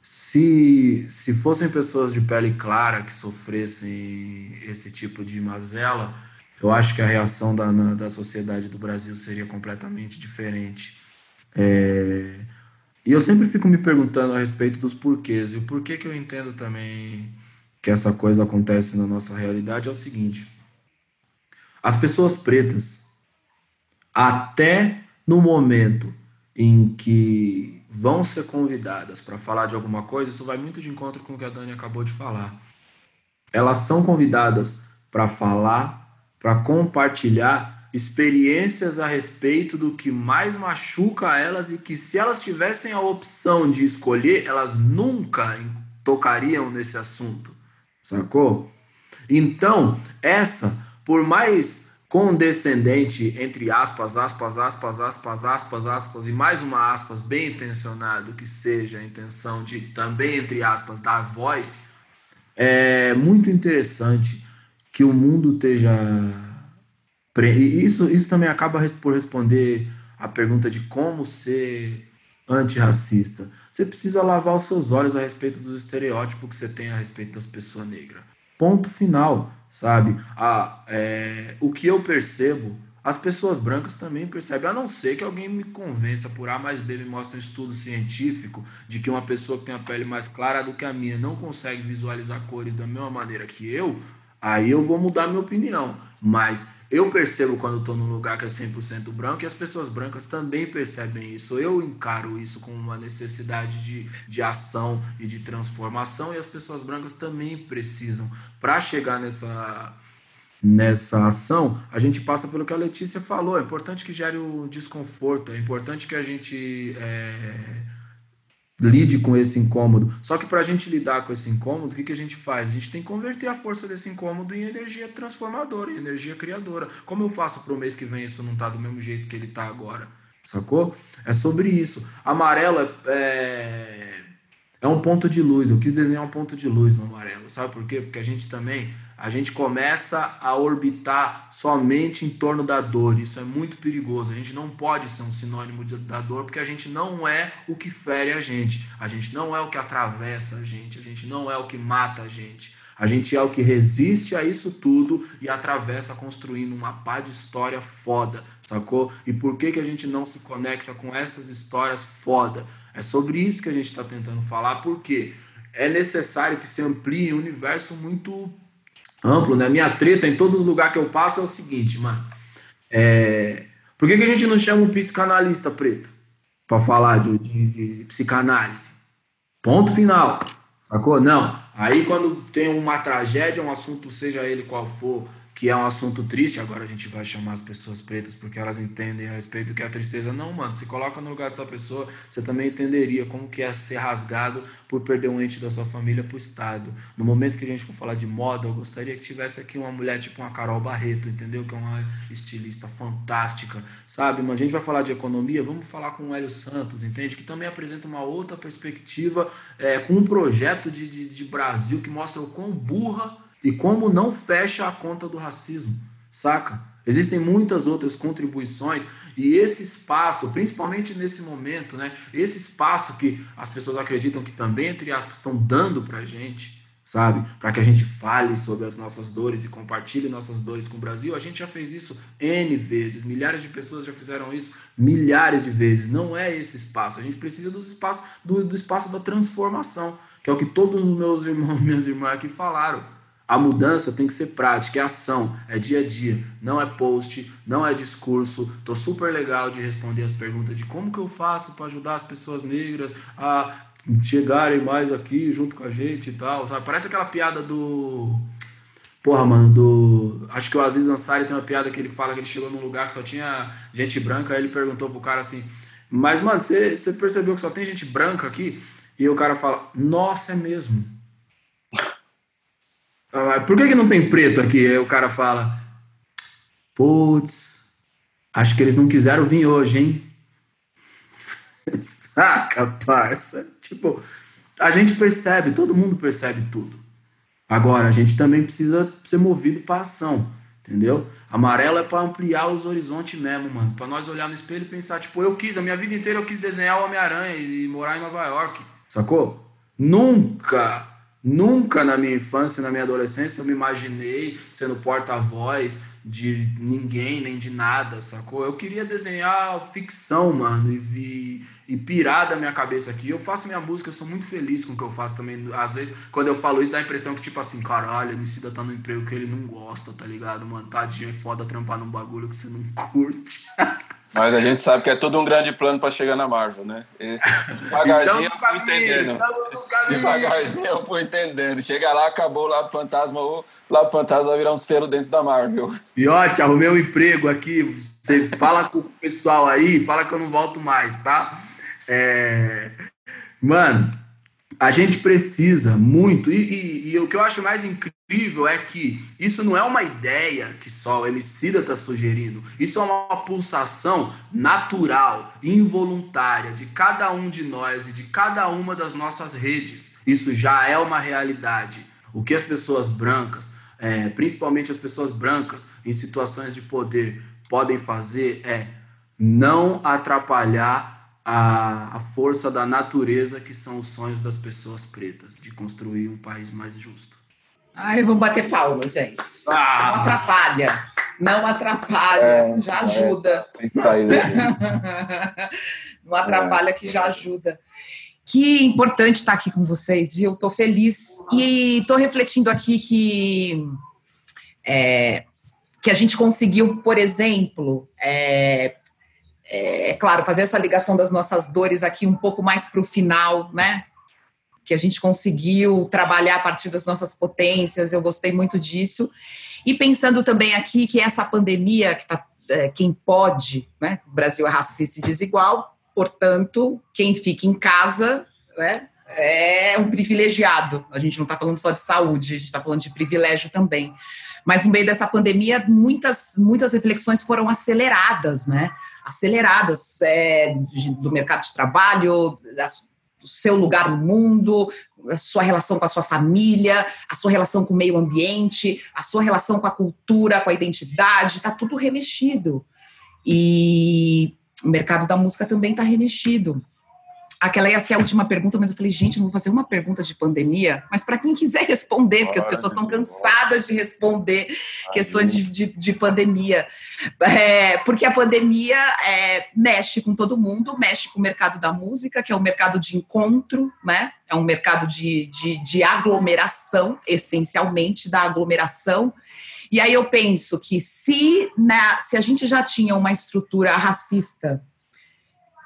Se, se fossem pessoas de pele clara que sofressem esse tipo de mazela, eu acho que a reação da, na, da sociedade do Brasil seria completamente diferente. É, e eu sempre fico me perguntando a respeito dos porquês. E o porquê que eu entendo também que essa coisa acontece na nossa realidade é o seguinte: as pessoas pretas, até no momento em que vão ser convidadas para falar de alguma coisa, isso vai muito de encontro com o que a Dani acabou de falar. Elas são convidadas para falar, para compartilhar experiências a respeito do que mais machuca elas e que se elas tivessem a opção de escolher, elas nunca tocariam nesse assunto, sacou? Então, essa, por mais condescendente, entre aspas, aspas, aspas, aspas, aspas, aspas, e mais uma aspas, bem intencionado que seja a intenção de também, entre aspas, dar voz, é muito interessante que o mundo esteja. Isso, isso também acaba por responder a pergunta de como ser antirracista. Você precisa lavar os seus olhos a respeito dos estereótipos que você tem a respeito das pessoas negras. Ponto final, sabe? Ah, é, o que eu percebo, as pessoas brancas também percebem, a não ser que alguém me convença por A mais B, me mostre um estudo científico de que uma pessoa que tem a pele mais clara do que a minha não consegue visualizar cores da mesma maneira que eu, aí eu vou mudar minha opinião. Mas eu percebo quando estou num lugar que é 100% branco e as pessoas brancas também percebem isso. Eu encaro isso como uma necessidade de, de ação e de transformação e as pessoas brancas também precisam. Para chegar nessa, nessa ação, a gente passa pelo que a Letícia falou. É importante que gere o desconforto, é importante que a gente. É, lide com esse incômodo. Só que para a gente lidar com esse incômodo, o que, que a gente faz? A gente tem que converter a força desse incômodo em energia transformadora, em energia criadora. Como eu faço para o mês que vem isso não tá do mesmo jeito que ele está agora? Sacou? É sobre isso. Amarelo é, é um ponto de luz. Eu quis desenhar um ponto de luz no amarelo. Sabe por quê? Porque a gente também a gente começa a orbitar somente em torno da dor. Isso é muito perigoso. A gente não pode ser um sinônimo de, da dor, porque a gente não é o que fere a gente. A gente não é o que atravessa a gente. A gente não é o que mata a gente. A gente é o que resiste a isso tudo e atravessa construindo uma pá de história foda, sacou? E por que, que a gente não se conecta com essas histórias foda? É sobre isso que a gente está tentando falar, porque é necessário que se amplie um universo muito amplo, né? Minha treta em todos os lugares que eu passo é o seguinte, mano. É... Por que, que a gente não chama um psicanalista preto para falar de, de, de, psicanálise? Ponto final. Sacou? Não. Aí quando tem uma tragédia, um assunto, seja ele qual for, que é um assunto triste, agora a gente vai chamar as pessoas pretas porque elas entendem a respeito do que é a tristeza. Não, mano, se coloca no lugar dessa pessoa, você também entenderia como que é ser rasgado por perder um ente da sua família pro Estado. No momento que a gente for falar de moda, eu gostaria que tivesse aqui uma mulher tipo uma Carol Barreto, entendeu? Que é uma estilista fantástica, sabe? Mas a gente vai falar de economia, vamos falar com o Hélio Santos, entende? Que também apresenta uma outra perspectiva, é, com um projeto de, de, de Brasil que mostra o quão burra e como não fecha a conta do racismo, saca? Existem muitas outras contribuições e esse espaço, principalmente nesse momento, né? Esse espaço que as pessoas acreditam que também, entre aspas, estão dando pra gente, sabe? Para que a gente fale sobre as nossas dores e compartilhe nossas dores com o Brasil. A gente já fez isso N vezes, milhares de pessoas já fizeram isso milhares de vezes. Não é esse espaço. A gente precisa do espaço, do, do espaço da transformação, que é o que todos os meus irmãos, minhas irmãs aqui falaram a mudança tem que ser prática, é ação, é dia a dia, não é post, não é discurso. Tô super legal de responder as perguntas de como que eu faço para ajudar as pessoas negras a chegarem mais aqui junto com a gente e tal, sabe? Parece aquela piada do Porra, mano, do. Acho que o Aziz Ansari tem uma piada que ele fala que ele chegou num lugar que só tinha gente branca, aí ele perguntou pro cara assim: Mas, mano, você percebeu que só tem gente branca aqui? E o cara fala: Nossa, é mesmo. Por que, que não tem preto aqui? Aí o cara fala, putz, acho que eles não quiseram vir hoje, hein? Saca, parça? Tipo, a gente percebe, todo mundo percebe tudo. Agora, a gente também precisa ser movido para ação, entendeu? Amarelo é para ampliar os horizontes mesmo, mano. Para nós olhar no espelho e pensar, tipo, eu quis, a minha vida inteira eu quis desenhar o Homem-Aranha e morar em Nova York, sacou? Nunca Nunca na minha infância, na minha adolescência, eu me imaginei sendo porta-voz de ninguém, nem de nada, sacou? Eu queria desenhar ficção, mano, e, vi, e pirar da minha cabeça aqui. Eu faço minha música, eu sou muito feliz com o que eu faço também. Às vezes, quando eu falo isso, dá a impressão que, tipo assim, caralho, a Emicida tá no emprego que ele não gosta, tá ligado, mano? Tadinho, é foda trampar num bagulho que você não curte. Mas a gente sabe que é todo um grande plano para chegar na Marvel, né? E devagarzinho eu fui entendendo. Devagarzinho eu fui entendendo. Chega lá, acabou o Labo Fantasma, o Labo Fantasma vai virar um selo dentro da Marvel. Piote, arrumei um emprego aqui. Você fala com o pessoal aí, fala que eu não volto mais, tá? É... Mano, a gente precisa muito, e, e, e, o que eu acho mais incrível é que isso não é uma ideia que só o Emicida está sugerindo, isso é uma pulsação natural, involuntária de cada um de nós e de cada uma das nossas redes. Isso já é uma realidade. O que as pessoas brancas, é, principalmente as pessoas brancas em situações de poder, podem fazer é não atrapalhar a, a força da natureza que são os sonhos das pessoas pretas, de construir um país mais justo. Ai, vamos bater palmas, gente. Ah. Não atrapalha. Não atrapalha, é, já ajuda. É, não atrapalha que já ajuda. Que importante estar aqui com vocês, viu? Estou feliz. E estou refletindo aqui que, é, que a gente conseguiu, por exemplo, é, é, é, claro, fazer essa ligação das nossas dores aqui um pouco mais para o final, né? Que a gente conseguiu trabalhar a partir das nossas potências, eu gostei muito disso. E pensando também aqui que essa pandemia, que tá, é, quem pode, né? O Brasil é racista e desigual, portanto, quem fica em casa, né? É um privilegiado. A gente não está falando só de saúde, a gente está falando de privilégio também. Mas no meio dessa pandemia, muitas, muitas reflexões foram aceleradas, né? aceleradas é, do mercado de trabalho, do seu lugar no mundo, a sua relação com a sua família, a sua relação com o meio ambiente, a sua relação com a cultura, com a identidade, está tudo remexido. E o mercado da música também está remexido. Aquela ia ser a última pergunta, mas eu falei, gente, eu vou fazer uma pergunta de pandemia, mas para quem quiser responder, porque as pessoas estão cansadas de responder questões de, de, de pandemia. É, porque a pandemia é, mexe com todo mundo, mexe com o mercado da música, que é um mercado de encontro, né? É um mercado de, de, de aglomeração, essencialmente da aglomeração. E aí eu penso que se, né, se a gente já tinha uma estrutura racista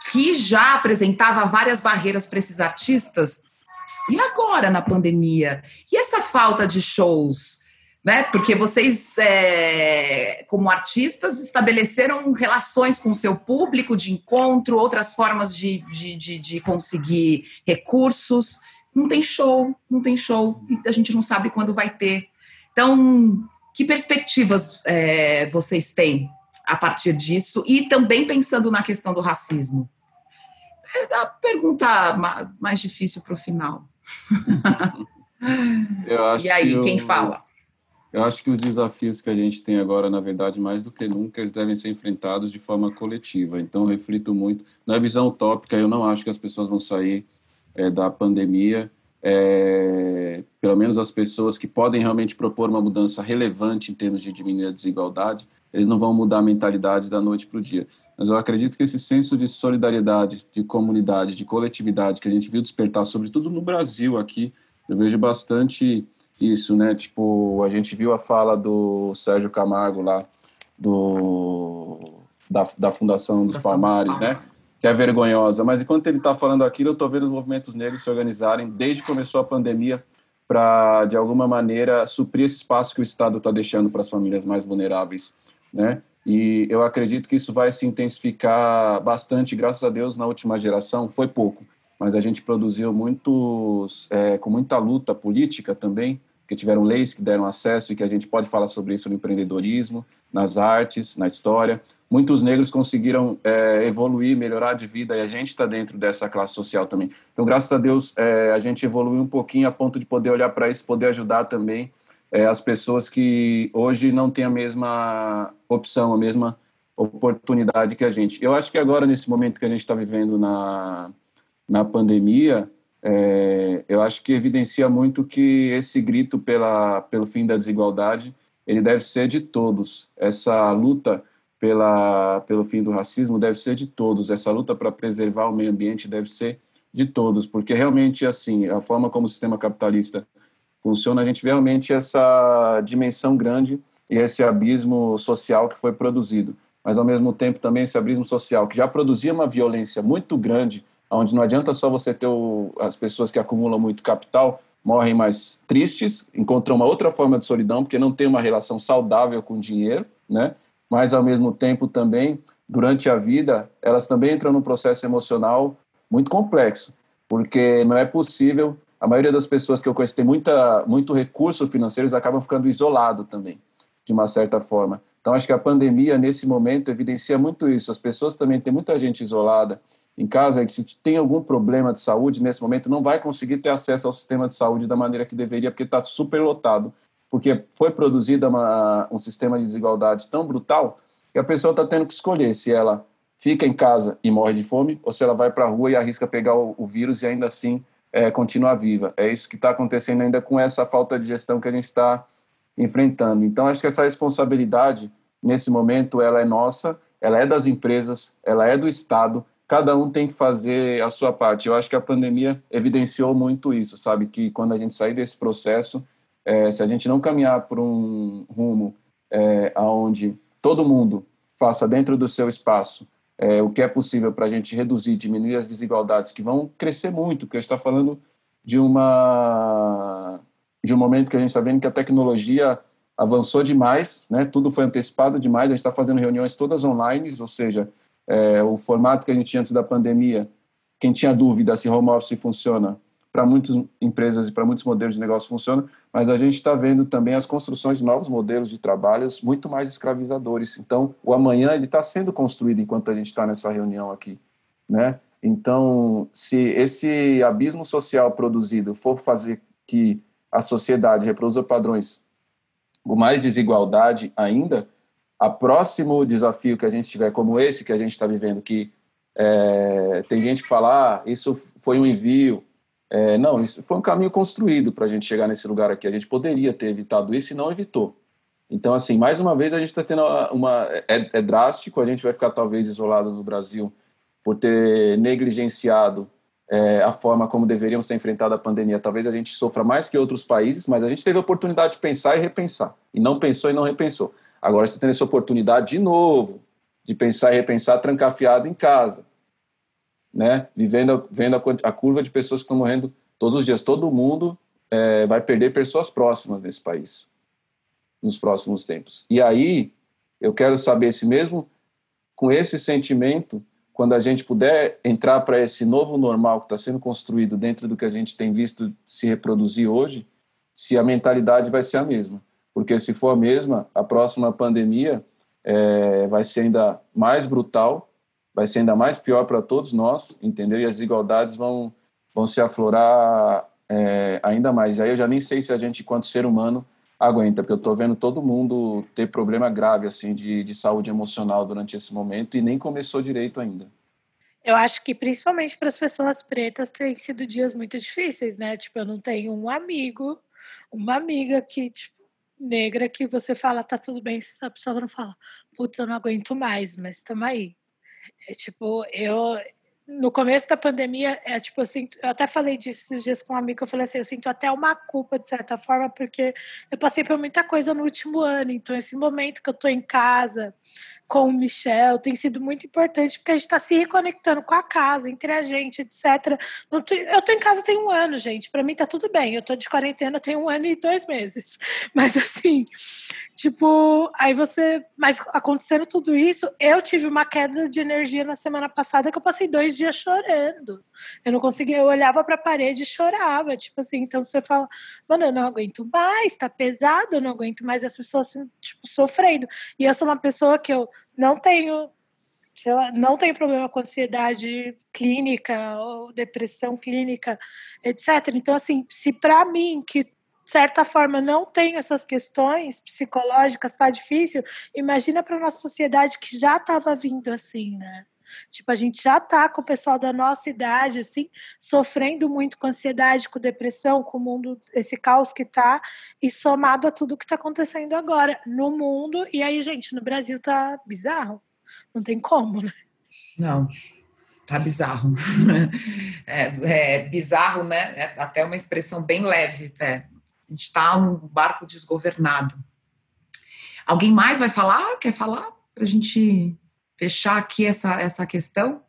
que já apresentava várias barreiras para esses artistas. E agora, na pandemia? E essa falta de shows? Né? Porque vocês, é, como artistas, estabeleceram relações com o seu público de encontro, outras formas de, de, de, de conseguir recursos. Não tem show, não tem show, e a gente não sabe quando vai ter. Então, que perspectivas é, vocês têm a partir disso e também pensando na questão do racismo? É a pergunta mais difícil para o final. e aí, quem os, fala? Eu acho que os desafios que a gente tem agora, na verdade, mais do que nunca, eles devem ser enfrentados de forma coletiva. Então, reflito muito. Na visão utópica, eu não acho que as pessoas vão sair é, da pandemia. É, pelo menos as pessoas que podem realmente propor uma mudança relevante em termos de diminuir a desigualdade, eles não vão mudar a mentalidade da noite para o dia. Mas eu acredito que esse senso de solidariedade, de comunidade, de coletividade que a gente viu despertar, sobretudo no Brasil aqui, eu vejo bastante isso, né? Tipo, a gente viu a fala do Sérgio Camargo lá, do, da, da Fundação dos Palmares, né? Que é vergonhosa. Mas enquanto ele está falando aquilo, eu estou vendo os movimentos negros se organizarem desde que começou a pandemia para, de alguma maneira, suprir esse espaço que o Estado está deixando para as famílias mais vulneráveis, né? E eu acredito que isso vai se intensificar bastante, graças a Deus, na última geração. Foi pouco, mas a gente produziu muitos, é, com muita luta política também, que tiveram leis que deram acesso e que a gente pode falar sobre isso no empreendedorismo, nas artes, na história. Muitos negros conseguiram é, evoluir, melhorar de vida e a gente está dentro dessa classe social também. Então, graças a Deus, é, a gente evoluiu um pouquinho a ponto de poder olhar para isso, poder ajudar também é, as pessoas que hoje não têm a mesma opção, a mesma oportunidade que a gente. Eu acho que agora, nesse momento que a gente está vivendo na, na pandemia, é, eu acho que evidencia muito que esse grito pela, pelo fim da desigualdade, ele deve ser de todos. Essa luta pela, pelo fim do racismo deve ser de todos. Essa luta para preservar o meio ambiente deve ser de todos, porque realmente, assim, a forma como o sistema capitalista funciona, a gente vê realmente essa dimensão grande e esse abismo social que foi produzido. mas ao mesmo tempo também esse abismo social, que já produzia uma violência muito grande, onde não adianta só você ter o, as pessoas que acumulam muito capital, morrem mais tristes, encontram uma outra forma de solidão, porque não tem uma relação saudável com o dinheiro, né? Mas ao mesmo tempo também, durante a vida, elas também entram num processo emocional muito complexo, porque não é possível, a maioria das pessoas que eu conheço tem muita, muito recurso financeiro, eles acabam ficando isolados também, de uma certa forma. Então, acho que a pandemia, nesse momento, evidencia muito isso. As pessoas também têm muita gente isolada em casa, que se tem algum problema de saúde, nesse momento, não vai conseguir ter acesso ao sistema de saúde da maneira que deveria, porque está super lotado. Porque foi produzido uma, um sistema de desigualdade tão brutal que a pessoa está tendo que escolher se ela fica em casa e morre de fome ou se ela vai para a rua e arrisca pegar o, o, vírus e ainda assim é, continuar viva. É isso que está acontecendo ainda com essa falta de gestão que a gente está enfrentando. Então, acho que essa responsabilidade, nesse momento, ela é nossa, ela é das empresas, ela é do Estado, cada um tem que fazer a sua parte. Eu acho que a pandemia evidenciou muito isso, sabe? Que quando a gente sair desse processo, é, se a gente não caminhar por um rumo é, onde todo mundo faça dentro do seu espaço é, o que é possível para a gente reduzir, diminuir as desigualdades que vão crescer muito, porque a gente está falando de uma de um momento que a gente está vendo que a tecnologia avançou demais, né? Tudo foi antecipado demais. A gente está fazendo reuniões todas online, ou seja, é, o formato que a gente tinha antes da pandemia. Quem tinha dúvida se home office funciona, para muitas empresas e para muitos modelos de negócio funciona, mas a gente está vendo também as construções de novos modelos de trabalhos muito mais escravizadores. Então, o amanhã ele está sendo construído enquanto a gente está nessa reunião aqui, né? Então, se esse abismo social produzido for fazer que a sociedade reproduza padrões com mais desigualdade ainda, a próximo desafio que a gente tiver, como esse que a gente está vivendo, que é, tem gente que fala, ah, isso foi um envio. É, não, isso foi um caminho construído para a gente chegar nesse lugar aqui. A gente poderia ter evitado isso e não evitou. Então, assim, mais uma vez a gente está tendo uma. É, é, drástico, a gente vai ficar talvez isolado no Brasil por ter negligenciado é, a forma como deveríamos ter enfrentado a pandemia. Talvez a gente sofra mais que outros países, mas a gente teve a oportunidade de pensar e repensar. E não pensou e não repensou. Agora você tem essa oportunidade de novo de pensar e repensar trancafiado em casa, né? Vivendo, vendo a, a curva de pessoas que estão morrendo todos os dias. Todo mundo é, vai perder pessoas próximas nesse país nos próximos tempos. E aí eu quero saber se mesmo com esse sentimento quando a gente puder entrar para esse novo normal que está sendo construído dentro do que a gente tem visto se reproduzir hoje, se a mentalidade vai ser a mesma. Porque se for a mesma, a próxima pandemia é, vai ser ainda mais brutal, vai ser ainda mais pior para todos nós, entendeu? E as desigualdades vão, vão se aflorar é, ainda mais. Aí eu já nem sei se a gente, enquanto ser humano, aguenta, porque eu estou vendo todo mundo ter problema grave assim de, de saúde emocional durante esse momento e nem começou direito ainda. Eu acho que principalmente para as pessoas pretas tem sido dias muito difíceis, né? Tipo, eu não tenho um amigo, uma amiga que tipo, negra que você fala tá tudo bem, a pessoa não fala, putz, eu não aguento mais, mas estamos aí. É tipo, eu no começo da pandemia, é tipo, sinto, eu até falei disso esses dias com um amigo, eu falei assim, eu sinto até uma culpa, de certa forma, porque eu passei por muita coisa no último ano, então esse momento que eu tô em casa, com o Michel tem sido muito importante porque a gente está se reconectando com a casa, entre a gente, etc. eu tô em casa tem um ano, gente. Para mim tá tudo bem. Eu tô de quarentena tem um ano e dois meses. Mas assim, tipo, aí você. Mas acontecendo tudo isso, eu tive uma queda de energia na semana passada que eu passei dois dias chorando. Eu não conseguia, eu olhava para a parede e chorava. Tipo assim, então você fala, mano, eu não aguento mais, tá pesado, eu não aguento mais as pessoas assim, tipo, sofrendo. E eu sou uma pessoa que eu não tenho lá, não tenho problema com ansiedade clínica ou depressão clínica, etc. Então, assim, se para mim, que de certa forma não tenho essas questões psicológicas, tá difícil, imagina para nossa sociedade que já estava vindo assim, né? Tipo, a gente já tá com o pessoal da nossa idade, assim, sofrendo muito com ansiedade, com depressão, com o mundo, esse caos que tá, e somado a tudo que tá acontecendo agora no mundo. E aí, gente, no Brasil tá bizarro. Não tem como, né? Não, tá bizarro. É, é bizarro, né? É até uma expressão bem leve, né? A gente está um barco desgovernado. Alguém mais vai falar? Quer falar? para a gente fechar aqui essa, essa questão?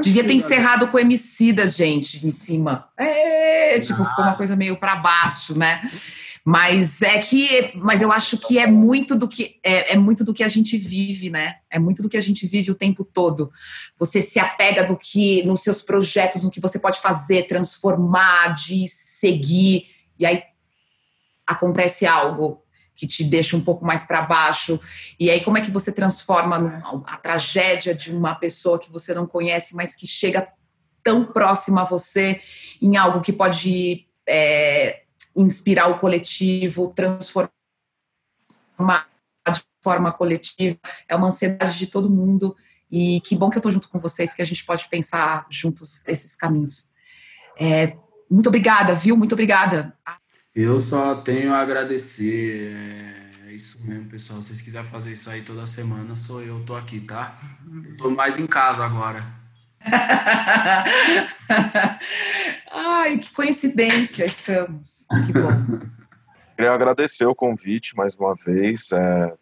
Devia ter encerrado com Emicidas, gente, em cima. É, tipo, ficou uma coisa meio para baixo, né? Mas é que, mas eu acho que é muito do que é, é, muito do que a gente vive, né? É muito do que a gente vive o tempo todo. Você se apega do que nos seus projetos, no que você pode fazer, transformar, de seguir, e aí acontece algo que te deixa um pouco mais para baixo. E aí, como é que você transforma a tragédia de uma pessoa que você não conhece, mas que chega tão próxima a você em algo que pode é, inspirar o coletivo, transformar de forma coletiva? É uma ansiedade de todo mundo. E que bom que eu estou junto com vocês, que a gente pode pensar juntos esses caminhos. É, muito obrigada, viu? Muito obrigada. Eu só tenho a agradecer. É isso mesmo, pessoal. Se vocês quiserem fazer isso aí toda semana, sou eu, tô aqui, tá? Eu tô mais em casa agora. Ai, que coincidência estamos. Que bom. Queria agradecer o convite mais uma vez. É,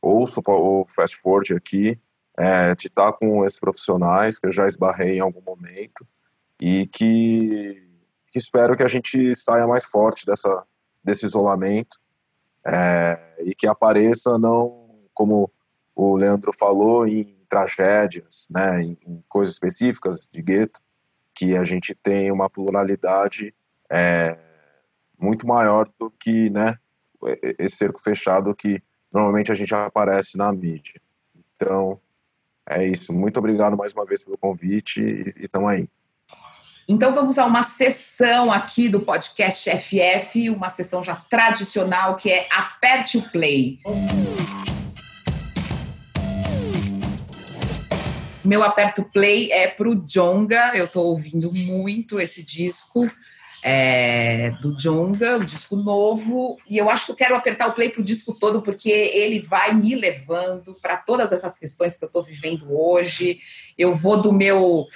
ouço o Fast Forward aqui, é, de estar com esses profissionais que eu já esbarrei em algum momento e que que espero que a gente saia mais forte dessa, desse isolamento é, e que apareça não como o Leandro falou em tragédias, né, em, em coisas específicas de gueto, que a gente tem uma pluralidade é, muito maior do que né, esse cerco fechado que normalmente a gente aparece na mídia. Então, é isso. Muito obrigado mais uma vez pelo convite e estamos aí. Então vamos a uma sessão aqui do podcast FF, uma sessão já tradicional que é Aperte o Play. Meu aperto play é pro Jonga, eu estou ouvindo muito esse disco é, do Jonga, o disco novo, e eu acho que eu quero apertar o play pro disco todo, porque ele vai me levando para todas essas questões que eu estou vivendo hoje. Eu vou do meu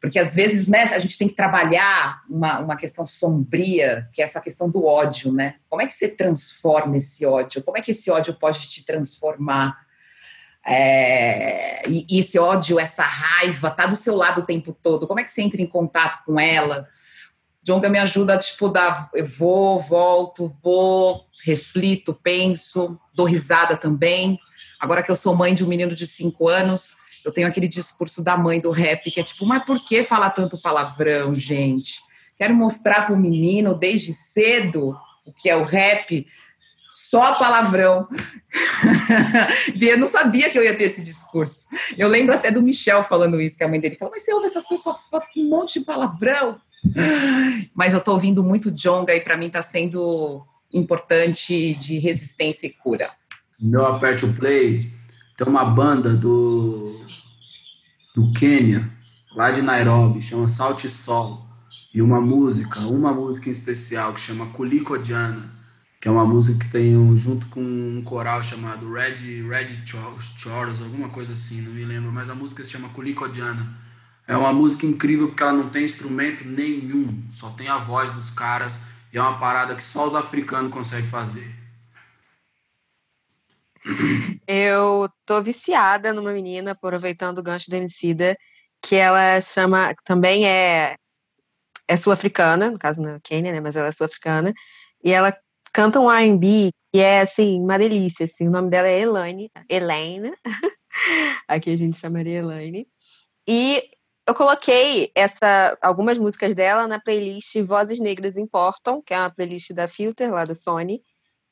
porque às vezes né, a gente tem que trabalhar uma, uma questão sombria, que é essa questão do ódio, né? Como é que você transforma esse ódio? Como é que esse ódio pode te transformar? É, e, e, esse ódio, essa raiva, tá do seu lado o tempo todo. Como é que você entra em contato com ela? Jonga me ajuda a tipo dar, eu vou, volto, vou, reflito, penso, dou risada também. Agora que eu sou mãe de um menino de cinco anos, eu tenho aquele discurso da mãe do rap que é tipo, mas por que falar tanto palavrão, gente? Quero mostrar para o menino desde cedo o que é o rap, só palavrão. eu não sabia que eu ia ter esse discurso. Eu lembro até do Michel falando isso, que a mãe dele falou, mas você ouve essas pessoas falando um monte de palavrão. Mas eu estou ouvindo muito Jonga e para mim está sendo importante de resistência e cura. Meu aperte o play tem uma banda do, do Quênia, lá de Nairobi, chama Salt Sol. E uma música, uma música em especial, que chama Kulikodiana, que é uma música que tem um, junto com um coral chamado Red, Red Choros, alguma coisa assim, não me lembro, mas a música se chama Kulikodiana. É uma música incrível porque ela não tem instrumento nenhum, só tem a voz dos caras e é uma parada que só os africanos conseguem fazer. Eu tô viciada numa menina, aproveitando o gancho da Emicida, que ela chama, também é, é sul-africana, no caso não é Quênia, né, mas ela é sul-africana, e ela canta um R&B que é, assim, uma delícia, assim, o nome dela é Elaine, Elaine, aqui a gente chamaria Elaine, e eu coloquei essa, algumas músicas dela na playlist Vozes Negras Importam, que é uma playlist da Filter, lá da Sony,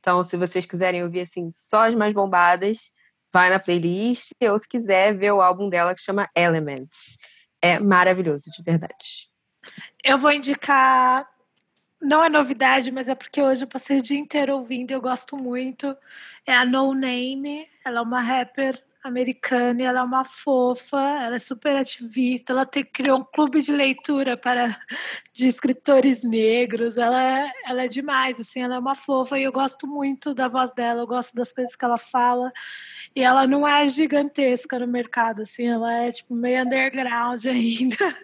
então, se vocês quiserem ouvir assim só as mais bombadas, vai na playlist. Ou se quiser ver o álbum dela que chama Elements. É maravilhoso, de verdade. Eu vou indicar. Não é novidade, mas é porque hoje eu passei o dia inteiro ouvindo e eu gosto muito. É a No Name. Ela é uma rapper americana e ela é uma fofa, ela é super ativista, ela te, criou um clube de leitura para de escritores negros, ela é, ela é demais, assim, ela é uma fofa e eu gosto muito da voz dela, eu gosto das coisas que ela fala e ela não é gigantesca no mercado, assim, ela é tipo meio underground ainda,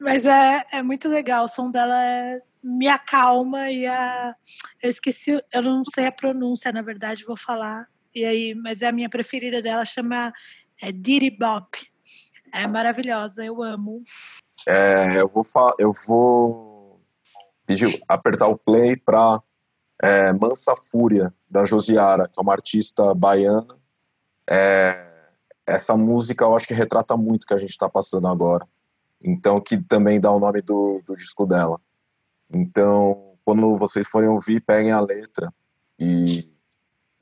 mas é, é muito legal, o som dela é, me acalma e a, eu esqueci, eu não sei a pronúncia, na verdade, vou falar E aí, mas a minha preferida dela, chama é, Diddy Bop. É maravilhosa, eu amo. É, eu vou eu vou pedir apertar o play para é, Mansa Fúria da Josiara, que é uma artista baiana. É, essa música eu acho que retrata muito o que a gente está passando agora. Então, que também dá o nome do, do disco dela. Então, quando vocês forem ouvir, peguem a letra e,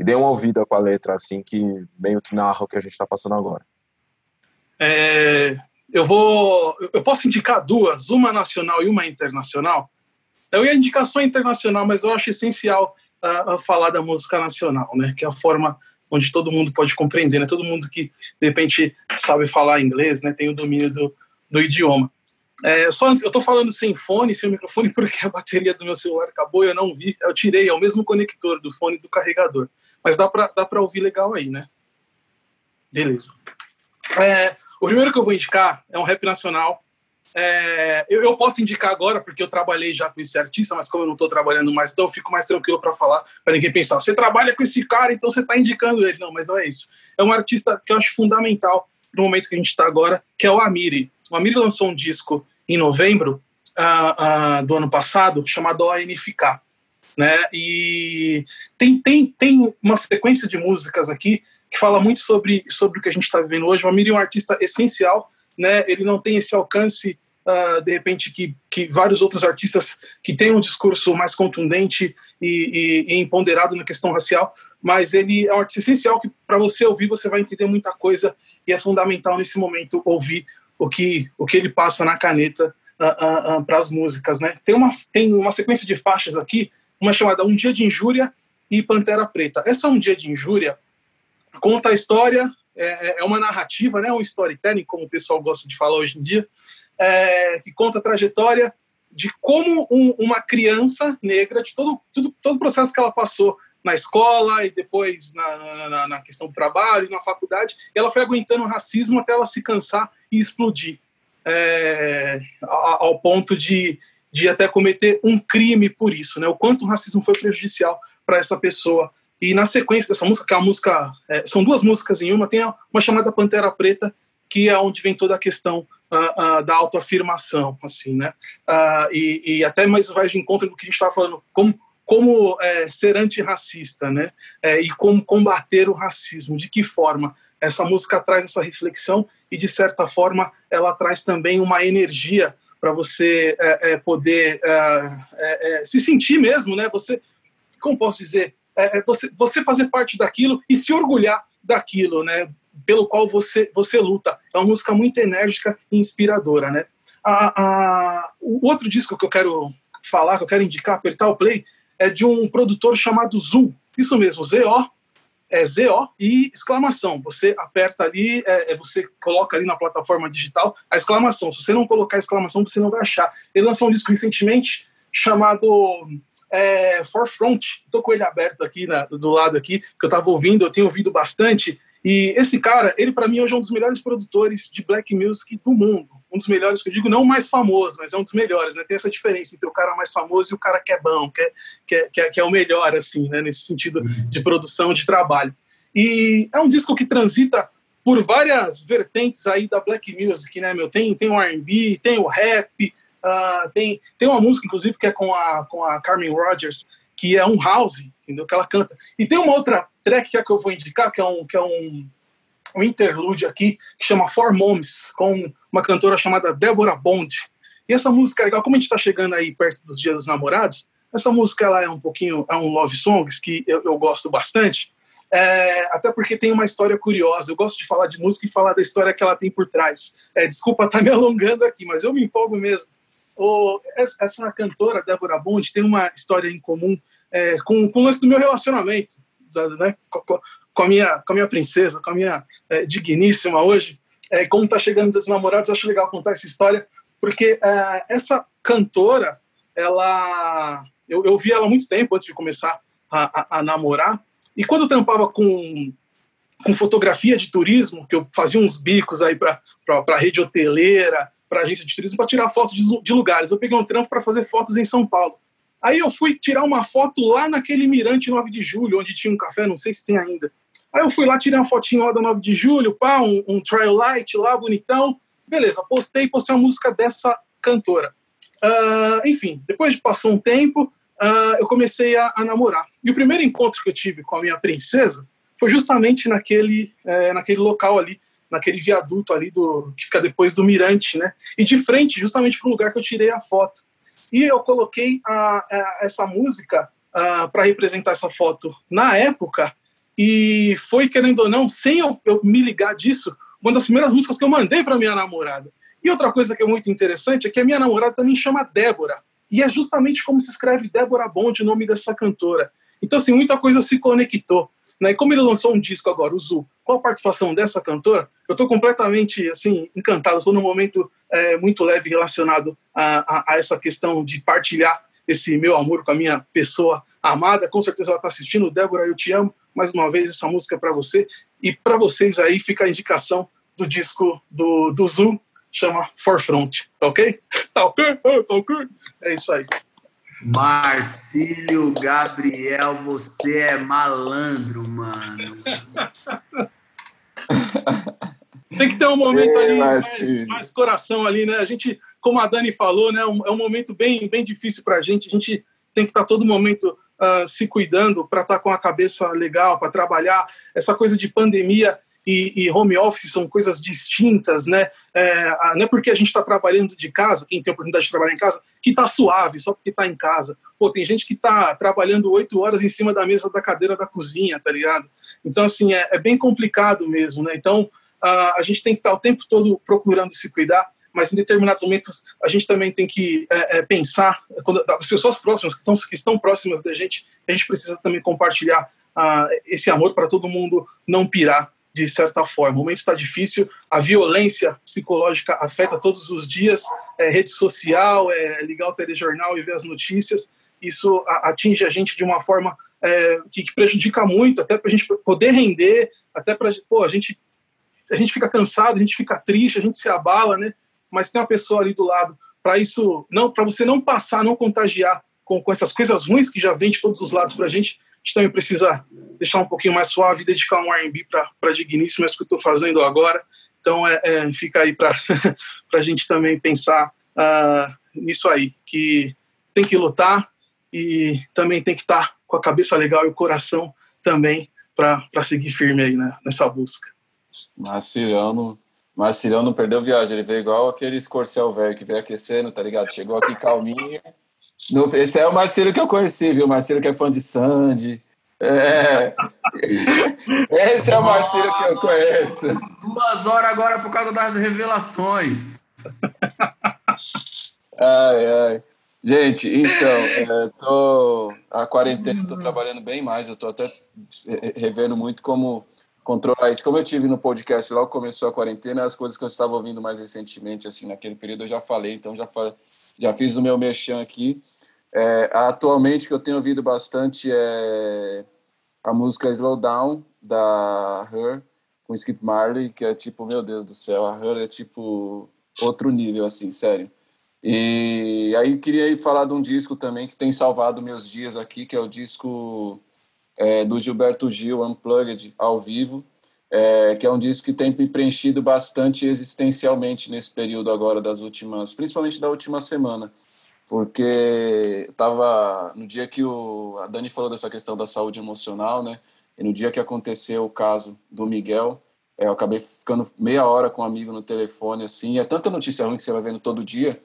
e deem uma ouvida com a letra, assim, que meio que narra o que a gente está passando agora. É, eu vou. Eu posso indicar duas, uma nacional e uma internacional. Eu ia indicar só internacional, mas eu acho essencial uh, falar da música nacional, né? Que é a forma onde todo mundo pode compreender, né? Todo mundo que de repente sabe falar inglês, né? Tem o domínio do, do idioma. É, só eu estou falando sem fone, sem microfone, porque a bateria do meu celular acabou e eu não vi. Eu tirei, é o mesmo conector do fone do carregador. Mas dá para dá pra ouvir legal aí, né? Beleza. É, o primeiro que eu vou indicar é um rap nacional. É, eu, eu, posso indicar agora, porque eu trabalhei já com esse artista, mas como eu não estou trabalhando mais, então eu fico mais tranquilo para falar, para ninguém pensar, você trabalha com esse cara, então você está indicando ele. Não, mas não é isso. É um artista que eu acho fundamental no momento que a gente está agora, que é o Amiri. O Amiri lançou um disco em novembro uh, uh, do ano passado, chamado ONFK. Né? E tem, tem, tem uma sequência de músicas aqui que fala muito sobre, sobre o que a gente está vivendo hoje. O Amiri é um artista essencial, né? ele não tem esse alcance, uh, de repente, que, que vários outros artistas que têm um discurso mais contundente e, e, e empoderado na questão racial, mas ele é um artista essencial que, para você ouvir, você vai entender muita coisa e é fundamental nesse momento ouvir o que, o que ele passa na caneta uh, uh, uh, para as músicas. Né? Tem, uma, tem uma sequência de faixas aqui, uma chamada Um Dia de Injúria e Pantera Preta. Essa Um Dia de Injúria conta a história, é, é, é uma narrativa, né, um storytelling, como o pessoal gosta de falar hoje em dia, é, que conta a trajetória de como um, uma criança negra, de todo, tudo, todo o processo que ela passou na escola e depois na, na, na questão do trabalho, na faculdade, ela foi aguentando o racismo até ela se cansar e explodir, é, ao ponto de, de até cometer um crime por isso, né? O quanto o racismo foi prejudicial para essa pessoa. E na sequência dessa música, que é a música, é, são duas músicas em uma, tem uma chamada Pantera Preta, que é onde vem toda a questão uh, uh, da autoafirmação, assim, né? Uh, e, e, até mais vai de encontro do que a gente estava falando, como como é, ser antirracista, né? É, e como combater o racismo, de que forma? Essa música traz essa reflexão e, de certa forma, ela traz também uma energia para você é, é poder é, é, se sentir mesmo, né? Você, como posso dizer, você, você fazer parte daquilo e se orgulhar daquilo, né? Pelo qual você, você luta. É uma música muito enérgica e inspiradora, né? A, a, o outro disco que eu quero falar, que eu quero indicar, apertar o play, é de um produtor chamado Zul. Isso mesmo, Z-O, é Z-O e exclamação. Você aperta ali, é, é, você coloca ali na plataforma digital a exclamação. Se você não colocar a exclamação, você não vai achar. Ele lançou um disco recentemente chamado é, Forefront. Estou com ele aberto aqui na, do lado aqui, que eu estava ouvindo, eu tenho ouvido bastante. E esse cara, ele para mim hoje é um dos melhores produtores de black music do mundo um dos melhores, que eu digo, não mais famoso, mas é um dos melhores, né? Tem essa diferença entre o cara mais famoso e o cara que é bom, que é, que é, que é, que é o melhor, assim, né? Nesse sentido de produção, de trabalho. E é um disco que transita por várias vertentes aí da black music, né, meu? Tem, tem o R&B, tem o rap, uh, tem, tem uma música, inclusive, que é com a, com a Carmen Rogers, que é um house, entendeu? Que ela canta. E tem uma outra track que é que eu vou indicar, que é um, que é um um interlude aqui que chama Four Moms, com uma cantora chamada Débora Bond. E essa música é legal, como a gente está chegando aí perto dos Dias dos Namorados, essa música ela é um pouquinho, é um love songs que eu, eu gosto bastante, é, até porque tem uma história curiosa. Eu gosto de falar de música e falar da história que ela tem por trás. É, desculpa estar tá me alongando aqui, mas eu me empolgo mesmo. O, essa cantora, Débora Bond, tem uma história em comum é, com, com o lance do meu relacionamento, né, com a minha, com a minha princesa, com a minha é, digníssima hoje. É, como está chegando dos namorados, acho legal contar essa história, porque é, essa cantora, ela, eu, eu vi ela há muito tempo antes de começar a, a, a namorar, e quando eu trampava com, com fotografia de turismo, que eu fazia uns bicos aí para a rede hoteleira, para agência de turismo, para tirar fotos de, de lugares. Eu peguei um trampo para fazer fotos em São Paulo. Aí eu fui tirar uma foto lá naquele mirante 9 de julho, onde tinha um café, não sei se tem ainda. Aí eu fui lá, tirei uma fotinho lá da 9 de julho, pá, um, um trial light lá, bonitão. Beleza, postei, postei uma música dessa cantora. Uh, enfim, depois de passou um tempo, uh, eu comecei a, a, namorar. E o primeiro encontro que eu tive com a minha princesa foi justamente naquele, é, naquele local ali, naquele viaduto ali do que fica depois do Mirante, né? E de frente, justamente para o lugar que eu tirei a foto. E eu coloquei a, a essa música para representar essa foto na época. E foi, querendo ou não, sem eu, eu me ligar disso, uma das primeiras músicas que eu mandei para minha namorada. E outra coisa que é muito interessante é que a minha namorada também chama Débora. E é justamente como se escreve Débora Bond, o nome dessa cantora. Então, assim, muita coisa se conectou. Né? E como ele lançou um disco agora, o Zu, com a participação dessa cantora, eu estou completamente, assim, encantado. Estou num momento é, muito leve relacionado a, a, a, essa questão de partilhar esse meu amor com a minha pessoa amada. Com certeza ela está assistindo. Débora, eu te amo. Mais uma vez, essa música é para você. E para vocês aí fica a indicação do disco do, do Zu, chama Forefront, tá ok? Tá ok? Tá ok? É isso aí. Marcílio Gabriel, você é malandro, mano. Tem que ter um momento ali, mais, mais, coração ali, né? A gente, como a Dani falou, né? É um momento bem, bem difícil pra gente. A gente tem que estar tá todo momento uh, se cuidando para estar tá com a cabeça legal, para trabalhar. Essa coisa de pandemia e, e, home office são coisas distintas, né? É, não é porque a gente está trabalhando de casa, quem tem a oportunidade de trabalhar em casa, que está suave, só porque está em casa. Pô, tem gente que está trabalhando oito horas em cima da mesa da cadeira da cozinha, tá ligado? Então, assim, é, é bem complicado mesmo, né? Então, a, a gente tem que estar o tempo todo procurando se cuidar, mas em determinados momentos a gente também tem que é, é, pensar, quando, as pessoas próximas, que estão, que estão próximas da gente, a gente precisa também compartilhar uh, esse amor para todo mundo não pirar de certa forma. O momento está difícil, a violência psicológica afeta todos os dias, é, rede social, é, ligar o telejornal e ver as notícias, isso atinge a gente de uma forma é, que, que, prejudica muito, até para a gente poder render, até para a gente a gente fica cansado, a gente fica triste, a gente se abala, né? Mas tem uma pessoa ali do lado para isso, não, para você não passar, não contagiar com, com essas coisas ruins que já vem de todos os lados para a gente, a gente também precisa deixar um pouquinho mais suave, dedicar um R&B para Digníssimo, é isso que eu estou fazendo agora. Então, é, é fica aí para a gente também pensar uh, nisso aí, que tem que lutar e também tem que estar tá com a cabeça legal e o coração também para seguir firme aí né, nessa busca. Marciliano, Marciliano perdeu viagem, ele veio igual aquele escorcel velho que veio aquecendo, tá ligado? Chegou aqui calminho. No, esse é o Marcelo que eu conheci, viu? Marcelo que é fã de Sandy. É. Esse é o Marcelo que eu conheço. Duas horas agora por causa das revelações. Ai, ai. Gente, então, é, tô a quarentena, tô trabalhando bem mais, eu tô até revendo muito como controlar isso. Como eu tive no podcast logo começou a quarentena, as coisas que eu estava ouvindo mais recentemente, assim, naquele período eu já falei, então já, já fiz o meu merchan aqui. É, atualmente, que eu tenho ouvido bastante é a música Slow Down, da Her, com Skip Marley, que é tipo, meu Deus do céu, a Her é tipo outro nível, assim, sério. E aí queria falar de um disco também que tem salvado meus dias aqui, que é o disco é, do Gilberto Gil, Unplugged, ao vivo, é, que é um disco que tem me preenchido bastante existencialmente nesse período agora das últimas, principalmente da última semana porque estava no dia que o a Dani falou dessa questão da saúde emocional, né? E no dia que aconteceu o caso do Miguel, é, eu acabei ficando meia hora com um amigo no telefone, assim. É tanta notícia ruim que você vai vendo todo dia,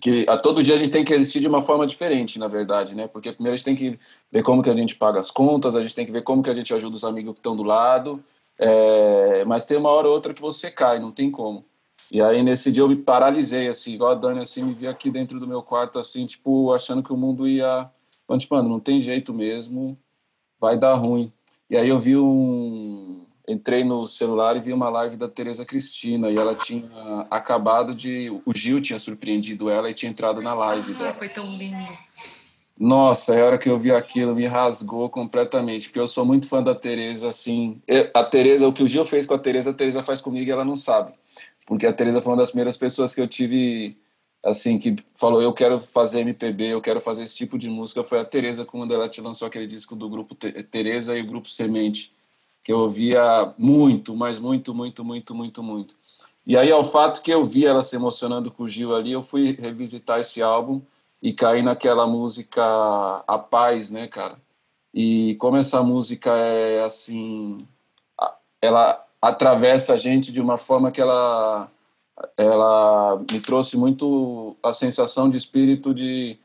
que a todo dia a gente tem que existir de uma forma diferente, na verdade, né? Porque primeiro a gente tem que ver como que a gente paga as contas, a gente tem que ver como que a gente ajuda os amigos que estão do lado, é, mas tem uma hora ou outra que você cai, não tem como. E aí nesse dia eu me paralisei, assim, igual a Dani, assim, me vi aqui dentro do meu quarto, assim, tipo, achando que o mundo ia... Mas, tipo, mano, não tem jeito mesmo, vai dar ruim. E aí eu vi um... Entrei no celular e vi uma live da Tereza Cristina e ela tinha acabado de... O Gil tinha surpreendido ela e tinha entrado na live ah, dela. foi tão lindo. Nossa, a hora que eu vi aquilo me rasgou completamente, porque eu sou muito fã da Tereza, assim. A Tereza, o que o Gil fez com a Tereza, a Tereza faz comigo e ela não sabe porque a Teresa foi uma das primeiras pessoas que eu tive assim que falou eu quero fazer MPB, eu quero fazer esse tipo de música foi a Teresa quando ela te lançou aquele disco do grupo Teresa e o grupo Semente. Que eu ouvia muito, mas muito, muito, muito, muito, muito. E aí, ao fato que eu vi ela se emocionando com o Gil ali, eu fui revisitar esse álbum e caí naquela música A Paz, né, cara? E como essa música é assim, ela atravessa a gente de uma forma que ela ela me trouxe muito a sensação de espírito de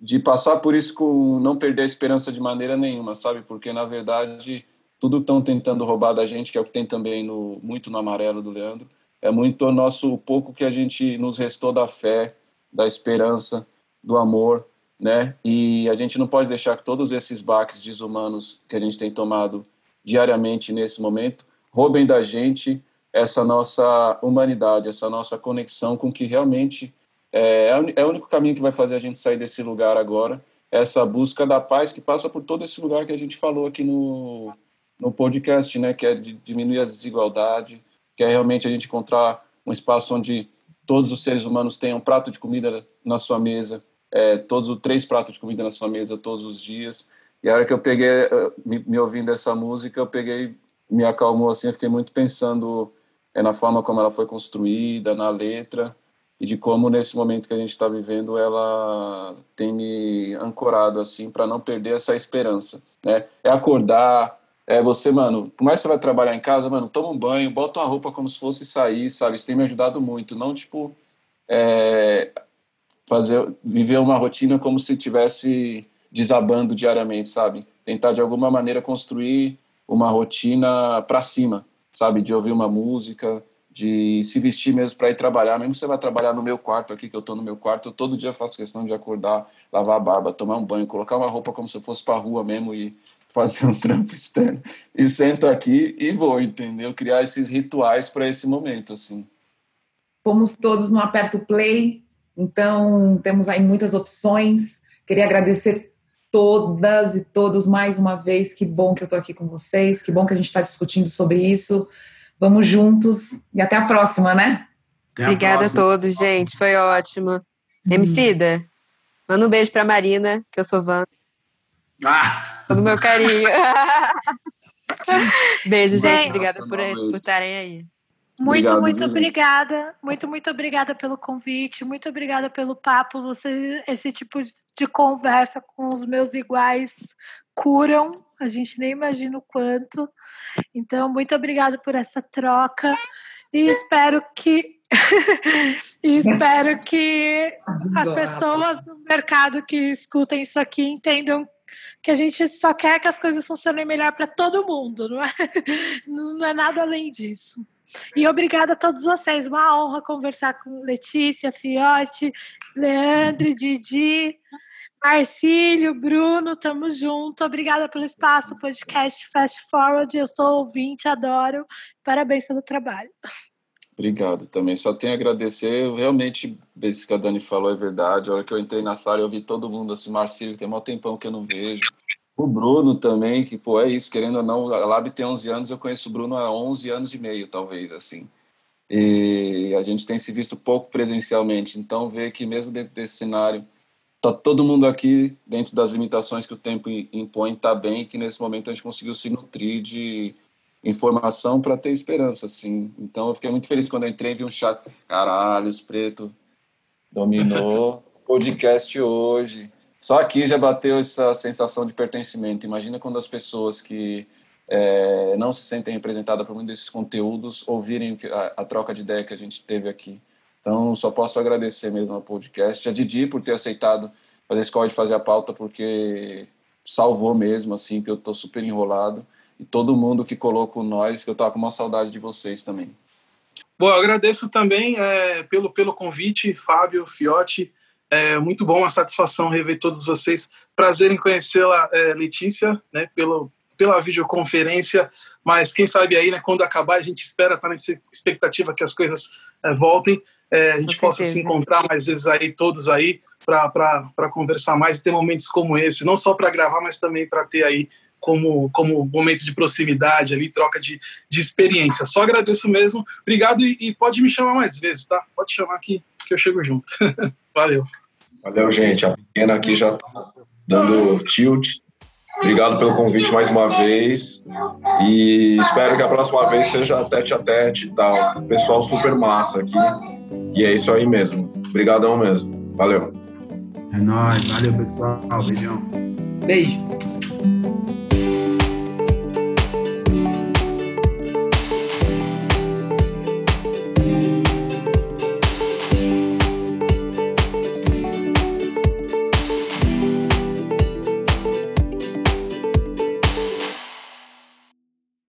de passar por isso com não perder a esperança de maneira nenhuma, sabe? Porque na verdade tudo estão tentando roubar da gente, que é o que tem também no muito no amarelo do Leandro, é muito o nosso pouco que a gente nos restou da fé, da esperança, do amor, né? E a gente não pode deixar que todos esses baques desumanos que a gente tem tomado diariamente nesse momento roubem da gente essa nossa humanidade, essa nossa conexão com que realmente é, é o único caminho que vai fazer a gente sair desse lugar agora, essa busca da paz que passa por todo esse lugar que a gente falou aqui no, no podcast, né? Que é de diminuir a desigualdade, que é realmente a gente encontrar um espaço onde todos os seres humanos tenham um prato de comida na sua mesa, é, todos os três pratos de comida na sua mesa todos os dias. E a hora que eu peguei, eh, me, me ouvindo essa música, eu peguei, me acalmou assim, eu fiquei muito pensando é, na forma como ela foi construída, na letra, e de como nesse momento que a gente está vivendo ela tem me ancorado assim para não perder essa esperança, né? É acordar, é você, mano, por mais que você vai trabalhar em casa, mano, toma um banho, bota uma roupa como se fosse sair, sabe? Isso tem me ajudado muito. Não, tipo, é, fazer, viver uma rotina como se tivesse desabando diariamente, sabe? Tentar, de alguma maneira, construir uma rotina para cima, sabe? De ouvir uma música, de se vestir mesmo para ir trabalhar. Mesmo que você vai trabalhar no meu quarto aqui, que eu estou no meu quarto, eu todo dia faço questão de acordar, lavar a barba, tomar um banho, colocar uma roupa como se eu fosse para rua mesmo e fazer um trampo externo. E sento aqui e vou, entendeu? Criar esses rituais para esse momento, assim. Fomos todos no Aperto Play, então temos aí muitas opções. Queria agradecer todas e todos mais uma vez. Que bom que eu estou aqui com vocês, que bom que a gente está discutindo sobre isso. Vamos juntos e até a próxima, né? Até Obrigada a, próxima. a todos, gente. Foi ótimo. Hum. Emicida, manda um beijo para Marina, que eu sou Van. Ah! Todo meu carinho. Beijo, gente. gente obrigada por, estarem aí. Muito, Obrigado, muito obrigada. Muito, muito obrigada pelo convite. Muito obrigada pelo papo. Você, esse tipo de conversa com os meus iguais curam. A gente nem imagina o quanto. Então, muito obrigada por essa troca. E espero que e espero que as pessoas no mercado que escutem isso aqui entendam que a gente só quer que as coisas funcionem melhor para todo mundo, não é? Não é nada além disso. E obrigada a todos vocês, uma honra conversar com Letícia, Fiote, Leandro, Didi, Marcílio, Bruno, tamo junto. Obrigada pelo espaço, podcast Fast Forward. Eu sou ouvinte, adoro. Parabéns pelo trabalho. Obrigado também. Só tenho a agradecer. Eu realmente, isso que a Dani falou é verdade. A hora que eu entrei na sala, eu vi todo mundo assim, Marcílio, tem maior tempão que eu não vejo. O Bruno também, que, pô, é isso, querendo ou não, a Lab tem 11 anos, eu conheço o Bruno há 11 anos e meio, talvez, assim. E a gente tem se visto pouco presencialmente, então ver que mesmo dentro desse cenário, tá todo mundo aqui, dentro das limitações que o tempo impõe, tá bem, que nesse momento a gente conseguiu se nutrir de informação para ter esperança, assim. Então eu fiquei muito feliz quando eu entrei vi um chat. Caralho, os preto dominou podcast hoje. Só aqui já bateu essa sensação de pertencimento. Imagina quando as pessoas que é, não se sentem representadas por muitos desses conteúdos ouvirem a, a, troca de ideia que a gente teve aqui. Então, só posso agradecer mesmo ao podcast. A Didi por ter aceitado fazer esse código de fazer a pauta, porque salvou mesmo, assim, que eu estou super enrolado e todo mundo que colocou nós, que eu estava com uma saudade de vocês também. Bom, eu agradeço também é, pelo, pelo convite, Fábio, Fiote. É muito bom, a satisfação rever todos vocês. Prazer em conhecê-la, é, Letícia, né, pelo, pela videoconferência, mas quem sabe aí, né, quando acabar, a gente espera, tá nessa expectativa que as coisas é, voltem, é, a gente possa se encontrar mais vezes aí, todos aí, para conversar mais e ter momentos como esse, não só para gravar, mas também para ter aí como, como momento de proximidade ali, troca de, de experiência. Só agradeço mesmo. Obrigado e, e pode me chamar mais vezes, tá? Pode chamar aqui que eu chego junto. Valeu. Valeu, gente. A pequena aqui já tá dando tilt. Obrigado pelo convite mais uma vez. E espero que a próxima vez seja tete a tete e tal. Pessoal super massa aqui. E é isso aí mesmo. Obrigadão mesmo. Valeu. É nóis. Valeu, pessoal. Beijão. Beijo.